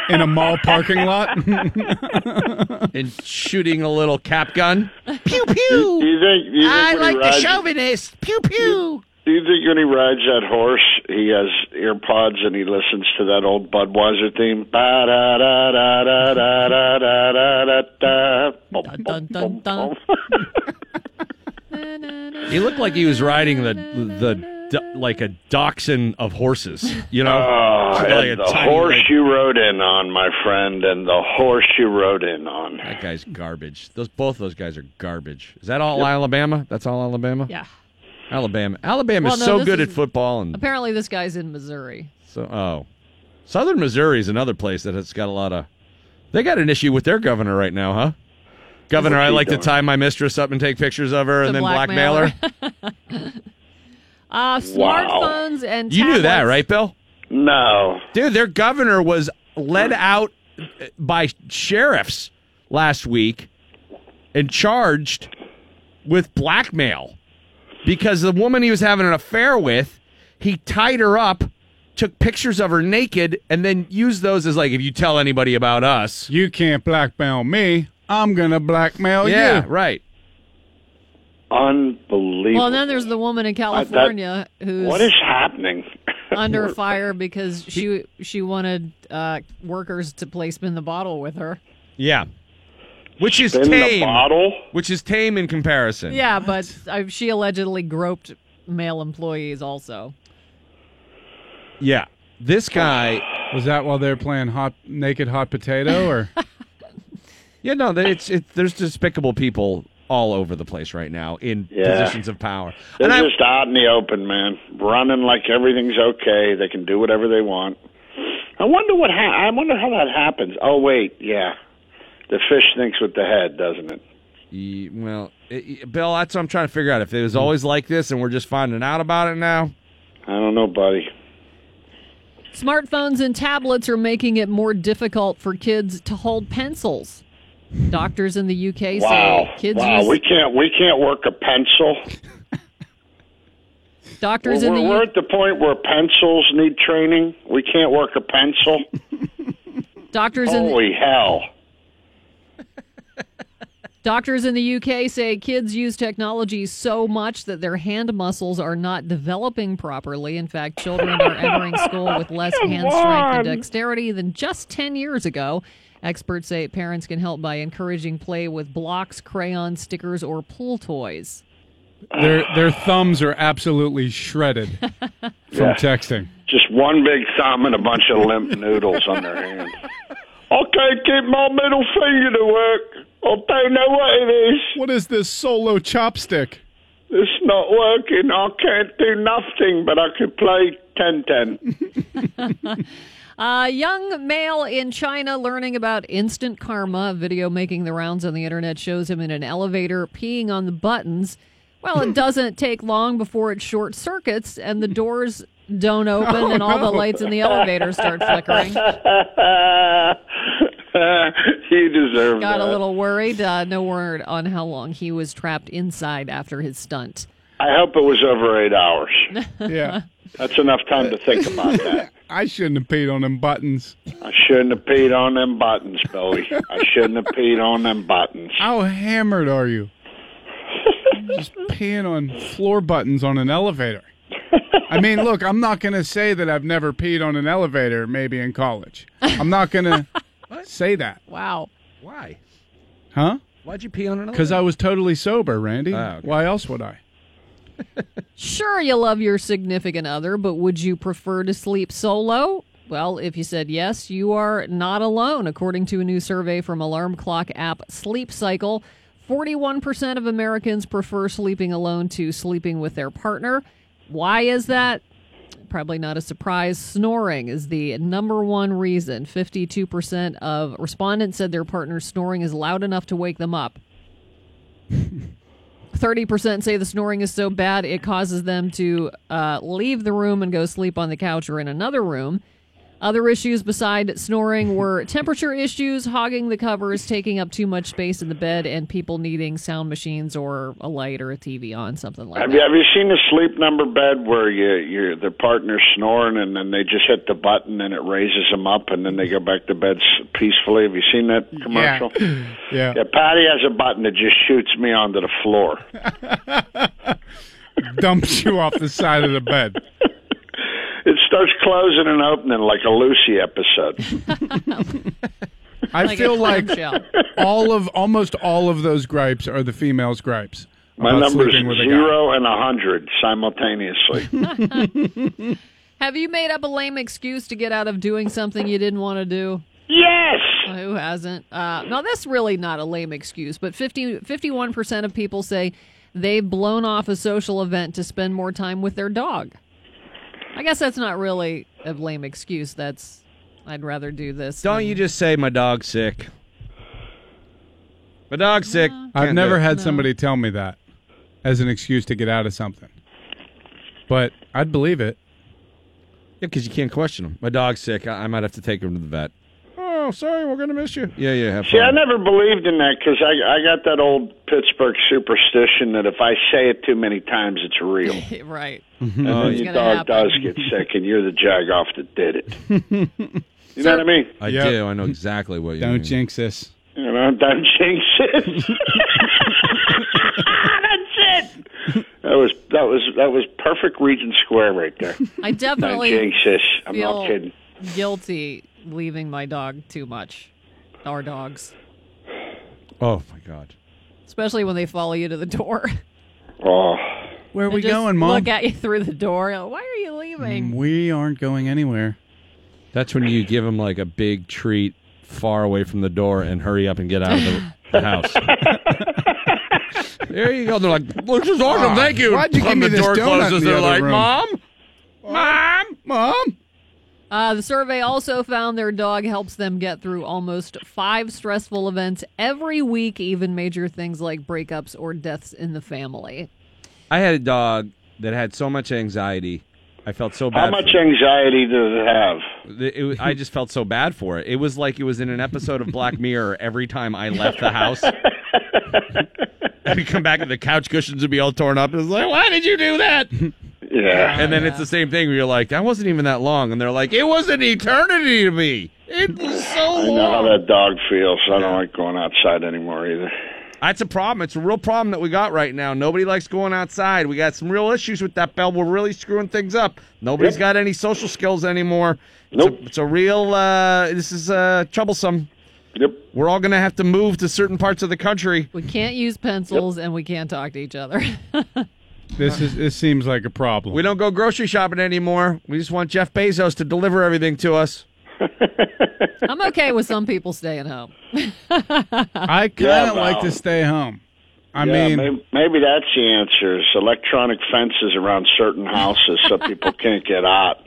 in a mall parking lot. and shooting a little cap gun. Pew pew. Do you think? Do you think when he rides, chauvinist. Pew pew. Do you think when he rides that horse, he has earpods and he listens to that old Budweiser theme? Ba da da da da da da da da da. Bum, Dun, dun, dun. He looked like he was riding the the like a dachshund of horses. You know, Oh, Like a and the tiny, horse like- you rode in on, my friend, and the horse you rode in on. That guy's garbage. Those both those guys are garbage. Is that all Yep. Alabama? That's all Alabama. Yeah. Alabama. Alabama Well, is no, so good is- at football and Apparently, this guy's in Missouri. so. Oh, Southern Missouri is another place that has got a lot of. They got an issue with their governor right now, huh? Governor, I he like to tie my mistress up and take pictures of her To and then blackmail blackmail her. Uh, smartphones and You knew that, right, Bill? No. Dude, their governor was led out by sheriffs last week and charged with blackmail because the woman he was having an affair with, he tied her up, took pictures of her naked, and then used those as like, if you tell anybody about us, you can't blackmail me. I'm gonna blackmail yeah, you. Yeah, right. Unbelievable. Well, then there's the woman in California who's what is happening? under fire because she she wanted uh, workers to play spin the bottle with her. Yeah. Which is Spin the tame. bottle? Which is tame in comparison. Yeah, but uh, she allegedly groped male employees also. Yeah. This guy was that while they're playing hot naked hot potato or Yeah, no, it's it, there's despicable people all over the place right now in Yeah. positions of power. They're And I, just out in the open, man, running like everything's okay. They can do whatever they want. I wonder what. Ha- I wonder how that happens. Oh wait, yeah, the fish thinks with the head, doesn't it? Ye- well, it, it- Bill, that's what I'm trying to figure out. If it was always like this and we're just finding out about it now. I don't know, buddy. Smartphones and tablets are making it more difficult for kids to hold pencils. Doctors in the UK Wow, say kids wow, use we can't we can't work a pencil. doctors we're, in the we're U- at the point where pencils need training. We can't work a pencil. doctors in the, Holy hell! Doctors in the UK say kids use technology so much that their hand muscles are not developing properly. In fact, children are entering school with less hand strength and dexterity than just 10 years ago. Experts say parents can help by encouraging play with blocks, crayons, stickers, or pool toys. their their thumbs are absolutely shredded from Yeah. texting. Just one big thumb and a bunch of limp noodles on their hands. I can't get my middle finger to work. I don't know what it is. What is this solo chopstick? It's not working. I can't do nothing, but I can play ten ten. A young male in China learning about instant karma. A video making the rounds on the internet shows him in an elevator peeing on the buttons. Well, it doesn't take long before it short circuits and the doors don't open Oh, and all the lights in the elevator start flickering. you deserve Got that. a little worried. Uh, no word on how long he was trapped inside after his stunt. I hope it was over eight hours. Yeah. That's enough time to think about that. I shouldn't have peed on them buttons. I shouldn't have peed on them buttons, Billy. I shouldn't have peed on them buttons. How hammered are you? Just peeing on floor buttons on an elevator. I mean, look, I'm not going to say that I've never peed on an elevator, maybe in college. I'm not going to say that. Wow. Why? Huh? Why'd you pee on an Because I was totally sober, Randy. Oh, okay. Why else would I? Sure, you love your significant other, but would you prefer to sleep solo? Well, if you said yes, you are not alone. According to a new survey from alarm clock app Sleep Cycle, 41% of Americans prefer sleeping alone to sleeping with their partner. Why is that? Probably not a surprise. Snoring is the number one reason. 52% of respondents said their partner's snoring is loud enough to wake them up. 30% say the snoring is so bad it causes them to uh, leave the room and go sleep on the couch or in another room. Other issues beside snoring were temperature issues, hogging the covers, taking up too much space in the bed, and people needing sound machines or a light or a TV on, something like Have that. you have you seen the sleep number bed where you you the partner's snoring and then they just hit the button and it raises them up and then they go back to bed peacefully? Have you seen that commercial? Yeah. Yeah, Patty has a button that just shoots me onto the floor. Dumps you off the side of the bed. It starts closing and opening like a Lucy episode. I Like feel like clamshell. all of almost all of those gripes are the females' gripes. My about number's sleeping with a zero and a hundred simultaneously. Have you made up a lame excuse to get out of doing something you didn't want to do? Yes. Who hasn't? Uh, no, that's really not a lame excuse, but 50, 51% of people say they've blown off a social event to spend more time with their dog. I guess that's not really a lame excuse. That's, I'd rather do this. Don't you just say my dog's sick? My dog's sick. I've Can't never do it. had somebody tell me that as an excuse to get out of something. But I'd believe it. Yeah, because you can't question him. My dog's sick. I, I might have to take him to the vet. Oh, sorry, we're gonna miss you. Yeah, yeah. Have See, I never believed in that because I, I got that old Pittsburgh superstition that if I say it too many times, it's real. right. And Oh, then it's your gonna dog does get sick, and you're the jagoff that did it. You know what I mean? I Yep. do. I know exactly what you Don't mean. jinx this. You know, don't jinx it. That's it. That was that was that was perfect Regent Square right there. I definitely Don't jinx this. I'm not kidding. guilty leaving my dog too much. Our dogs. Oh my god. Especially when they follow you to the door. Oh. Where are we just going, Mom? Look at you through the door. Why are you leaving? Mm, we aren't going anywhere. That's when you give them like a big treat far away from the door and hurry up and get out of the, the house. there you go. They're like, "This is awesome. Oh. Thank you." why'd you give me the this door donut closes, in the they're other like, room? "Mom, mom, mom." Uh, the survey also found their dog helps them get through almost five stressful events every week, even major things like breakups or deaths in the family. I had a dog that had so much anxiety. I felt so bad. How for much anxiety does it have? It, it I just felt so bad for it. It was like it was in an episode of Black Mirror every time I left the house. I'd come back and the couch cushions would be all torn up. It was like, why did you do that? Yeah. And then it's the same thing where you're like, that wasn't even that long. And they're like, it was an eternity to me. It was so I know how that dog feels. I don't like going outside anymore either. That's a problem. It's a real problem that we got right now. Nobody likes going outside. We got some real issues with that bell. We're really screwing things up. Nobody's Yep. got any social skills anymore. Nope. It's a, it's a real. Uh, this is uh, troublesome. Yep. We're all going to have to move to certain parts of the country. We can't use pencils and we can't talk to each other. This is this seems like a problem. We don't go grocery shopping anymore. We just want Jeff Bezos to deliver everything to us. I'm okay with some people staying home. I kind of Yeah, like to stay home. I yeah, mean, maybe, maybe that's the answer: is electronic fences around certain houses so people can't get out.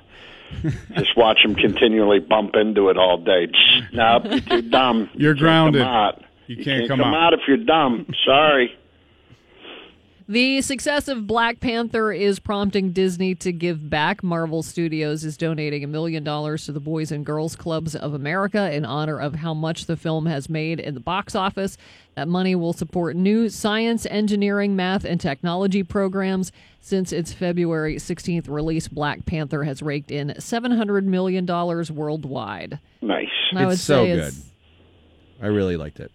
Just watch them continually bump into it all day. Psst, nope, you're too dumb. You're You can't grounded. Come out. You You can't can't come out if you're dumb. Sorry. The success of Black Panther is prompting Disney to give back. Marvel Studios is donating a million dollars to the Boys and Girls Clubs of America in honor of how much the film has made in the box office. That money will support new science, engineering, math, and technology programs. Since its February 16th release, Black Panther has raked in $700 million worldwide. Nice. And I would it's so say good. it's- I really liked it.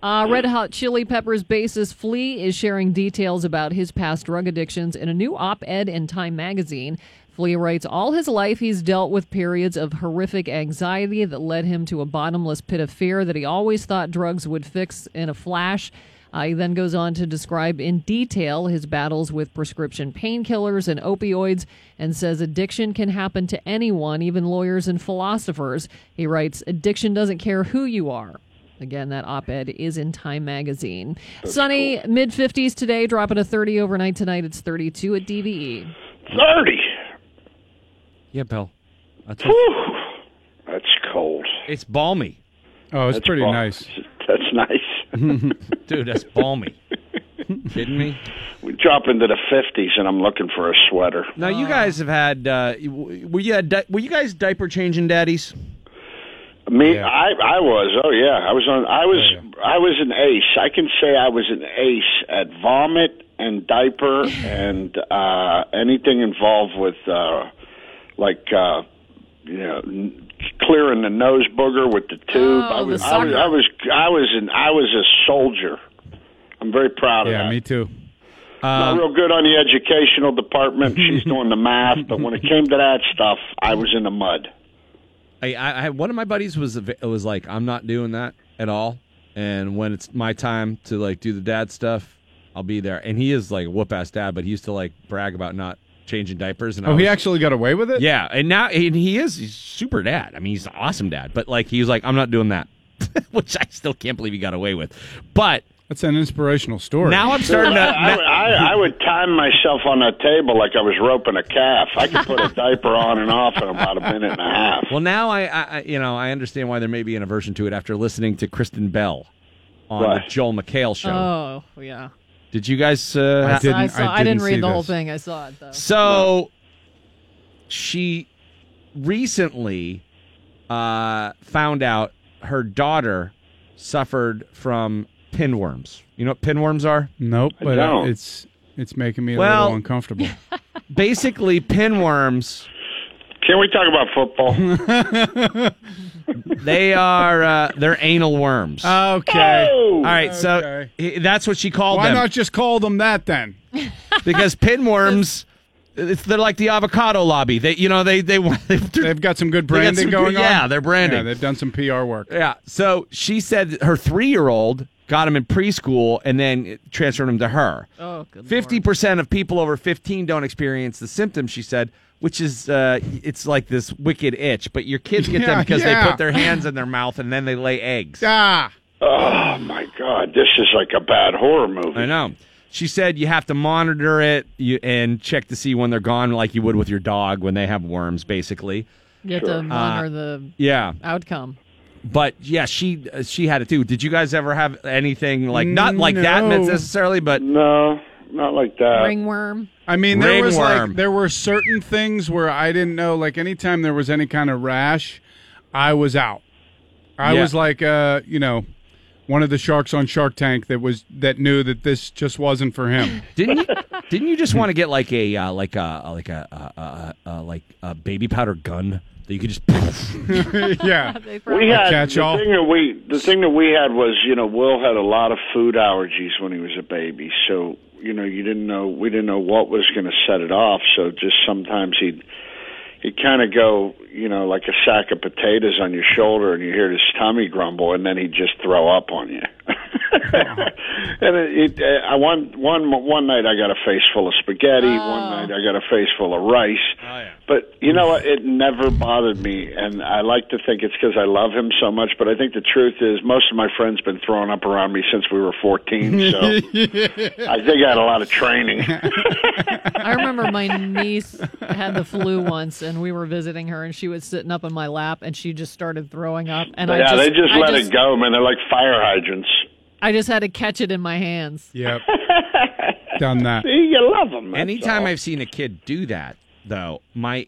Uh, Red Hot Chili Peppers bassist Flea is sharing details about his past drug addictions in a new op ed in Time magazine. Flea writes All his life, he's dealt with periods of horrific anxiety that led him to a bottomless pit of fear that he always thought drugs would fix in a flash. Uh, he then goes on to describe in detail his battles with prescription painkillers and opioids and says addiction can happen to anyone, even lawyers and philosophers. He writes Addiction doesn't care who you are. Again, that op ed is in Time Magazine. Sunny, mid 50s today, dropping a 30 overnight tonight. It's 32 at E. DVE. Thirty. Yeah, Bill. That's, That's cold. it's balmy. oh, it's That's pretty bal- nice. That's nice. Dude, that's balmy. Kidding me? We drop into the fifties, and I'm looking for a sweater. Now you guys have had. Uh, were you had, di- were you guys diaper changing daddies? Me, I, I was. Oh yeah, I was on. I was. I was an ace. I can say I was an ace at vomit and diaper and uh anything involved with uh like uh you know n- clearing the nose booger with the tube. Oh, I was. the I was. sucker. I was. I was an. I was a soldier. I'm very proud of Yeah, that. Yeah, me too. Not Um, real good on the educational department. She's doing the math, but when it came to that stuff, I was in the mud. I, I, I one of my buddies was was like, I'm not doing that at all. And when it's my time to like do the dad stuff, I'll be there. And he is like a whoop ass dad, but he used to like brag about not changing diapers. And I Oh, he actually got away with it. yeah. And now and he is he's super dad. I mean, he's an awesome dad. But like he was like, I'm not doing that, which I still can't believe he got away with. But That's an inspirational story. now I'm starting to. I, I, I would time myself on that table like I was roping a calf. I could put a diaper on and off in about a minute and a half. Well, now I, I, I- you know, I understand why there may be an aversion to it after listening to Kristen Bell on Right. the Joel McHale show. Oh, yeah. Did you guys? Uh, I ha- didn't- I, saw, I, I didn't didn't read see the whole this. thing. I saw it, though. So she recently uh, found out her daughter suffered from pinworms. You know what pinworms are? Nope, I but uh, don't. it's it's making me a little uncomfortable. Basically, pinworms. Can we talk about football? They are uh, they're anal worms. okay. All right, so okay. i- that's what she called them. Why them not just call them that then? because pinworms. It's, they're like the avocado lobby. They, you know, they they they've, They've got some good They got branding some going good- on. yeah, they're branding. Yeah, they've done some PR work. Yeah. So she said her three year old got him in preschool and then transferred him to her. Oh, good Fifty percent of people over fifteen don't experience the symptoms. She said, which is uh, it's like this wicked itch, but your kids get them because yeah. they put their hands in their mouth and then they lay eggs. Ah, oh my God, this is like a bad horror movie. I know. She said you have to monitor it you, and check to see when they're gone, like you would with your dog when they have worms, basically. You have to monitor the Yeah. outcome. But yeah, she uh, she had it too. Did you guys ever have anything like not like that necessarily, but No, not like that. Ringworm. I mean, there was like there were certain things where I didn't know. Like anytime there was any kind of rash, I was out. I Yeah. was like, uh, you know, one of the sharks on Shark Tank that was that knew that this just wasn't for him. didn't you didn't you just want to get like a uh, like a like a uh, uh, uh, like a baby powder gun that you could just yeah, We had catch the all. thing that we the thing that we had was you know Will had a lot of food allergies when he was a baby, so you know you didn't know we didn't know what was going to set it off. So just sometimes he'd he'd kind of go you know like a sack of potatoes on your shoulder, and you hear his tummy grumble, and then he'd just throw up on you. and it, it, uh, I one one one night I got a face full of spaghetti. One night I got a face full of rice. But you know what? It never bothered me, and I like to think it's because I love him so much. But I think the truth is, most of my friends been throwing up around me since we were fourteen. So I think I had a lot of training. I remember my niece had the flu once, and we were visiting her, and she was sitting up in my lap, and she just started throwing up. And I yeah, just, they just I let just, it go, man. They're like fire hydrants. I just had to catch it in my hands. Yep, done that. See, you love them. Anytime I've seen a kid do that, though, my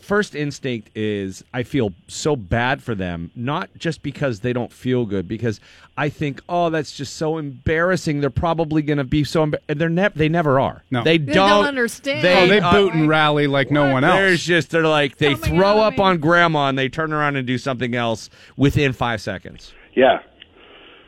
first instinct is I feel so bad for them, not just because they don't feel good, because I think, oh, that's just so embarrassing. They're probably going to be so embar- and they're never they never are. No. they They don't, don't understand. oh, they uh, boot and rally like no one else. There's just they're like they Coming throw up me. on grandma and they turn around and do something else within five seconds. Yeah.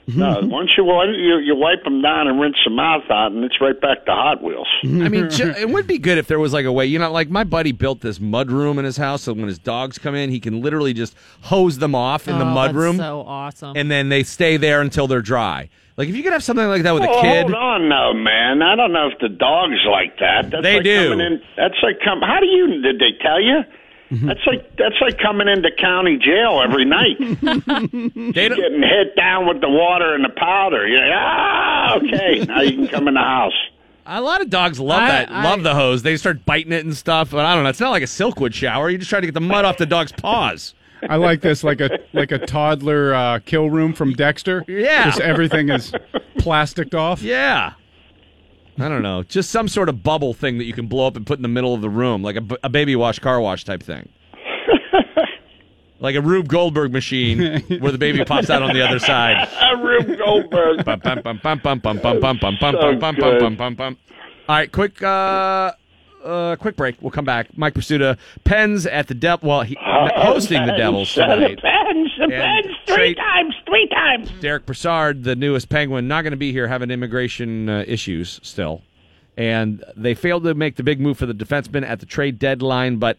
Mm-hmm. No, once you, wi- you you wipe them down and rinse the mouth out, and it's right back to Hot Wheels. Mm-hmm. I mean, ju- mm-hmm. it would be good if there was like a way, you know, like my buddy built this mud room in his house, so when his dogs come in, he can literally just hose them off in the Oh, mud that's room, so awesome. and then they stay there until they're dry. Like if you could have something like that with a Oh, kid, hold on, now, man. I don't know if the dogs like that. That's They like do. Coming in, that's like come. How do you? Did they tell you? Mm-hmm. That's like that's like coming into county jail every night. Getting hit down with the water and the powder. You're like, ah, okay. now you can come in the house. A lot of dogs love I- that, I- love the hose. They start biting it and stuff. But I don't know. It's not like a Silkwood shower. You just try to get the mud off the dog's paws. I like this, like a like a toddler uh, kill room from Dexter. Yeah. just everything is plasticed off. Yeah. I don't know, just some sort of bubble thing that you can blow up and put in the middle of the room, like a, a baby wash, car wash type thing. like a Rube Goldberg machine where the baby pops out on the other side. a Rube Goldberg. All right, quick. Uh, uh, quick break. We'll come back. Mike Prisuta, Pens at the Devil. Well, he, hosting the Devils tonight. Pens, the pens, three Trey- times, three times. Derick Brassard, the newest Penguin, not going to be here, having immigration uh, issues still. And they failed to make the big move for the defenseman at the trade deadline, but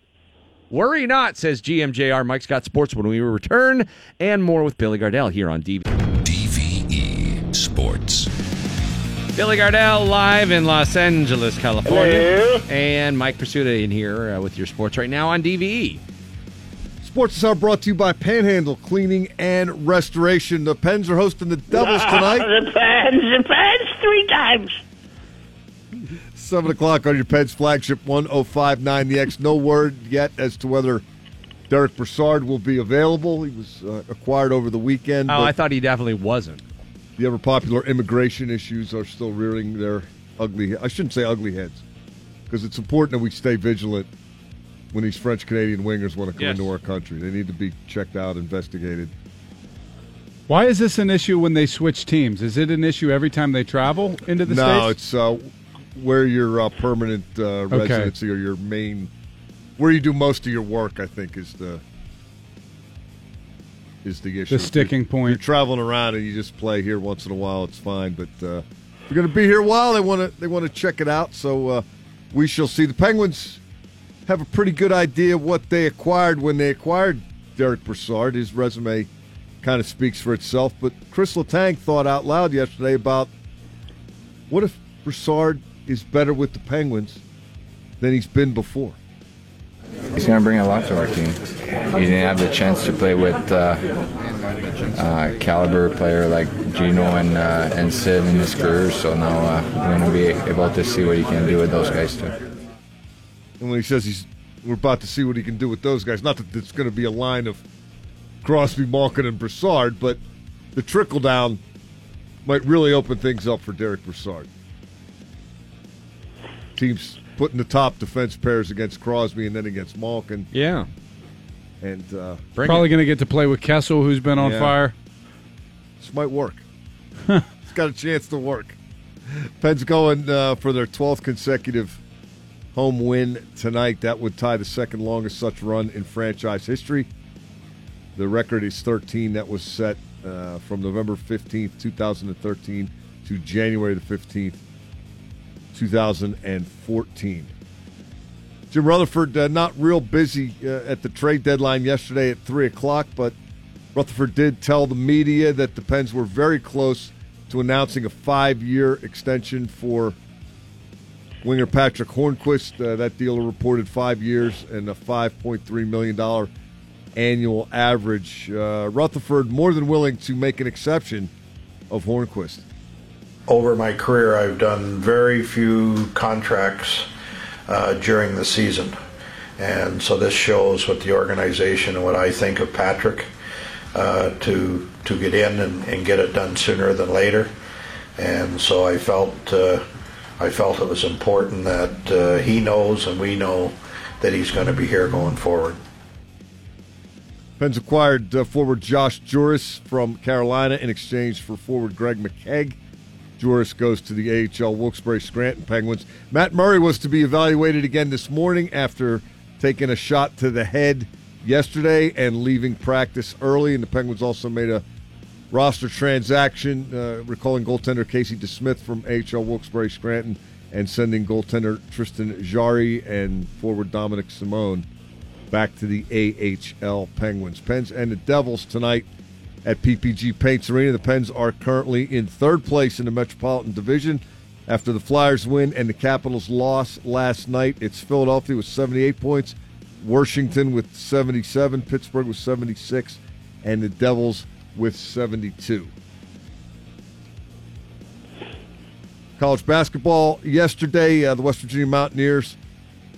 worry not, says GMJR Mike Scott Sports when we return, and more with Billy Gardell here on DV. DVE Sports. Billy Gardell live in Los Angeles, California. Hello. And Mike Prisuta in here uh, with your sports right now on. DVE. Sports are brought to you by Panhandle Cleaning and Restoration. The Pens are hosting the Devils tonight. the pens, the pens, three times. 7 o'clock on your Pens flagship 1059 The X. No word yet as to whether Derick Brassard will be available. He was uh, acquired over the weekend. Oh, but I thought he definitely wasn't. The ever popular immigration issues are still rearing their ugly I shouldn't say ugly heads because it's important that we stay vigilant when these French Canadian wingers want to come Yes. into our country. They need to be checked out, investigated. Why is this an issue when they switch teams? Is it an issue every time they travel into the no, states? it's uh, where your uh, permanent uh, residency or your main, where you do most of your work. I think is the is the issue. The sticking If point. You're traveling around and you just play here once in a while. It's fine, but uh, you're going to be here a while. They want to they want to check it out. So uh, we shall see. The Penguins have a pretty good idea of what they acquired when they acquired Derick Brassard. His resume kind of speaks for itself. But Chris Letang thought out loud yesterday about what if Brassard is better with the Penguins than he's been before? He's going to bring a lot to our team. He didn't have the chance to play with uh, uh, caliber player like Gino and uh, and Sid in his career, so now uh, we're going to be able to see what he can do with those guys too. And when he says he's, we're about to see what he can do with those guys. Not that it's going to be a line of Crosby, Malkin, and Brassard, but the trickle down might really open things up for Derick Brassard. Teams putting the top defense pairs against Crosby and then against Malkin. Yeah. And uh, Probably going to get to play with Kessel, who's been on Yeah. fire. This might work. it's got a chance to work. Pens going uh, for their 12th consecutive home win tonight. That would tie the second longest such run in franchise history. The record is 13. That was set uh, from November 15th, 2013 to January the 15th, 2014. Jim Rutherford uh, not real busy uh, at the trade deadline yesterday at 3 o'clock, but Rutherford did tell the media that the Pens were very close to announcing a five year extension for winger Patric Hornqvist. Uh, that deal reported five years and a $5.3 million annual average. Uh, Rutherford more than willing to make an exception of Hornquist. Over my career, I've done very few contracts uh, during the season. And so this shows what the organization and what I think of Patrick uh, to to get in and, and get it done sooner than later. And so I felt uh, I felt it was important that uh, he knows and we know that he's going to be here going forward. Pens acquired uh, forward Josh Jooris from Carolina in exchange for forward Greg McKegg. Jooris goes to the AHL Wilkes-Barre Scranton Penguins. Matt Murray was to be evaluated again this morning after taking a shot to the head yesterday and leaving practice early. And the Penguins also made a roster transaction, uh, recalling goaltender Casey DeSmith from AHL Wilkes-Barre Scranton and sending goaltender Tristan Jarry and forward Dominik Simon back to the AHL Penguins. Pens and the Devils tonight at PPG Paints Arena. The Pens are currently in third place in the Metropolitan Division after the Flyers win and the Capitals loss last night. It's Philadelphia with 78 points, Washington with 77, Pittsburgh with 76, and the Devils with 72. College basketball yesterday, uh, the West Virginia Mountaineers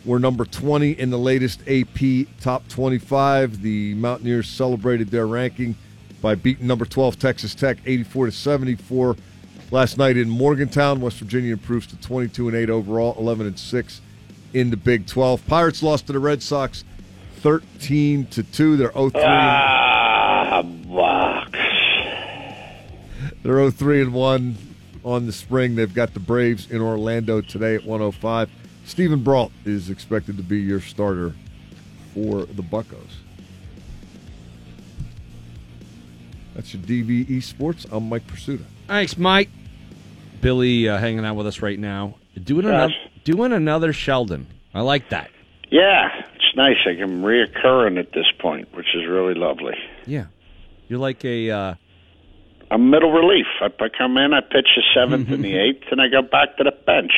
were number 20 in the latest AP Top 25. The Mountaineers celebrated their ranking by beating number 12 Texas Tech 84 to 74 last night in Morgantown. West Virginia improves to 22 and 8 overall, 11 and 6 in the Big 12. Pirates lost to the Red Sox 13 to 2. They're 0 3. Ah, box. They're 0 3 and 1 on the spring. They've got the Braves in Orlando today at 105. Steven Brault is expected to be your starter for the Buckos. That's your DVE Sports. I'm Mike Prisuta. Thanks, Mike. Billy uh, hanging out with us right now. Doing Yes. another, doing another Sheldon. I like that. Yeah, it's nice. I can reoccurring at this point, which is really lovely. Yeah, you're like a. Uh, I'm middle relief. I, I come in, I pitch the seventh and the eighth, and I go back to the bench.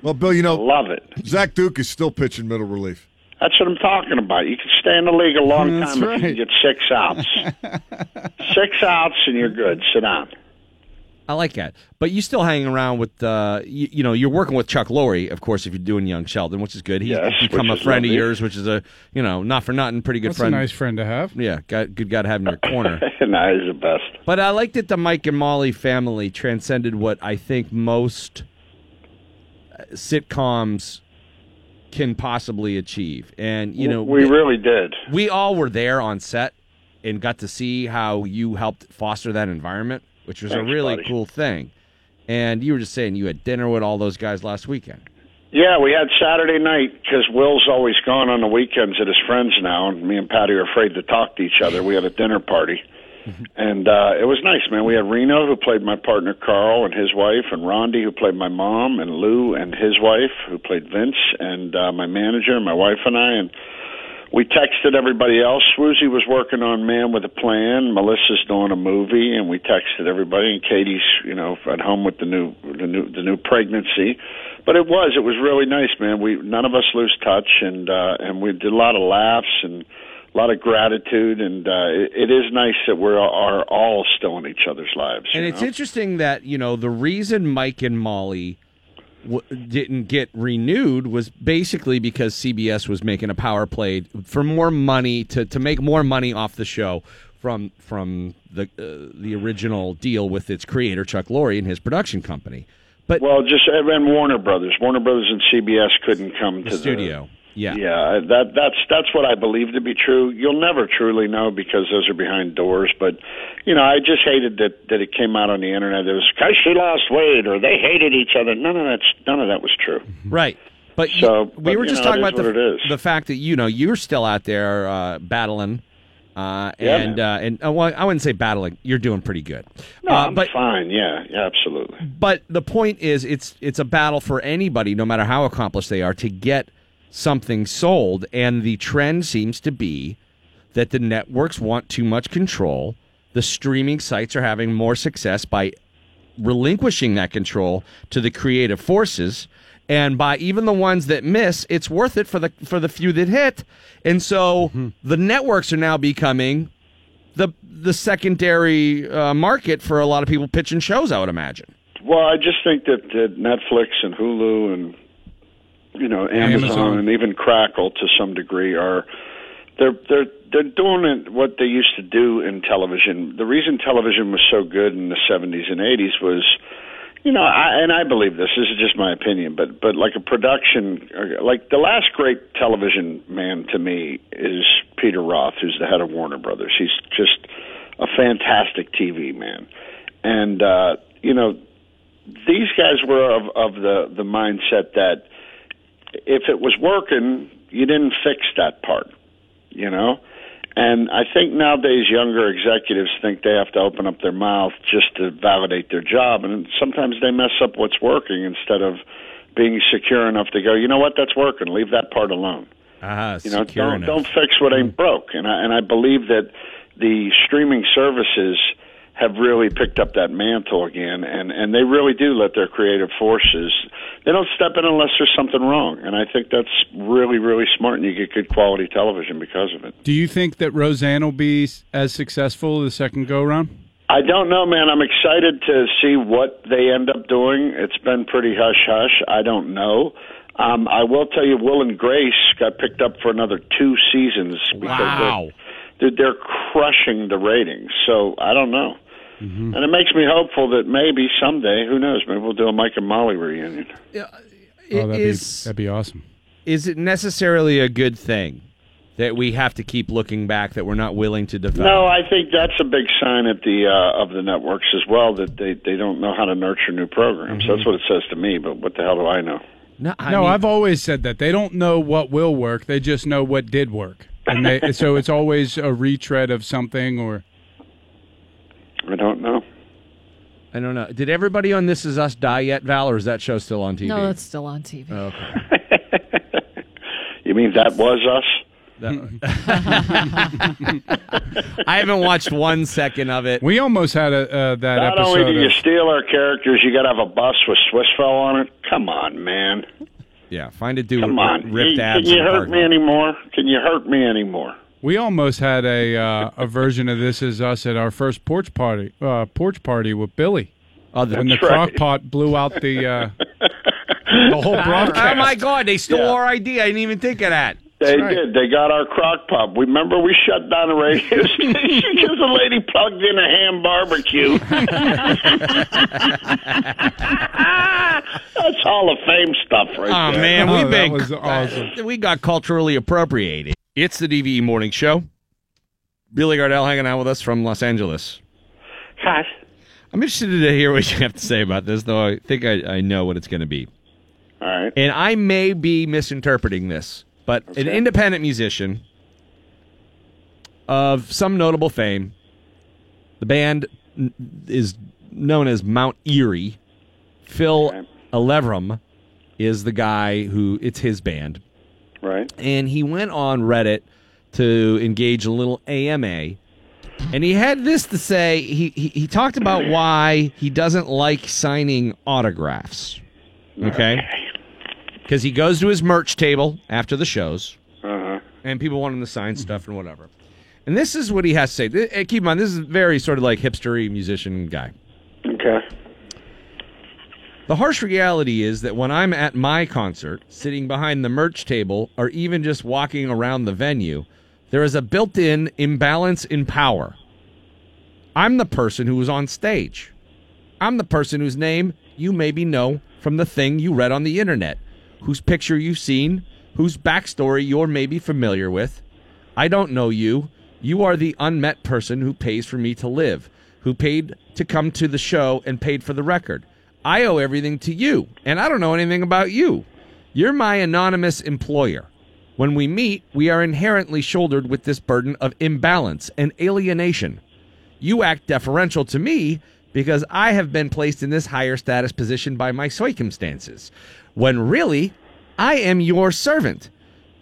Well, Bill, you know, love it. Zach Duke is still pitching middle relief. That's what I'm talking about. You can stay in the league a long That's time if you get six outs. six outs and you're good. Sit down. I like that. But you still hang around with, uh, you, you know, you're working with Chuck Lorre, of course, if you're doing Young Sheldon, which is good. He's Yes, become a which is friend of yours, which is a, you know, not for nothing, pretty good That's friend. a nice friend to have. Yeah, got, good guy to have in your corner. nah, he's the best. But I like that the Mike and Molly family transcended what I think most uh, sitcoms can possibly achieve. And, you know, we really did. we all were there on set and got to see how you helped foster that environment, which was Thanks, a really buddy. cool thing. And you were just saying you had dinner with all those guys last weekend. Yeah, we had Saturday night because Will's always gone on the weekends at his friends now, and me and Patty are afraid to talk to each other. We had a dinner party, and uh, it was nice, man. We had Reno, who played my partner Carl and his wife, and Rondi, who played my mom, and Lou and his wife, who played Vince, and uh, my manager, my wife and I, and we texted everybody else. Swoosie was working on Man with a Plan. Melissa's doing a movie, and we texted everybody. And Katy's, you know, at home with the new the new the new pregnancy. But it was it was really nice, man. We none of us lose touch, and uh, and we did a lot of laughs and a lot of gratitude, and uh, it, is nice that we're are all still in each other's lives. And it's know? interesting that, you know, the reason Mike and Molly w- didn't get renewed was basically because CBS was making a power play for more money to, to make more money off the show from from the uh, the original deal with its creator Chuck Lorre and his production company. But well, just and Warner Brothers, Warner Brothers and CBS couldn't come to the studio. Yeah. Yeah, that that's that's what I believe to be true. You'll never truly know because those are behind doors. But you know, I just hated that that it came out on the internet. It was because she lost weight or they hated each other. None of that's none of that was true. Right. But you- So, we but, were you just know, talking about the, what it is. the fact that you know you're still out there uh, battling, uh, Yeah, and uh, and uh, well, I wouldn't say battling. You're doing pretty good. No, uh, I'm but fine. Yeah, yeah, absolutely. but the point is, it's it's a battle for anybody, no matter how accomplished they are, to get something sold. And the trend seems to be that the networks want too much control. The streaming sites are having more success by relinquishing that control to the creative forces and by even the ones that miss it's worth it for the for the few that hit and so the networks are now becoming the the secondary uh, market for a lot of people pitching shows i would imagine Well, I just think that, that Netflix and Hulu and you know Amazon, Amazon. and even Crackle to some degree are they're they're they're doing it what they used to do in television. The reason television was so good in the 70s and 80s was you know, I, and I believe this. This is just my opinion, but but like a production, uh, like the last great television man to me is Peter Roth, who's the head of Warner Brothers. He's just a fantastic TV man, and uh, you know, these guys were of of the the mindset that if it was working, you didn't fix that part, you know. And I think nowadays younger executives think they have to open up their mouth just to validate their job, and sometimes they mess up what's working instead of being secure enough to go, you know what, that's working. Leave that part alone. ah You know, secure don't enough. don't fix what ain't broke. And I and I believe that the streaming services have really picked up that mantle again, and and they really do let their creative forces. They don't step in unless there's something wrong, and I think that's really really smart, and you get good quality television because of it. Do you think that Roseanne will be as successful the second go round? I don't know, man. I'm excited to see what they end up doing. It's been pretty hush hush. I don't know. Um, I will tell you, Will and Grace got picked up for another two seasons because Wow. they're, they're, they're crushing the ratings. So I don't know. And it makes me hopeful that maybe someday, who knows, maybe we'll do a Mike and Molly reunion. Oh, that'd Is- be that'd be awesome. Is it necessarily a good thing that we have to keep looking back that we're not willing to develop? No, I think that's a big sign at the uh, of the networks as well that they they don't know how to nurture new programs. That's what it says to me. But what the hell do I know? No, no, I've always said that they don't know what will work; they just know what did work, and they, so it's always a retread of something. Or I don't know. I don't know. Did everybody on This Is Us die yet, Val, or is that show still on TV? No, it's still on TV. Okay. You mean that was us? I haven't watched one second of it. we almost had a uh, that Not episode. only do you steal our characters, you got to have a bus with Swissvale on it. Come on, man. Yeah, find a dude Come with on. ripped You- abs. Can you hurt me anymore? Can you hurt me anymore? We almost had a uh, a version of this is us at our first porch party uh, porch party with Billy. Oh, when the that's right. crock pot blew out the uh, the whole broadcast. Oh my God! They stole our idea. I didn't even think of that. They right. did. They got our crock pot. Remember, we shut down the radio station because the lady plugged in a ham barbecue. That's Hall of Fame stuff, right there. Oh there. man, Oh, we've that been was awesome. we got culturally appropriated. It's the DVE Morning Show. Billy Gardell hanging out with us from Los Angeles. Hi. I'm interested to hear what you have to say about this, though. I think I, I know what it's going to be. All right. And I may be misinterpreting this, but an independent musician of some notable fame, the band is known as Mount Eerie. Phil Okay. Elverum is the guy who it's his band, Right. and he went on Reddit to engage a little AMA. And he had this to say. He, he he talked about why he doesn't like signing autographs. Okay. Because he goes to his merch table after the shows, Uh-huh. and people want him to sign stuff and whatever. And this is what he has to say. Th- eh, Keep in mind, this is very sort of like hipstery musician guy. Okay. The harsh reality is that when I'm at my concert, sitting behind the merch table, or even just walking around the venue, there is a built in imbalance in power. I'm the person who is on stage. I'm the person whose name you maybe know from the thing you read on the internet, whose picture you've seen, whose backstory you're maybe familiar with. I don't know you. You are the unmet person who pays for me to live, who paid to come to the show and paid for the record. I owe everything to you, and I don't know anything about you. You're my anonymous employer. When we meet, we are inherently shouldered with this burden of imbalance and alienation. You act deferential to me because I have been placed in this higher status position by my circumstances, when really, I am your servant,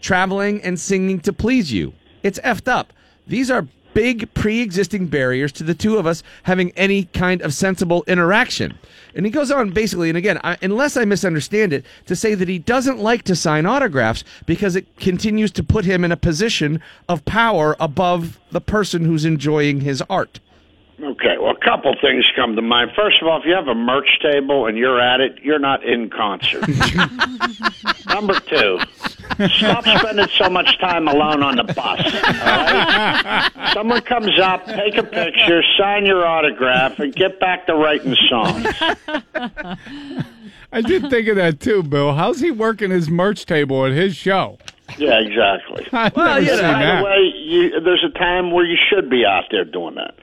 traveling and singing to please you. It's effed up. These are big pre existing barriers to the two of us having any kind of sensible interaction. And he goes on basically, and again, I, unless I misunderstand it, to say that he doesn't like to sign autographs because it continues to put him in a position of power above the person who's enjoying his art. Okay, well, a couple things come to mind. First of all, if you have a merch table and you're at it, you're not in concert. Number two, stop spending so much time alone on the bus. All right? Someone comes up, take a picture, sign your autograph, and get back to writing songs. I did think of that too, Bill. How's he working his merch table at his show? Yeah, exactly. I've Well, never you know, seen by that. the way, you, there's a time where you should be out there doing that.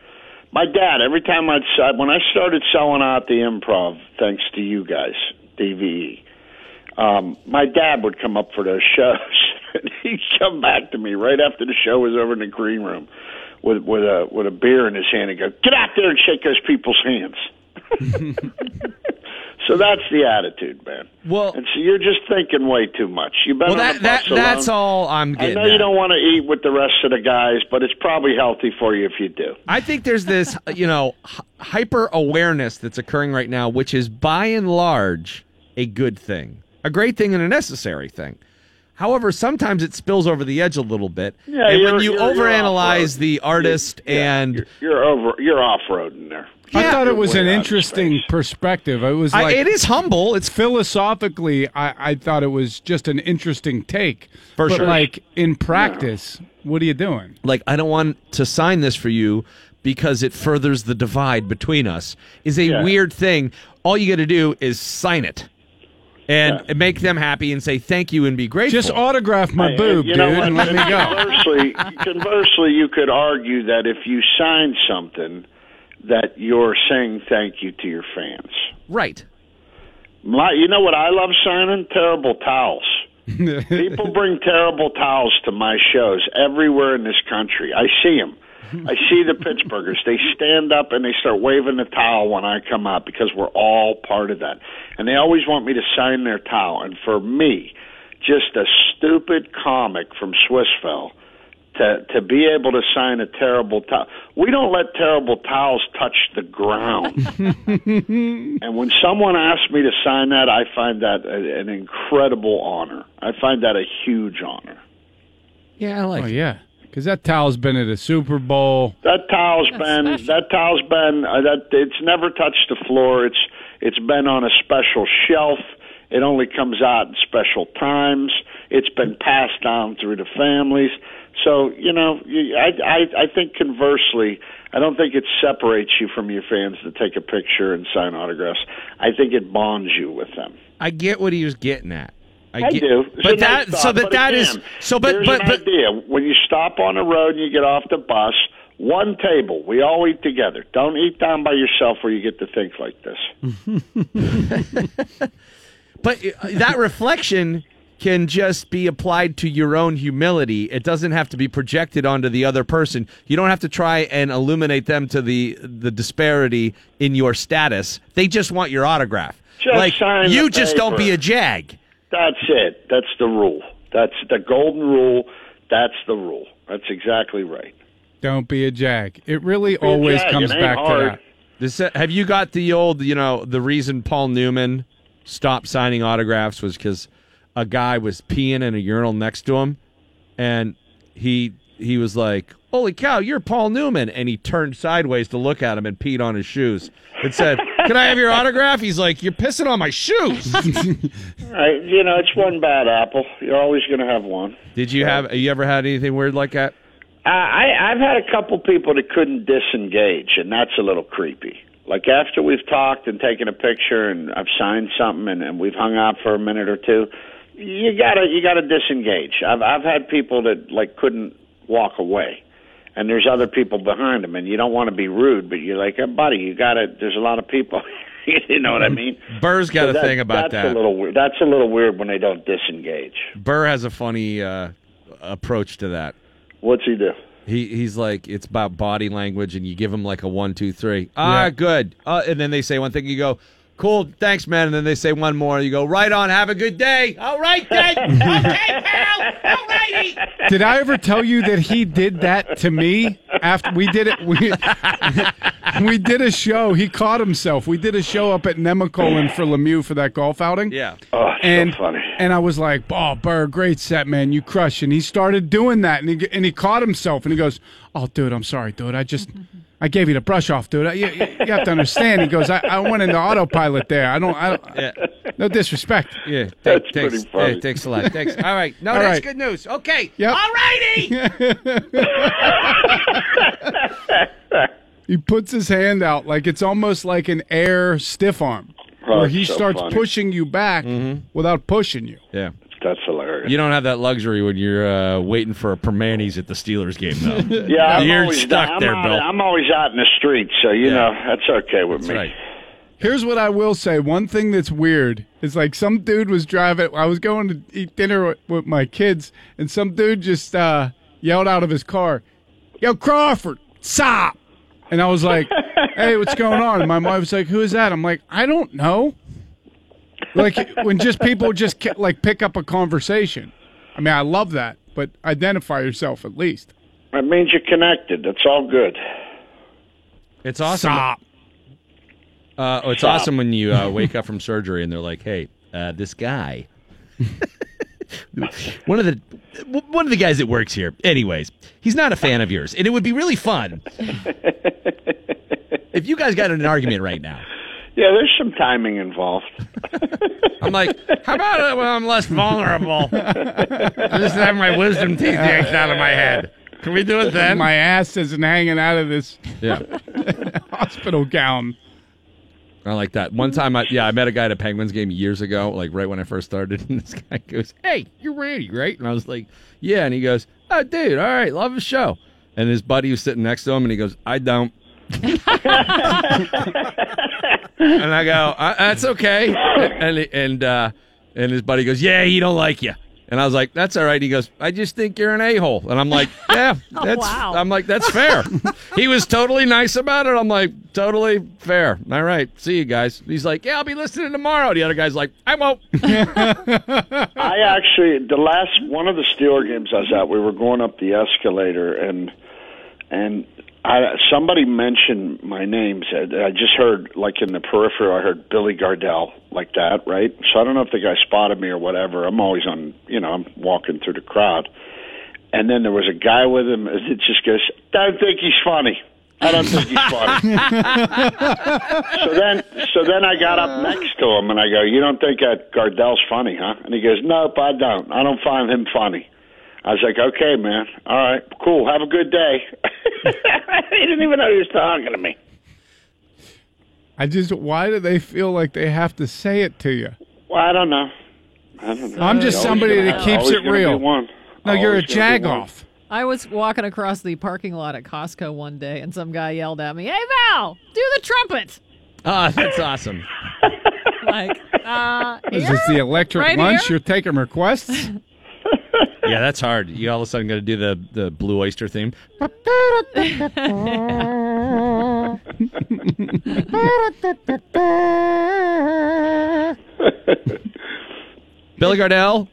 My dad, every time I'd when I started selling out the improv, thanks to you guys, DVE, um, my dad would come up for those shows, and he'd come back to me right after the show was over in the green room with with a with a beer in his hand and go, "Get out there and shake those people's hands." so that's the attitude, man. Well, and so you're just thinking way too much. You've been Well, that, that that's all I'm getting. I know you don't want to eat with the rest of the guys, but it's probably healthy for you if you do. I think there's this, you know, hyper awareness that's occurring right now, which is by and large a good thing, a great thing, and a necessary thing. However, sometimes it spills over the edge a little bit, Yeah, and when you're- you you're- you're overanalyze the artist and You're over. You're off roading there. I thought it was an way out interesting perspective. It was I- it is humble. It's philosophically. I, I thought it was just an interesting take. For but sure. like in practice, what are you doing? like, I don't want to sign this for you because it furthers the divide between us is a Yeah. weird thing. All you got to do is sign it and make them happy and say thank you and be grateful. Just autograph my Hey, boob, you dude, know what? and let me go. Conversely, conversely, you could argue that if you sign something, that you're saying thank you to your fans. Right. My, you know what I love signing? Terrible towels. People bring terrible towels to my shows everywhere in this country. I see them. I see the Pittsburghers. They stand up and they start waving the towel when I come out because we're all part of that. And they always want me to sign their towel. And for me, just a stupid comic from Swissvale to to be able to sign a terrible towel. We don't let terrible towels touch the ground. and when someone asks me to sign that, I find that a, an incredible honor. I find that a huge honor. Yeah, I like. Oh yeah, because that towel's been at a Super Bowl. That towel's been that towel's been uh, that it's never touched the floor. It's it's been on a special shelf. It only comes out in special times. It's been passed down through the families. So you know, I I I think conversely, I don't think it separates you from your fans to take a picture and sign autographs. I think it bonds you with them. I get what he was getting at. I, get, do. It's a But nice that thought, so that but that is again, so but but but idea when you stop on the road and you get off the bus. One table, we all eat together. Don't eat down by yourself where you get to think like this. But uh, that reflection can just be applied to your own humility. It doesn't have to be projected onto the other person. You don't have to try and illuminate them to the the disparity in your status. They just want your autograph. Just like sign you the just don't be a jag. That's it. That's the rule. That's the golden rule. That's the rule. That's exactly right. Don't be a jag. It really Be always comes back hard. to that. This, uh, have you got the old, you know, the reason Paul Newman stopped signing autographs was because a guy was peeing in a urinal next to him, and he he was like, "Holy cow, you're Paul Newman!" And he turned sideways to look at him and peed on his shoes. and said, "Can I have your autograph?" He's like, "You're pissing on my shoes." Right. You know, it's one bad apple. You're always going to have one. Did you have? You ever had anything weird like that? Uh, I, I've had a couple people that couldn't disengage, and that's a little creepy. Like after we've talked and taken a picture, and I've signed something, and, and we've hung out for a minute or two, you gotta you gotta disengage. I've I've had people that like couldn't walk away, and there's other people behind them, and you don't want to be rude, but you're like, hey, buddy, you gotta. There's a lot of people. you know what I mean? Burr's got So a that- thing about that's that. a little weird. That's a little weird when they don't disengage. Burr has a funny uh, approach to that. What's he do? He he's like it's about body language, and you give him like a one, two, three. Ah, Yeah. good. Uh, and then they say one thing, you go, cool, thanks, man. And then they say one more, you go, right on, have a good day. All right, then. okay, pal. All righty. Did I ever tell you that he did that to me after we did it? We, we did a show. He caught himself. We did a show up at Nemacolin for Lemieux for that golf outing. Yeah. Oh, and so funny. and I was like, "Oh, Burr, great set, man. You crush." And he started doing that, and he and he caught himself, and he goes, "Oh, dude, I'm sorry, dude. I just." I gave you the brush off, dude. You, you you have to understand. He goes, I, I went into autopilot there. I don't, I don't, Yeah. no disrespect. Yeah, That's thanks, pretty funny. Yeah, thanks a lot. Thanks. All right. No, All that's right. good news. Okay. Yep. All righty. He puts his hand out like it's almost like an air stiff arm, Oh, where he so starts funny. pushing you back mm-hmm. without pushing you. yeah. That's hilarious. You don't have that luxury when you're uh, waiting for a Primanti's at the Steelers game, though. Yeah, I'm You're always stuck I'm there, out, Bill. I'm always out in the streets, so you Yeah. know that's okay with That's me. right. Here's what I will say. One thing that's weird is like some dude was driving. I was going to eat dinner with, with my kids, and some dude just uh, yelled out of his car, "Yo, Crawford, stop!" And I was like, "Hey, what's going on?" And my wife was like, "Who is that?" I'm like, "I don't know." Like when just people just ca- like pick up a conversation. I mean, I love that, but identify yourself at least. It means you're connected. That's all good. It's awesome. Stop. Uh, oh, it's Stop. awesome when you uh, wake up from surgery and they're like, "Hey, uh, this guy, one of the one of the guys that works here, anyways, he's not a fan of yours, and it would be really fun if you guys got in an argument right now." Yeah, there's some timing involved. I'm like, "How about it when I'm less vulnerable? I just have my wisdom teeth yanked out of my head." Can we do it then? My ass isn't hanging out of this Yeah. hospital gown. I like that. One time, I yeah, I met a guy at a Penguins game years ago, like right when I first started, and this guy goes, "Hey, you're Randy, right?" And I was like, "Yeah," and he goes, "Oh, dude, all right, love the show." And his buddy was sitting next to him, and he goes, "I don't." And I go, uh, "That's okay." And and uh, and his buddy goes, "Yeah, he don't like you." And I was like, "That's all right." He goes, "I just think you're an a hole." And I'm like, "Yeah, Oh, that's." wow. I'm like, "That's fair." he was totally nice about it. I'm like, "Totally fair." All right, see you guys. He's like, "Yeah, I'll be listening tomorrow." The other guy's like, "I won't." I actually the last one of the Steeler games I was at, we were going up the escalator and and I somebody mentioned my name. Said I just heard like in the peripheral, I heard Billy Gardell like that, right? So I don't know if the guy spotted me or whatever. I'm always on, you know, I'm walking through the crowd, and then there was a guy with him. It just goes, I "Don't think he's funny." I don't think he's funny. so then, so then I got up next to him and I go, "You don't think that Gardell's funny, huh?" And he goes, "Nope, I don't. I don't find him funny." I was like, "Okay, man. All right, cool. Have a good day." he didn't even know he was talking to me. I just, why do they feel like they have to say it to you? Well, I don't know. I don't know. I'm just Always somebody gonna- that keeps always it gonna be real. one. No, you're a Always gonna be one. jagoff. I was walking across the parking lot at Costco one day, and some guy yelled at me, "Hey Val, do the trumpet!" Ah, that's awesome. Like, uh, Is here? this the electric Right lunch? here? You're taking requests? yeah, that's hard. You all of a sudden got to do the the Blue Oyster theme. Billy Gardell,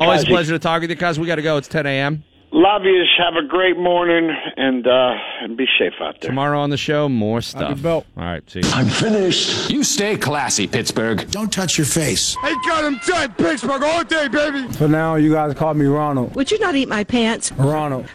always a pleasure to talk with you, cuz we got to go. It's 10 a.m. Love yous. Have a great morning and uh, and be safe out there. Tomorrow on the show, more stuff. All right, see you. I'm finished. You stay classy, Pittsburgh. Don't touch your face. I got him tight, Pittsburgh all day, baby. For now, you guys call me Ronald. Would you not eat my pants? Ronald.